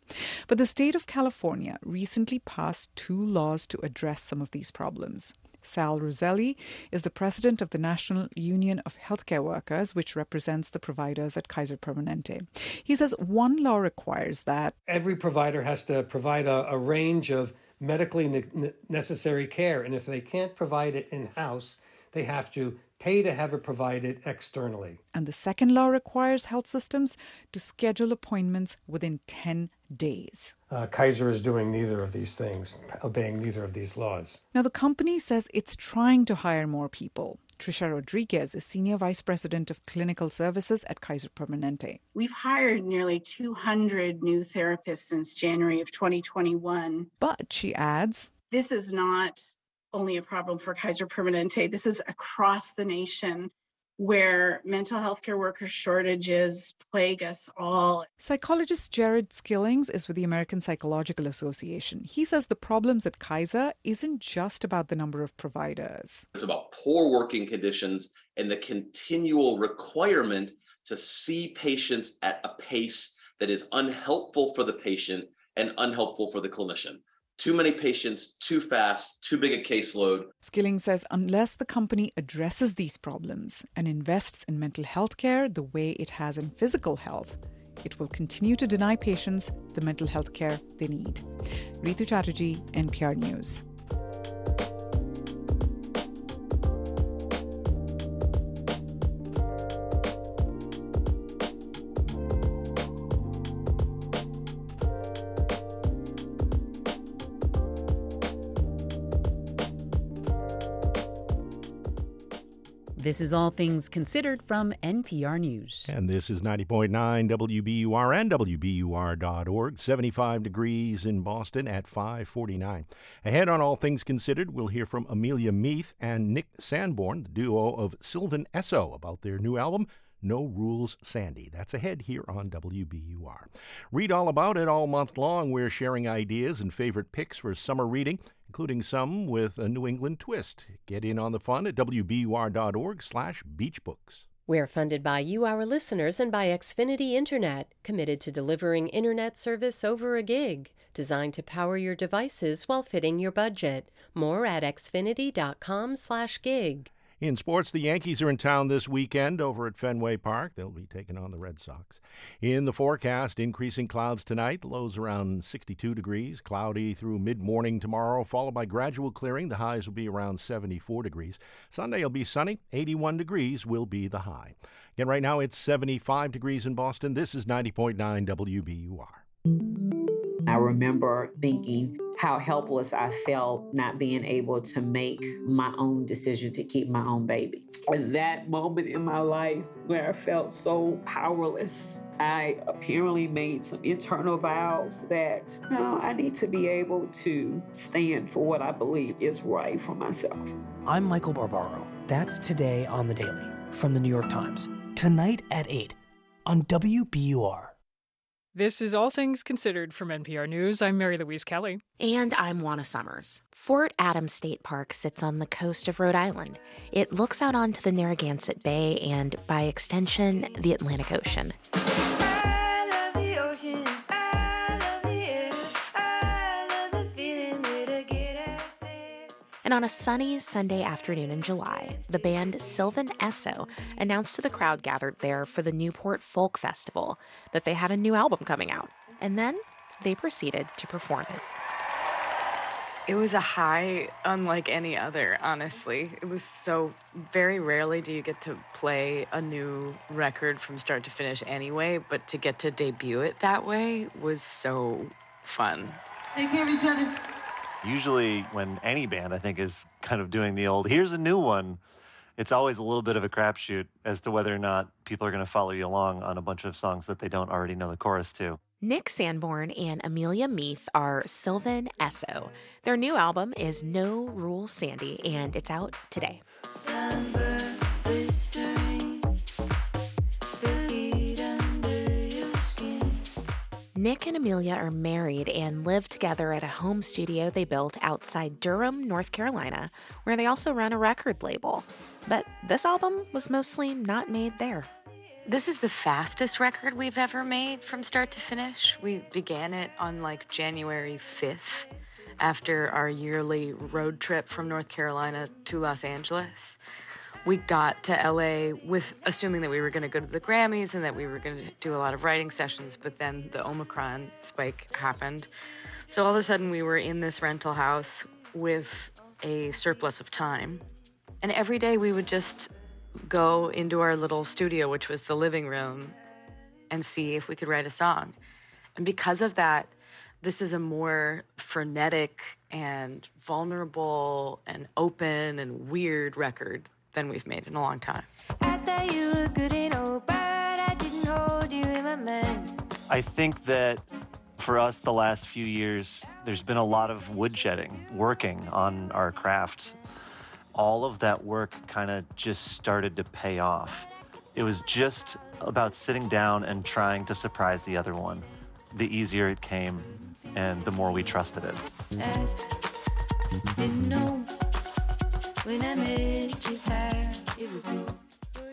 But the state of California recently passed two laws to address some of these problems. Sal Rosselli is the president of the National Union of Healthcare Workers, which represents the providers at Kaiser Permanente. He says one law requires that every provider has to provide a, a range of medically ne- necessary care. And if they can't provide it in house, they have to pay to have it provided externally. And the second law requires health systems to schedule appointments within 10 days. Uh, Kaiser is doing neither of these things, obeying neither of these laws. Now, the company says it's trying to hire more people. Trisha Rodriguez is Senior Vice President of Clinical Services at Kaiser Permanente. We've hired nearly 200 new therapists since January of 2021. But, she adds, this is not only a problem for Kaiser Permanente, this is across the nation. Where mental health care worker shortages plague us all. Psychologist Jared Skillings is with the American Psychological Association. He says the problems at Kaiser isn't just about the number of providers. It's about poor working conditions and the continual requirement to see patients at a pace that is unhelpful for the patient and unhelpful for the clinician too many patients, too fast, too big a caseload. Skilling says unless the company addresses these problems and invests in mental health care the way it has in physical health, it will continue to deny patients the mental health care they need. Rhitu Chatterjee, NPR News. This is All Things Considered from NPR News. And this is 90.9 WBUR and WBUR.org. 75 degrees in Boston at 549. Ahead on All Things Considered, we'll hear from Amelia Meath and Nick Sanborn, the duo of Sylvan Esso, about their new album, no Rules Sandy. That's ahead here on WBUR. Read all about it all month long. We're sharing ideas and favorite picks for summer reading including some with a New England twist. Get in on the fun at wbur.org slash beachbooks. We're funded by you, our listeners, and by Xfinity Internet, committed to delivering internet service over a gig, designed to power your devices while fitting your budget. More at xfinity.com/gig. In sports, the Yankees are in town this weekend over at Fenway Park. They'll be taking on the Red Sox. In the forecast, increasing clouds tonight, lows around 62 degrees, cloudy through mid morning tomorrow, followed by gradual clearing. The highs will be around 74 degrees. Sunday will be sunny, 81 degrees will be the high. Again, right now it's 75 degrees in Boston. This is 90.9 WBUR. I remember thinking, how helpless I felt not being able to make my own decision to keep my own baby. And that moment in my life where I felt so powerless, I apparently made some internal vows that no, I need to be able to stand for what I believe is right for myself. I'm Michael Barbaro. That's today on the Daily from the New York Times. Tonight at 8 on WBUR. This is All Things Considered from NPR News. I'm Mary Louise Kelly. And I'm Juana Summers. Fort Adams State Park sits on the coast of Rhode Island. It looks out onto the Narragansett Bay and, by extension, the Atlantic Ocean. And on a sunny Sunday afternoon in July, the band Sylvan Esso announced to the crowd gathered there for the Newport Folk Festival that they had a new album coming out. And then they proceeded to perform it. It was a high unlike any other, honestly. It was so very rarely do you get to play a new record from start to finish anyway, but to get to debut it that way was so fun. Take care of each other usually when any band I think is kind of doing the old here's a new one, it's always a little bit of a crapshoot as to whether or not people are going to follow you along on a bunch of songs that they don't already know the chorus to. Nick Sanborn and Amelia Meath are Sylvan Esso. Their new album is No Rules Sandy, and it's out today. Nick and Amelia are married and live together at a home studio they built outside Durham, North Carolina, where they also run a record label. But this album was mostly not made there. This is the fastest record we've ever made from start to finish. We began it on like January 5th after our yearly road trip from North Carolina to Los Angeles we got to LA with assuming that we were going to go to the Grammys and that we were going to do a lot of writing sessions, but then the Omicron spike happened. So all of a sudden, we were in this rental house with a surplus of time. And every day we would just go into our little studio, which was the living room, and see if we could write a song. And because of that, this is a more frenetic and vulnerable and open and weird record than we've made in a long time. I think that for us, the last few years, there's been a lot of woodshedding, working on our craft all of that work kind of just started to pay off. It was just about sitting down and trying to surprise the other one. The easier it came, and the more we trusted it.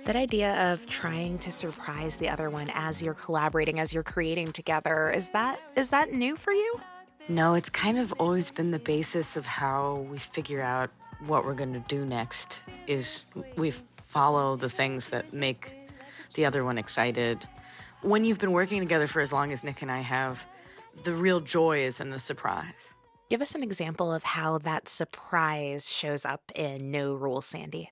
That idea of trying to surprise the other one as you're collaborating, as you're creating together, is that is that new for you? No, it's kind of always been the basis of how we figure out what we're going to do next is we follow the things that make the other one excited. When you've been working together for as long as Nick and I have, the real joy is in the surprise. Give us an example of how that surprise shows up in No Rules Sandy.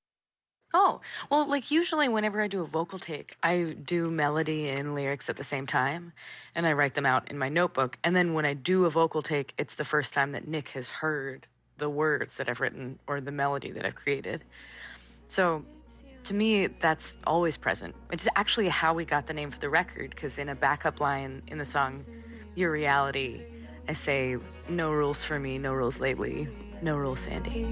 Oh, well, like usually whenever I do a vocal take, I do melody and lyrics at the same time and I write them out in my notebook. And then when I do a vocal take, it's the first time that Nick has heard the words that I've written or the melody that I've created. So to me, that's always present. It's actually how we got the name for the record because in a backup line in the song, Your Reality, I say, No rules for me, no rules lately, no rules, Sandy.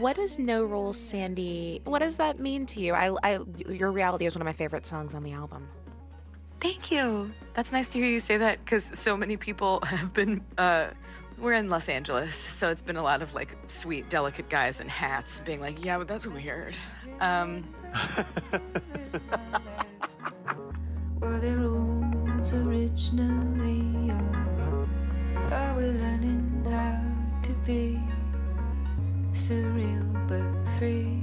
What is No Rules Sandy? What does that mean to you? I, I, Your Reality is one of my favorite songs on the album. Thank you. That's nice to hear you say that because so many people have been. Uh, we're in Los Angeles, so it's been a lot of like sweet, delicate guys in hats being like, "Yeah, but that's weird." Um, Were the rules originally or are we learning how to be surreal but free?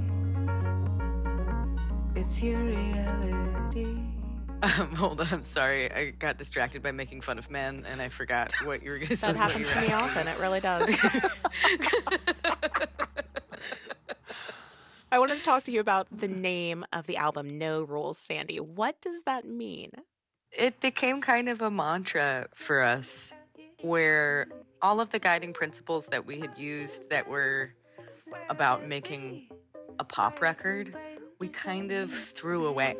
It's your reality. um, hold on, I'm sorry. I got distracted by making fun of men, and I forgot what you were going to say. That happens to me often. It really does. I wanted to talk to you about the name of the album, No Rules Sandy. What does that mean? it became kind of a mantra for us where all of the guiding principles that we had used that were about making a pop record, we kind of threw away.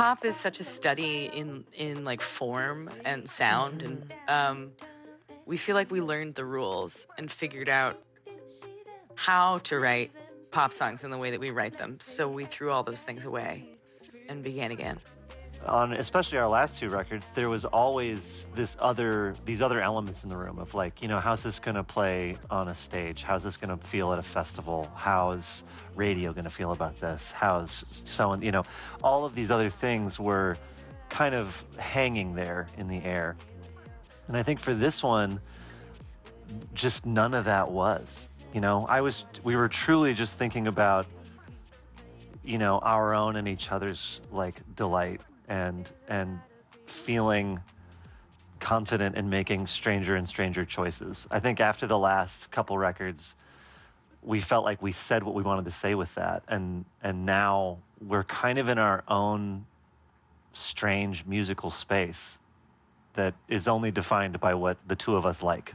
Pop is such a study in in like form and sound and um, we feel like we learned the rules and figured out how to write pop songs in the way that we write them. So we threw all those things away and began again. On especially our last two records there was always this other these other elements in the room of like you know how's this to play on a stage? How's this to feel at a festival? How's radio to feel about this? How's so on you know all of these other things were kind of hanging there in the air. And i think for this one just none of that was you know? I was we were truly just thinking about you know our own and each other's like delight and and feeling confident in making stranger and stranger choices. I think after the last couple records we felt like we said what we wanted to say with that. And and now we're kind of in our own strange musical space that is only defined by what the two of us like.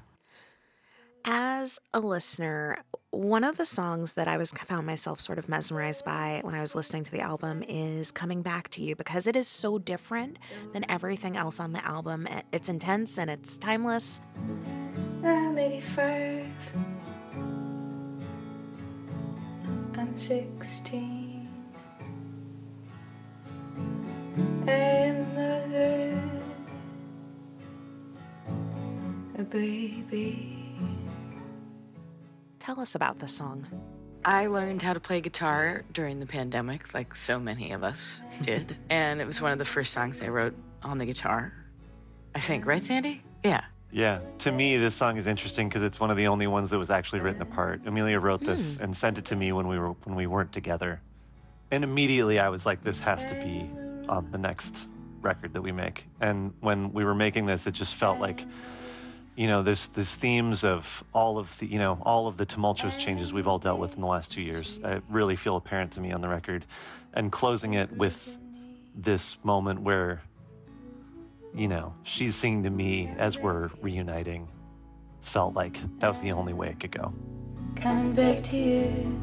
As a listener, one of the songs that I was found myself sort of mesmerized by when I was listening to the album is Coming Back to You because it is so different than everything else on the album. It's intense and it's timeless. I'm 85. I'm 16. I'm mother. A baby. Tell us about this song. I learned how to play guitar during the pandemic, like so many of us did. and it was one of the first songs I wrote on the guitar. I think, right, Sandy? Yeah. Yeah, to me, this song is interesting because it's one of the only ones that was actually written apart. Amelia wrote this Hmm. and sent it to me when we were when we weren't together, and immediately I was like, "This has to be on the next record that we make." And when we were making this, it just felt like, you know, there's there's themes of all of the you know all of the tumultuous changes we've all dealt with in the last two years. I really feel apparent to me on the record, and closing it with this moment where you know, she's singing to me as we're reuniting felt like that was the only way it could go. Coming back to you.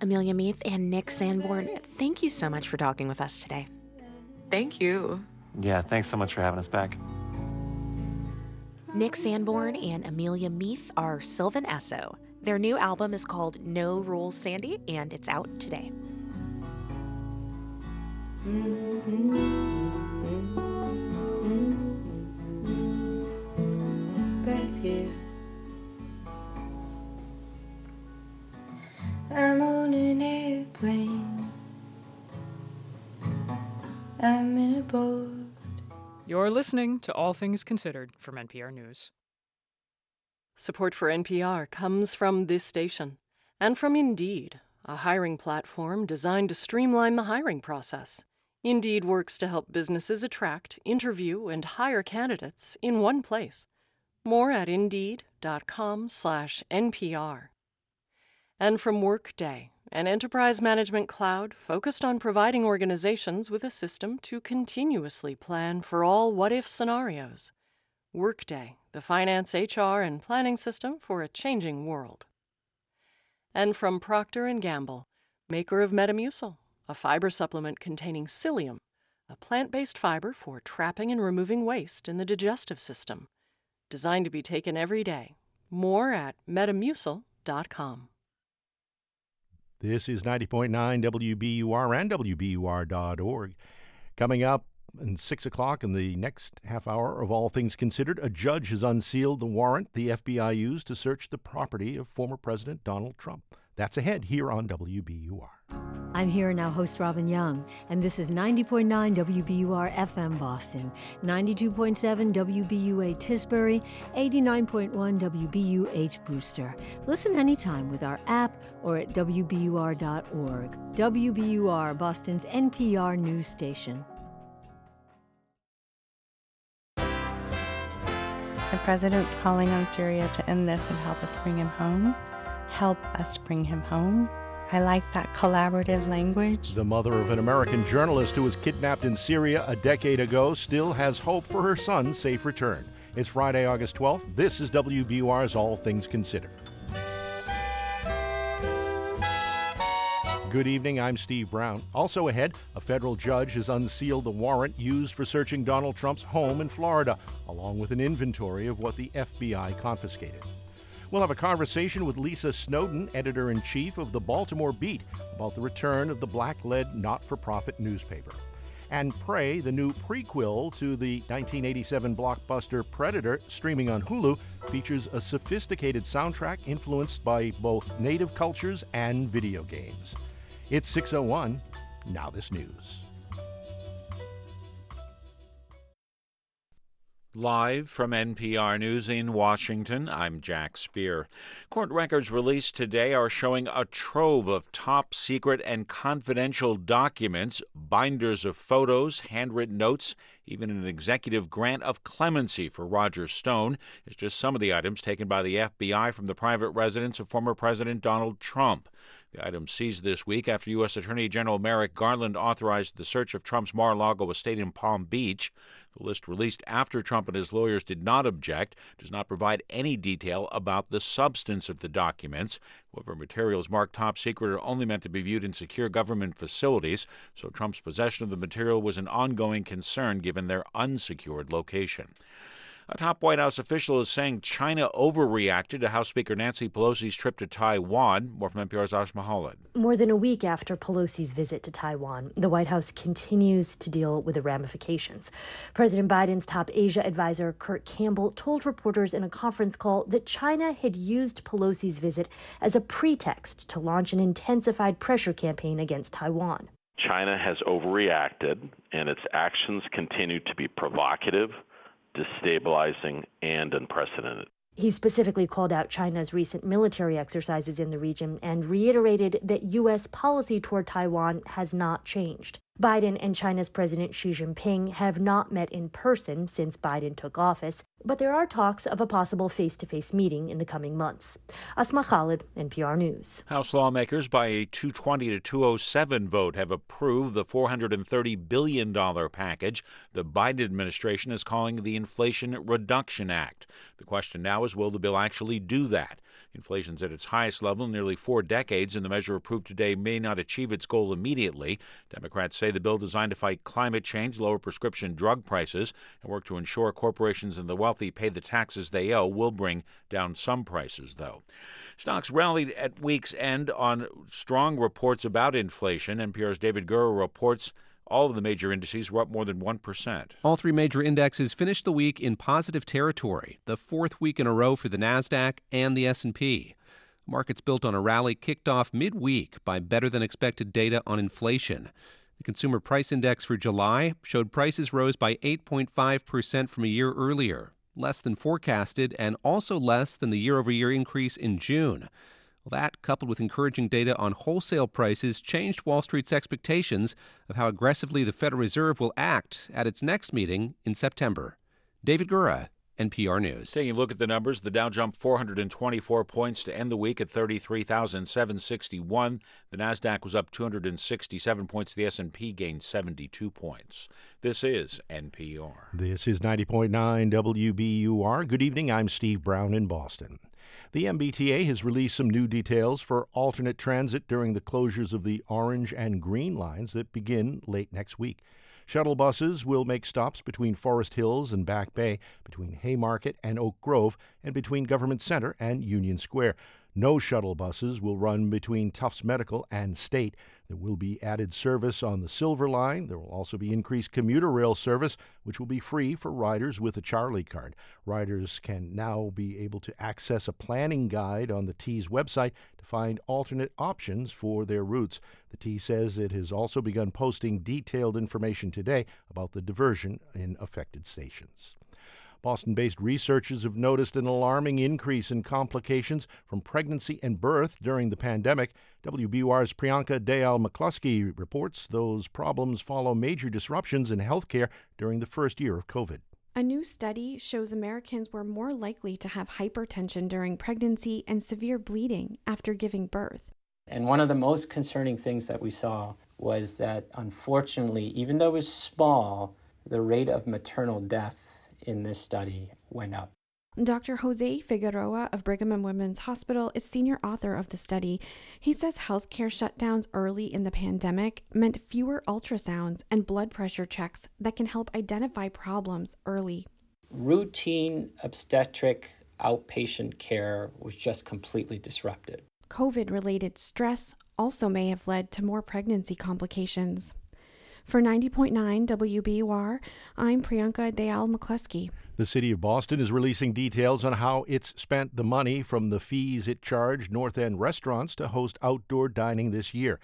Amelia Meath and Nick Sanborn, thank you so much for talking with us today. Thank you. Yeah, thanks so much for having us back. Nick Sanborn and Amelia Meath are Sylvan Esso. Their new album is called No Rules Sandy, and it's out today. I'm on an airplane. I'm in a boat. You're listening to All Things Considered from NPR News. Support for NPR comes from this station and from Indeed, a hiring platform designed to streamline the hiring process. Indeed works to help businesses attract, interview, and hire candidates in one place. More at indeed.com/npr. And from Workday, an enterprise management cloud focused on providing organizations with a system to continuously plan for all what-if scenarios. Workday, the finance, HR, and planning system for a changing world. And from Procter & Gamble, maker of Metamucil, a fiber supplement containing psyllium, a plant-based fiber for trapping and removing waste in the digestive system, designed to be taken every day. More at metamucil.com. This is 90.9 WBUR and WBUR.org. Coming up in 6 o'clock in the next half hour of All Things Considered, a judge has unsealed the warrant the FBI used to search the property of former President Donald Trump. That's ahead here on WBUR. I'm here now, host Robin Young, and this is 90.9 WBUR FM Boston, 92.7 WBUA Tisbury, 89.1 WBUH Brewster. Listen anytime with our app or at WBUR.org. WBUR, Boston's NPR news station. The president's calling on Syria to end this and help us bring him home. Help us bring him home. I like that collaborative language. The mother of an American journalist who was kidnapped in Syria a decade ago still has hope for her son's safe return. It's Friday, August 12th. This is WBUR's All Things Considered. Good evening, I'm Steve Brown. Also ahead, a federal judge has unsealed the warrant used for searching Donald Trump's home in Florida, along with an inventory of what the FBI confiscated. We'll have a conversation with Lisa Snowden, editor in chief of the Baltimore Beat, about the return of the black led not for profit newspaper. And Prey, the new prequel to the 1987 blockbuster Predator, streaming on Hulu, features a sophisticated soundtrack influenced by both native cultures and video games. It's 601. Now, this news. Live from NPR News in Washington, I'm Jack Speer. Court records released today are showing a trove of top secret and confidential documents, binders of photos, handwritten notes, even an executive grant of clemency for Roger Stone is just some of the items taken by the FBI from the private residence of former President Donald Trump. The items seized this week after U.S. Attorney General Merrick Garland authorized the search of Trump's Mar a Lago estate in Palm Beach. The list released after Trump and his lawyers did not object does not provide any detail about the substance of the documents. However, materials marked top secret are only meant to be viewed in secure government facilities, so Trump's possession of the material was an ongoing concern given their unsecured location. A top White House official is saying China overreacted to House Speaker Nancy Pelosi's trip to Taiwan. More from NPR's Asma Khalid. More than a week after Pelosi's visit to Taiwan, the White House continues to deal with the ramifications. President Biden's top Asia advisor, Kurt Campbell, told reporters in a conference call that China had used Pelosi's visit as a pretext to launch an intensified pressure campaign against Taiwan. China has overreacted, and its actions continue to be provocative, destabilizing, and unprecedented. He specifically called out China's recent military exercises in the region and reiterated that U.S. policy toward Taiwan has not changed. Biden and China's President Xi Jinping have not met in person since Biden took office, but there are talks of a possible face to face meeting in the coming months. Asma Khalid, NPR News. House lawmakers, by a 220 to 207 vote, have approved the $430 billion package the Biden administration is calling the Inflation Reduction Act. The question now is will the bill actually do that? Inflation's at its highest level in nearly four decades, and the measure approved today may not achieve its goal immediately. Democrats say the bill designed to fight climate change, lower prescription drug prices, and work to ensure corporations and the wealthy pay the taxes they owe will bring down some prices, though. Stocks rallied at week's end on strong reports about inflation. NPR's David Gura reports all of the major indices were up more than 1%. All three major indexes finished the week in positive territory, the fourth week in a row for the Nasdaq and the S&P. Markets built on a rally kicked off midweek by better than expected data on inflation. The consumer price index for July showed prices rose by 8.5% from a year earlier, less than forecasted and also less than the year-over-year increase in June. Well, that, coupled with encouraging data on wholesale prices, changed Wall Street's expectations of how aggressively the Federal Reserve will act at its next meeting in September. David Gura, NPR News. Taking a look at the numbers, the Dow jumped 424 points to end the week at 33,761. The Nasdaq was up 267 points. The S&P gained 72 points. This is NPR. This is 90.9 WBUR. Good evening. I'm Steve Brown in Boston. The MBTA has released some new details for alternate transit during the closures of the orange and green lines that begin late next week. Shuttle buses will make stops between Forest Hills and Back Bay, between Haymarket and Oak Grove, and between Government Center and Union Square. No shuttle buses will run between Tufts Medical and State. There will be added service on the Silver Line. There will also be increased commuter rail service, which will be free for riders with a Charlie card. Riders can now be able to access a planning guide on the T's website to find alternate options for their routes. The T says it has also begun posting detailed information today about the diversion in affected stations. Boston based researchers have noticed an alarming increase in complications from pregnancy and birth during the pandemic. WBUR's Priyanka Dayal McCluskey reports those problems follow major disruptions in healthcare during the first year of COVID. A new study shows Americans were more likely to have hypertension during pregnancy and severe bleeding after giving birth. And one of the most concerning things that we saw was that unfortunately, even though it was small, the rate of maternal death in this study went up. Dr. Jose Figueroa of Brigham and Women's Hospital is senior author of the study. He says healthcare shutdowns early in the pandemic meant fewer ultrasounds and blood pressure checks that can help identify problems early. Routine obstetric outpatient care was just completely disrupted. COVID related stress also may have led to more pregnancy complications. For 90.9 WBUR, I'm Priyanka Dayal McCluskey. The City of Boston is releasing details on how it's spent the money from the fees it charged North End restaurants to host outdoor dining this year.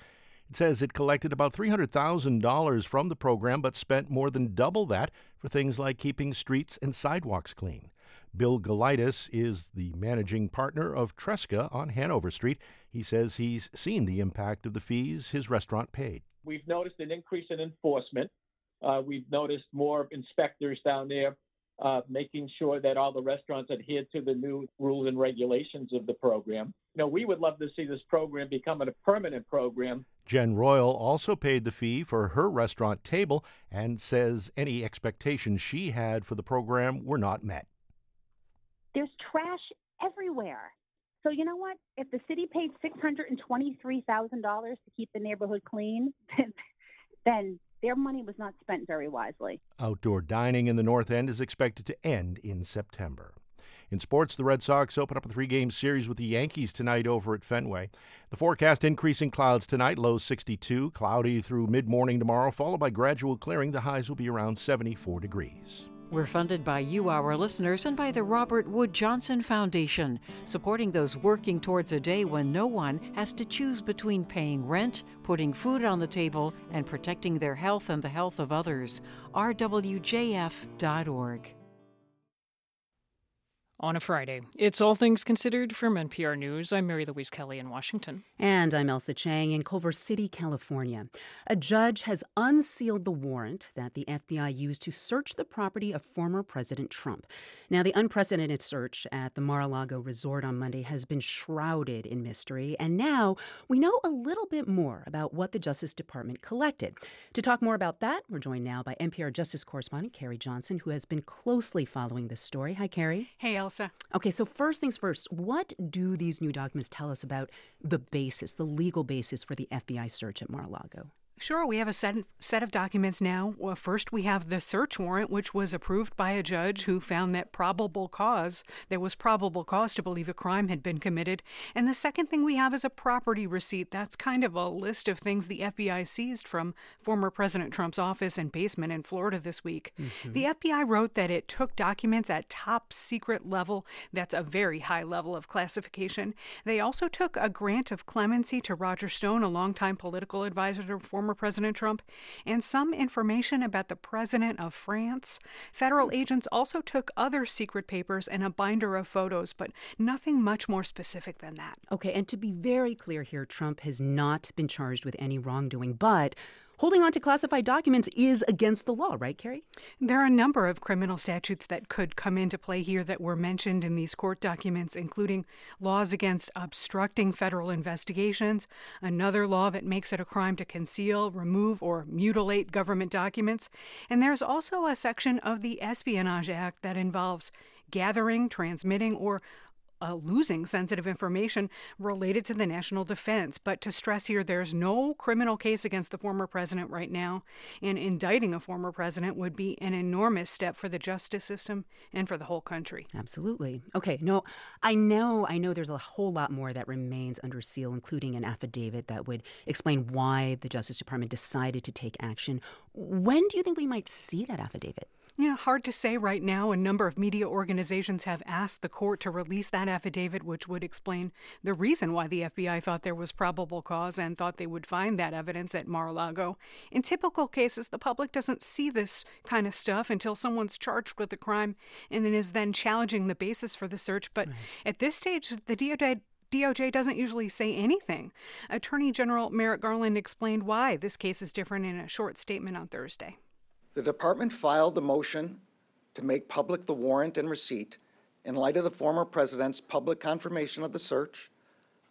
It says it collected about $300,000 from the program, but spent more than double that for things like keeping streets and sidewalks clean. Bill Galitis is the managing partner of Tresca on Hanover Street. He says he's seen the impact of the fees his restaurant paid. We've noticed an increase in enforcement. Uh, we've noticed more inspectors down there uh, making sure that all the restaurants adhere to the new rules and regulations of the program. You know, we would love to see this program become a permanent program. Jen Royle also paid the fee for her restaurant table and says any expectations she had for the program were not met. There's trash everywhere. So you know what? If the city paid six hundred and twenty-three thousand dollars to keep the neighborhood clean, then their money was not spent very wisely. Outdoor dining in the North End is expected to end in September. In sports, the Red Sox open up a three game series with the Yankees tonight over at Fenway. The forecast increasing clouds tonight, low 62, cloudy through mid morning tomorrow, followed by gradual clearing. The highs will be around 74 degrees. We're funded by you, our listeners, and by the Robert Wood Johnson Foundation, supporting those working towards a day when no one has to choose between paying rent, putting food on the table, and protecting their health and the health of others. rwjf.org. on a Friday. It's All Things Considered from NPR News. I'm Mary Louise Kelly in Washington. And I'm Ailsa Chang in Culver City, California. A judge has unsealed the warrant that the FBI used to search the property of former President Trump. Now, the unprecedented search at the Mar a Lago resort on Monday has been shrouded in mystery, and now we know a little bit more about what the Justice Department collected. To talk more about that, we're joined now by NPR Justice correspondent Carrie Johnson, who has been closely following this story. Hi, Carrie. Hey, Ailsa. Okay, so first things first, what do these new documents tell us about the basis, the legal basis for the FBI search at Mar a Lago? Sure, we have a set, set of documents now. Well, first, we have the search warrant, which was approved by a judge who found that probable cause, there was probable cause to believe a crime had been committed. And the second thing we have is a property receipt. That's kind of a list of things the FBI seized from former President Trump's office and basement in Florida this week. Mm-hmm. The FBI wrote that it took documents at top secret level. That's a very high level of classification. They also took a grant of clemency to Roger Stone, a longtime political advisor to former former President Trump, and some information about the President of France. Federal hmm. agents also took other secret papers and a binder of photos, but nothing much more specific than that. Okay, and to be very clear here, Trump has not been charged with any wrongdoing, but holding on to classified documents is against the law, right, Carrie? There are a number of criminal statutes that could come into play here that were mentioned in these court documents, including laws against obstructing federal investigations, another law that makes it a crime to conceal, remove, or mutilate government documents, and there's also a section of the Espionage Act that involves gathering, transmitting, or uh, losing sensitive information related to the national defense. But to stress here, there's no criminal case against the former president right now, and indicting a former president would be an enormous step for the justice system and for the whole country. Absolutely. Okay, no, I know, I know there's a whole lot more that remains under seal, including an affidavit that would explain why the Justice Department decided to take action. When do you think we might see that affidavit? Yeah, hard to say right now. A number of media organizations have asked the court to release that affidavit, which would explain the reason why the FBI thought there was probable cause and thought they would find that evidence at Mar a Lago. In typical cases, the public doesn't see this kind of stuff until someone's charged with a crime and then is then challenging the basis for the search. But at this stage, the DOJ DOJ doesn't usually say anything. Attorney General Merrick Garland explained why this case is different in a short statement on Thursday. The department filed the motion to make public the warrant and receipt in light of the former president's public confirmation of the search,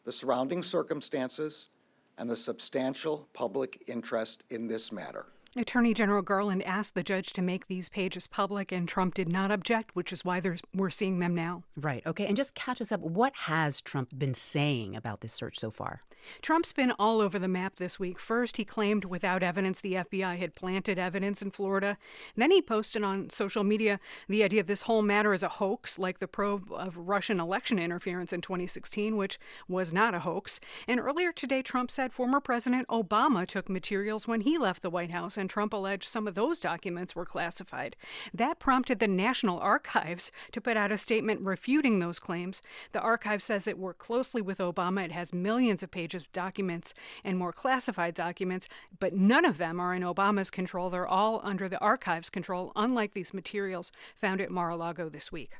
the surrounding circumstances, and the substantial public interest in this matter. Attorney General Garland asked the judge to make these pages public, and Trump did not object, which is why we're seeing them now. Right. Okay. And just catch us up. What has Trump been saying about this search so far? Trump's been all over the map this week. First, he claimed without evidence the FBI had planted evidence in Florida. Then he posted on social media the idea this whole matter is a hoax, like the probe of Russian election interference in 2016, which was not a hoax. And earlier today, Trump said former President Obama took materials when he left the White House, and Trump alleged some of those documents were classified. That prompted the National Archives to put out a statement refuting those claims. The archive says it worked closely with Obama. It has millions of pages of documents and more classified documents, but none of them are in Obama's control. They're all under the archive's control, unlike these materials found at Mar a Lago this week.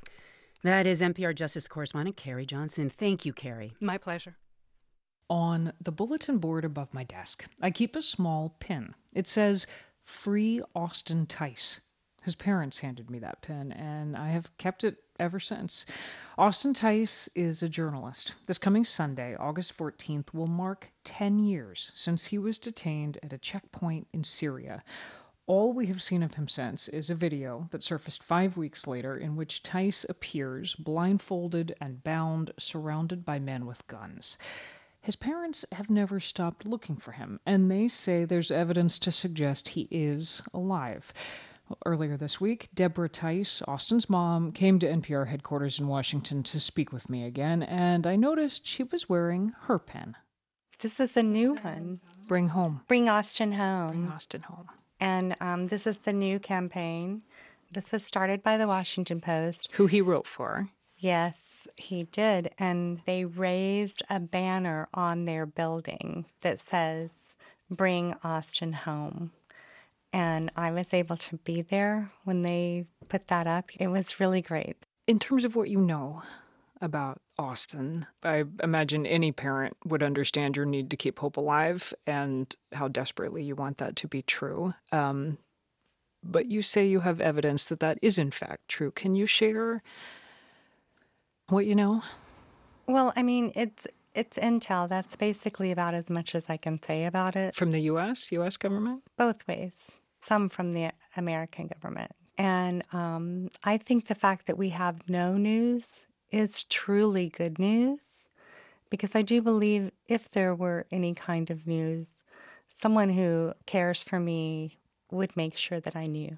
That is NPR Justice correspondent Carrie Johnson. Thank you, Carrie. My pleasure. On the bulletin board above my desk, I keep a small pin. It says, Free Austin Tice. His parents handed me that pin, and I have kept it ever since. Austin Tice is a journalist. This coming Sunday, August 14th, will mark 10 years since he was detained at a checkpoint in Syria. All we have seen of him since is a video that surfaced five weeks later in which Tice appears blindfolded and bound, surrounded by men with guns. His parents have never stopped looking for him, and they say there's evidence to suggest he is alive. Earlier this week, Deborah Tice, Austin's mom, came to NPR headquarters in Washington to speak with me again, and I noticed she was wearing her pen. This is the new one. Bring home. Bring Austin home. Bring Austin home. And um, this is the new campaign. This was started by the Washington Post. Who he wrote for. Yes, he did. And they raised a banner on their building that says, Bring Austin home. And I was able to be there when they put that up. It was really great. In terms of what you know about Austin, I imagine any parent would understand your need to keep hope alive and how desperately you want that to be true. Um, but you say you have evidence that that is in fact true. Can you share what you know? Well, I mean, it's it's intel. That's basically about as much as I can say about it. From the U.S., U.S. government? Both ways. Some from the American government. And um, I think the fact that we have no news is truly good news because I do believe if there were any kind of news, someone who cares for me would make sure that I knew.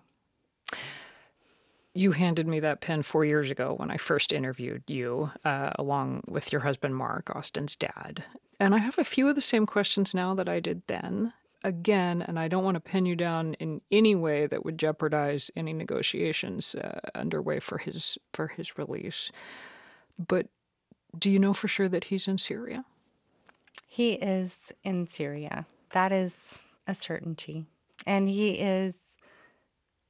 You handed me that pen four years ago when I first interviewed you, uh, along with your husband Mark, Austin's dad. And I have a few of the same questions now that I did then. Again, and I don't want to pin you down in any way that would jeopardize any negotiations uh, underway for his for his release. But do you know for sure that he's in Syria? He is in Syria. That is a certainty. And he is,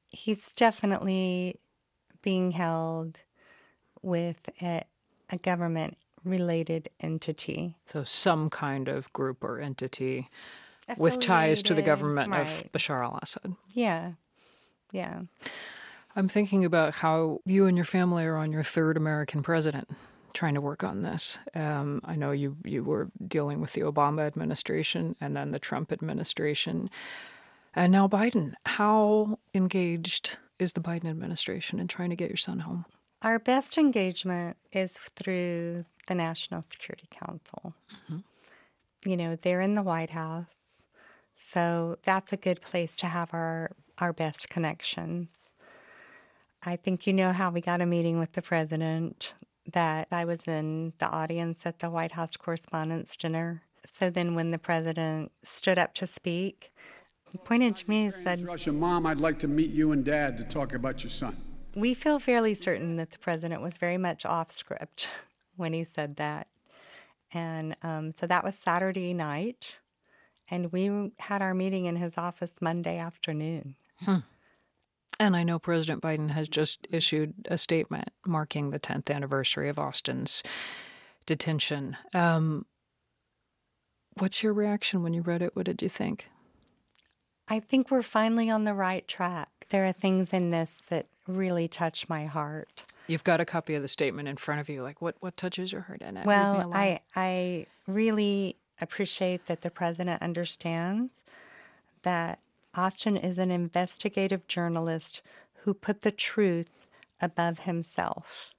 he's definitely being held with a, a government related entity. So, some kind of group or entity with ties to the Affiliated, government of. Bashar al Assad. Yeah. Yeah. I'm thinking about how you and your family are on your third American president trying to work on this. Um, I know you, you were dealing with the Obama administration and then the Trump administration, and now Biden. How engaged is the Biden administration in trying to get your son home? Our best engagement is through the National Security Council. Mm-hmm. You know, they're in the White House. So that's a good place to have our, our best connections. I think you know how we got a meeting with the president, that I was in the audience at the White House Correspondents' Dinner. So then when the president stood up to speak, he pointed to me and said, Russia, Mom, I'd like to meet you and Dad to talk about your son. We feel fairly certain that the president was very much off script when he said that. And um, so that was Saturday night. And we had our meeting in his office Monday afternoon. Hmm. And I know President Biden has just issued a statement marking the 10th anniversary of Austin's detention. Um, what's your reaction when you read it? What did you think? I think we're finally on the right track. There are things in this that really touch my heart. You've got a copy of the statement in front of you. Like, what, what touches your heart in it? Well. I I really appreciate that the president understands that Austin is an investigative journalist who put the truth above himself.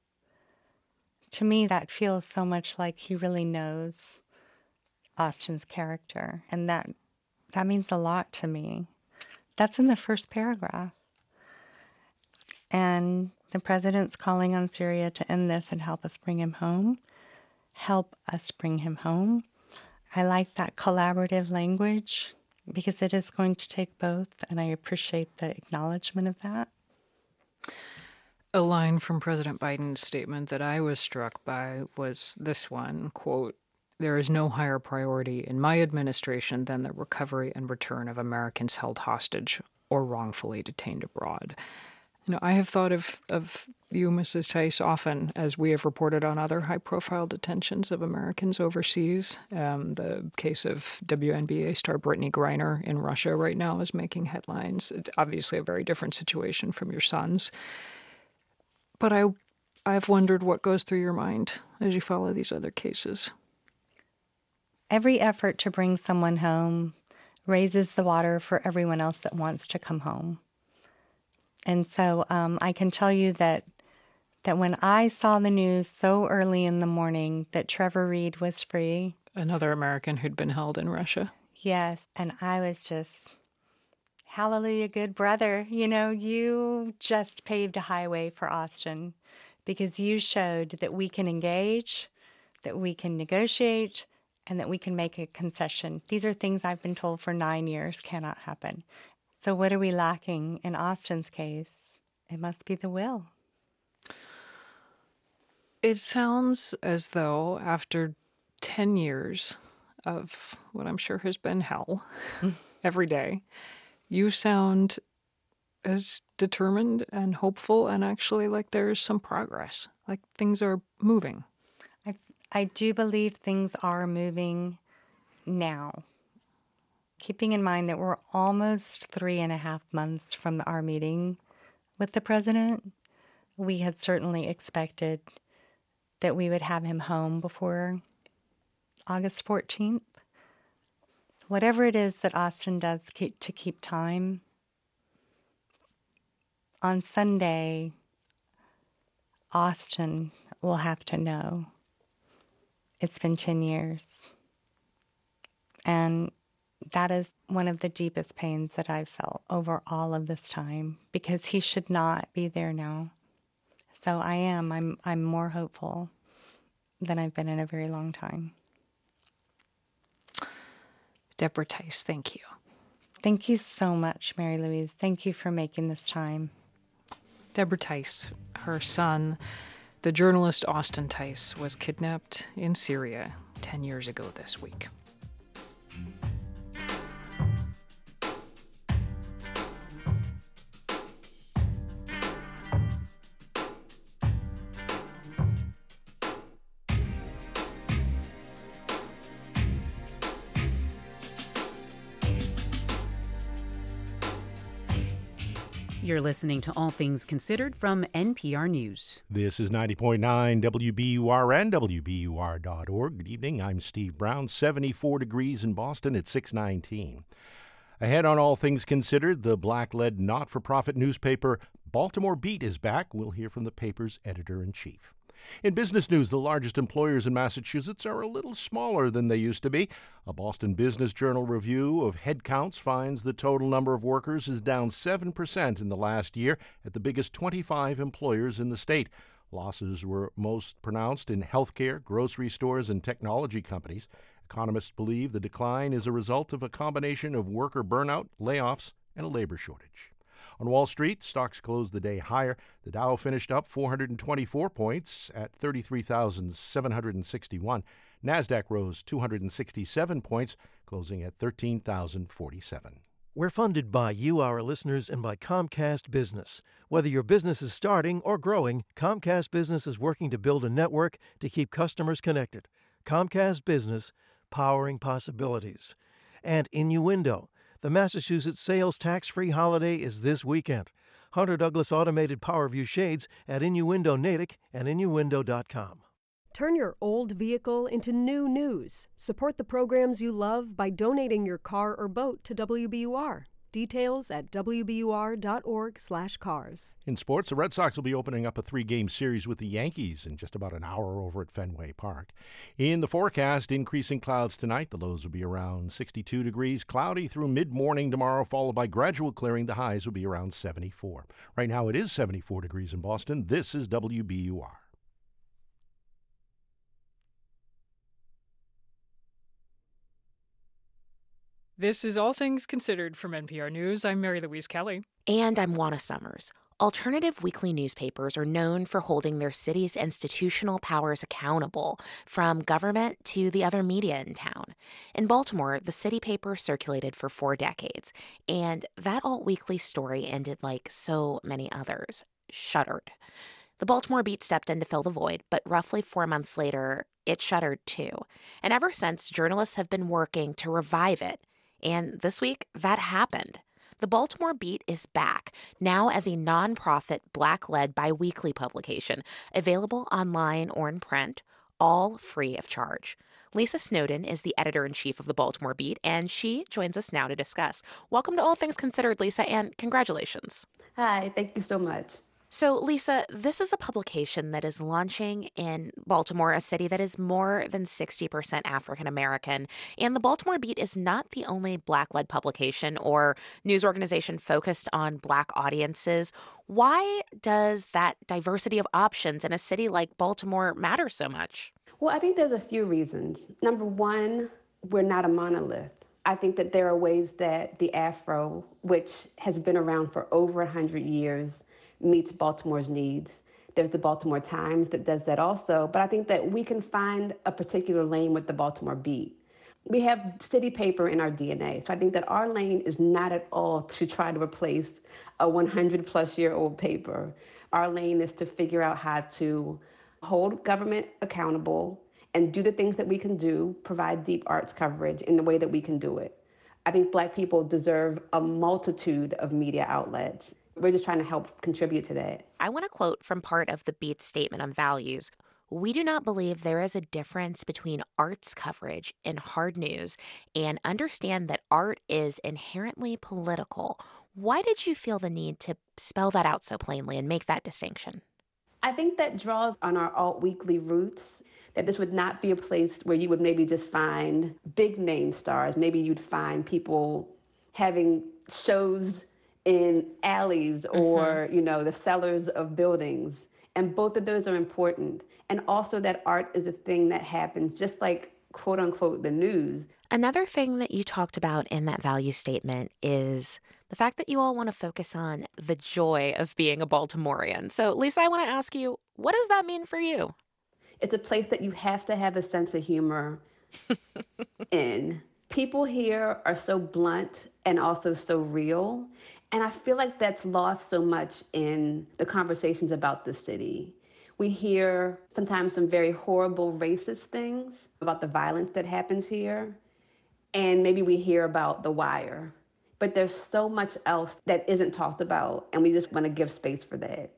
To me, that feels so much like he really knows Austin's character, and that that means a lot to me. That's in the first paragraph. And the president's calling on Syria to end this and help us bring him home. Help us bring him home. I like that collaborative language because it is going to take both, and I appreciate the acknowledgement of that. A line from President Biden's statement that I was struck by was this one quote, There is no higher priority in my administration than the recovery and return of Americans held hostage or wrongfully detained abroad. You know, I have thought of, of you, Mrs. Tice, often as we have reported on other high profile detentions of Americans overseas. Um, the case of WNBA star Brittney Griner in Russia right now is making headlines. It- obviously, a very different situation from your son's. But I, I've wondered what goes through your mind as you follow these other cases. Every effort to bring someone home raises the water for everyone else that wants to come home. And so um, I can tell you that that when I saw the news so early in the morning that Trevor Reed was free, Another American who'd been held in Russia. yes, and I was just, hallelujah, good brother. You know, you just paved a highway for Austin because you showed that we can engage, that we can negotiate, and that we can make a concession. These are things I've been told for nine years cannot happen. So, what are we lacking in Austin's case? It must be the will. It sounds as though after 10 years of what I'm sure has been hell every day, you sound as determined and hopeful and actually like there's some progress. Like things are moving. I, do believe things are moving now. Keeping in mind that we're almost three and a half months from our meeting with the president, we had certainly expected that we would have him home before August 14th. Whatever it is that Austin does keep, to keep time, on Sunday, Austin will have to know it's been 10 years. And that is one of the deepest pains that I've felt over all of this time because he should not be there now. So I am. I'm I'm more hopeful than I've been in a very long time. Deborah Tice, thank you. Thank you so much, Mary Louise. Thank you for making this time. Deborah Tice, her son, the journalist Austin Tice, was kidnapped in Syria 10 years ago this week. You're listening to All Things Considered from NPR News. This is 90.9 WBUR and WBUR.org. Good evening. I'm Steve Brown. 74 degrees in Boston at 619. Ahead on All Things Considered, the black led not for profit newspaper Baltimore Beat is back. We'll hear from the paper's editor in chief. In business news, the largest employers in Massachusetts are a little smaller than they used to be. A Boston Business Journal review of headcounts finds the total number of workers is down 7% in the last year at the biggest 25 employers in the state. Losses were most pronounced in healthcare, grocery stores, and technology companies. Economists believe the decline is a result of a combination of worker burnout, layoffs, and a labor shortage. On Wall Street, stocks closed the day higher. The Dow finished up 424 points at 33,761. Nasdaq rose 267 points, closing at 13,047. We're funded by you, our listeners, and by Comcast Business. Whether your business is starting or growing, Comcast Business is working to build a network to keep customers connected. Comcast Business, powering possibilities. And Innuendo. The Massachusetts sales tax free holiday is this weekend. Hunter Douglas automated Power View shades at Innuendo Natick and Innuendo.com. Turn your old vehicle into new news. Support the programs you love by donating your car or boat to WBUR. Details at wbur.org/cars. In sports, the Red Sox will be opening up a three-game series with the Yankees in just about an hour over at Fenway Park. In the forecast, increasing clouds tonight. The lows will be around 62 degrees, cloudy through mid-morning tomorrow, followed by gradual clearing. The highs will be around 74. Right now, it is 74 degrees in Boston. This is WBUR. This is All Things Considered from NPR News. I'm Mary Louise Kelly. And I'm Juana Summers. Alternative weekly newspapers are known for holding their city's institutional powers accountable, from government to the other media in town. In Baltimore, the city paper circulated for four decades, and that alt weekly story ended like so many others shuttered. The Baltimore Beat stepped in to fill the void, but roughly four months later, it shuttered too. And ever since, journalists have been working to revive it. And this week, that happened. The Baltimore Beat is back, now as a nonprofit, black led biweekly publication, available online or in print, all free of charge. Lisa Snowden is the editor in chief of the Baltimore Beat, and she joins us now to discuss. Welcome to All Things Considered, Lisa, and congratulations. Hi, thank you so much. So, Lisa, this is a publication that is launching in Baltimore, a city that is more than 60% African American. And the Baltimore Beat is not the only Black led publication or news organization focused on Black audiences. Why does that diversity of options in a city like Baltimore matter so much? Well, I think there's a few reasons. Number one, we're not a monolith. I think that there are ways that the Afro, which has been around for over 100 years, meets Baltimore's needs. There's the Baltimore Times that does that also, but I think that we can find a particular lane with the Baltimore Beat. we have city paper in our DNA. So I think that our lane is not at all to try to replace a 100 plus year old paper. Our lane is to figure out how to hold government accountable and do the things that we can do, provide deep arts coverage in the way that we can do it. I think Black people deserve a multitude of media outlets. We're just trying to help contribute to that. I want to quote from part of the Beat statement on values. We do not believe there is a difference between arts coverage and hard news and understand that art is inherently political. Why did you feel the need to spell that out so plainly and make that distinction? I think that draws on our alt weekly roots that this would not be a place where you would maybe just find big name stars. Maybe you'd find people having shows in alleys or, mm-hmm. you know, the cellars of buildings. And both of those are important. And also that art is a thing that happens just like quote unquote the news. Another thing that you talked about in that value statement is the fact that you all want to focus on the joy of being a Baltimorean. So, Lisa, I want to ask you, what does that mean for you? It's a place that you have to have a sense of humor in. People here are so blunt and also so real. And I feel like that's lost so much in the conversations about the city. We hear sometimes some very horrible racist things about the violence that happens here. And maybe we hear about The Wire. But there's so much else that isn't talked about, and we just want to give space for that.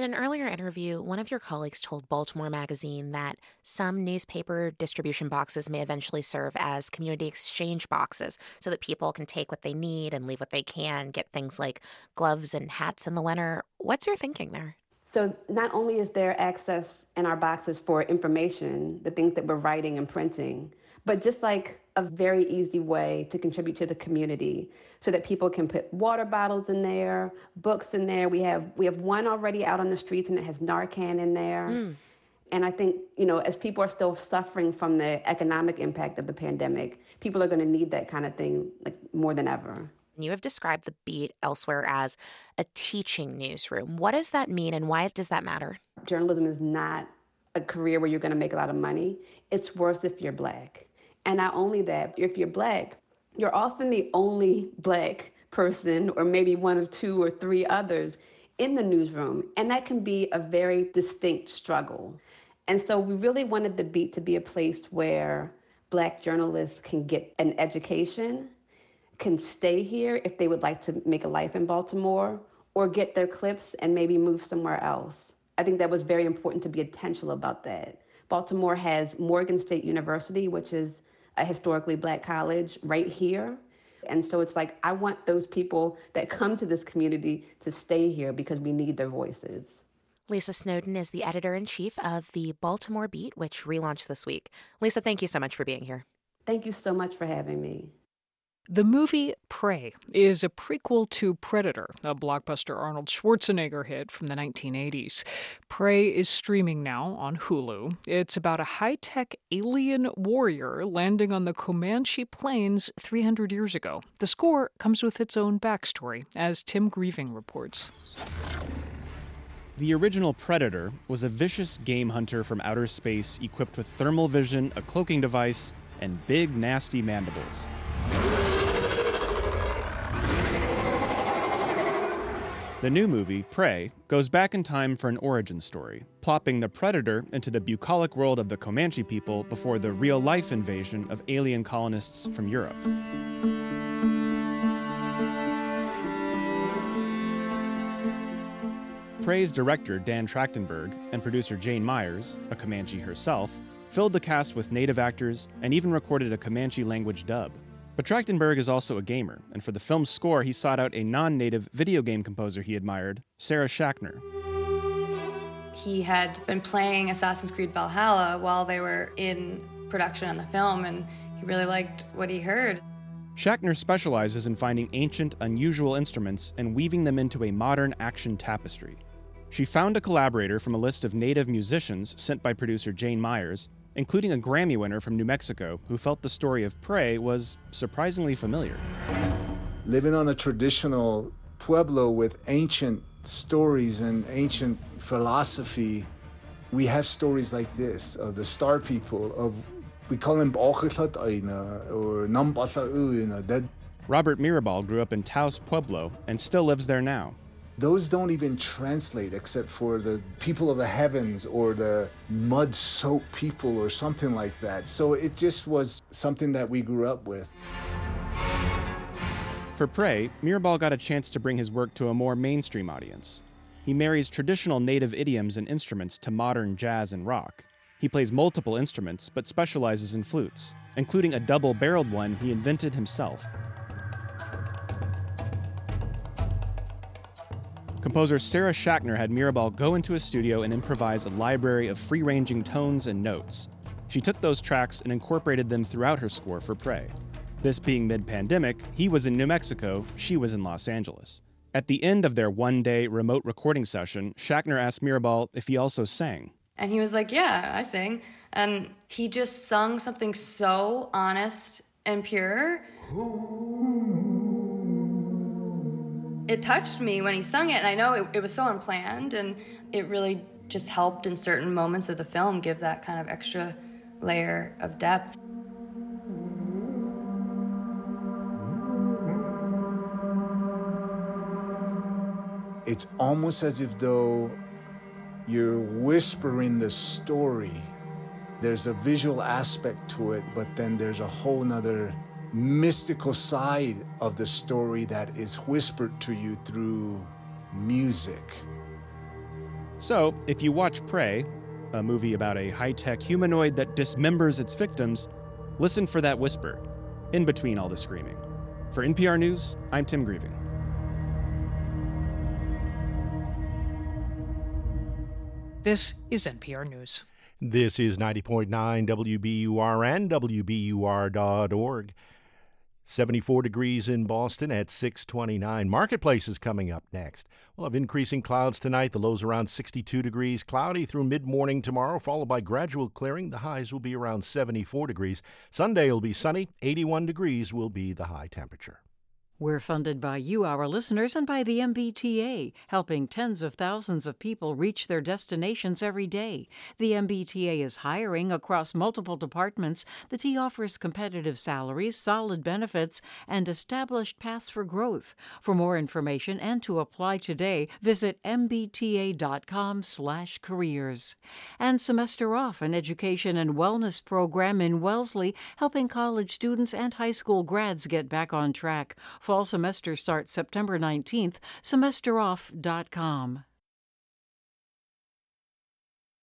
In an earlier interview, one of your colleagues told Baltimore Magazine that some newspaper distribution boxes may eventually serve as community exchange boxes so that people can take what they need and leave what they can, get things like gloves and hats in the winter. What's your thinking there? So, not only is there access in our boxes for information, the things that we're writing and printing, but just like a very easy way to contribute to the community so that people can put water bottles in there, books in there. We have we have one already out on the streets and it has Narcan in there. Mm. And I think, you know, as people are still suffering from the economic impact of the pandemic, people are going to need that kind of thing like more than ever. You have described the beat elsewhere as a teaching newsroom. What does that mean and why does that matter? Journalism is not a career where you're going to make a lot of money. It's worse if you're black. And not only that, if you're black, you're often the only black person, or maybe one of two or three others in the newsroom. And that can be a very distinct struggle. And so we really wanted the beat to be a place where black journalists can get an education, can stay here if they would like to make a life in Baltimore, or get their clips and maybe move somewhere else. I think that was very important to be intentional about that. Baltimore has Morgan State University, which is a historically black college right here. And so it's like, I want those people that come to this community to stay here because we need their voices. Lisa Snowden is the editor in chief of the Baltimore Beat, which relaunched this week. Lisa, thank you so much for being here. Thank you so much for having me. The movie Prey is a prequel to Predator, a blockbuster Arnold Schwarzenegger hit from the 1980s. Prey is streaming now on Hulu. It's about a high tech alien warrior landing on the Comanche Plains 300 years ago. The score comes with its own backstory, as Tim Greiving reports. The original Predator was a vicious game hunter from outer space equipped with thermal vision, a cloaking device, and big, nasty mandibles. The new movie, Prey, goes back in time for an origin story, plopping the predator into the bucolic world of the Comanche people before the real life invasion of alien colonists from Europe. Prey's director Dan Trachtenberg and producer Jane Myers, a Comanche herself, filled the cast with native actors and even recorded a Comanche language dub. But Trachtenberg is also a gamer, and for the film's score, he sought out a non native video game composer he admired, Sarah Schachner. He had been playing Assassin's Creed Valhalla while they were in production on the film, and he really liked what he heard. Schachner specializes in finding ancient, unusual instruments and weaving them into a modern action tapestry. She found a collaborator from a list of native musicians sent by producer Jane Myers including a Grammy winner from New Mexico who felt the story of Prey was surprisingly familiar. Living on a traditional pueblo with ancient stories and ancient philosophy, we have stories like this of the star people, of We call them or That Robert Mirabal grew up in Taos Pueblo and still lives there now. Those don't even translate except for the people of the heavens or the mud soaked people or something like that. So it just was something that we grew up with. For Prey, Mirabal got a chance to bring his work to a more mainstream audience. He marries traditional native idioms and instruments to modern jazz and rock. He plays multiple instruments, but specializes in flutes, including a double barreled one he invented himself. Composer Sarah Schachner had Mirabal go into a studio and improvise a library of free ranging tones and notes. She took those tracks and incorporated them throughout her score for Prey. This being mid pandemic, he was in New Mexico, she was in Los Angeles. At the end of their one day remote recording session, Schachner asked Mirabal if he also sang. And he was like, Yeah, I sing. And he just sung something so honest and pure. It touched me when he sung it, and I know it, it was so unplanned, and it really just helped in certain moments of the film give that kind of extra layer of depth. it's almost as if though you're whispering the story. There's a visual aspect to it, but then there's a whole nother mystical side of the story that is whispered to you through music. So, if you watch Prey, a movie about a high tech humanoid that dismembers its victims, listen for that whisper in between all the screaming. For NPR News, I'm Tim Greiving. This is NPR News. This is 90.9 WBUR and WBUR.org. 74 degrees in Boston at 629. Marketplace is coming up next. We'll have increasing clouds tonight. The lows around 62 degrees. Cloudy through mid morning tomorrow, followed by gradual clearing. The highs will be around 74 degrees. Sunday will be sunny. 81 degrees will be the high temperature. We're funded by you, our listeners, and by the MBTA, helping tens of thousands of people reach their destinations every day. The MBTA is hiring across multiple departments. The T offers competitive salaries, solid benefits, and established paths for growth. For more information and to apply today, visit mbta.com/careers. And Semester Off, an education and wellness program in Wellesley, helping college students and high school grads get back on track. Fall semester starts September 19th. SemesterOff.com.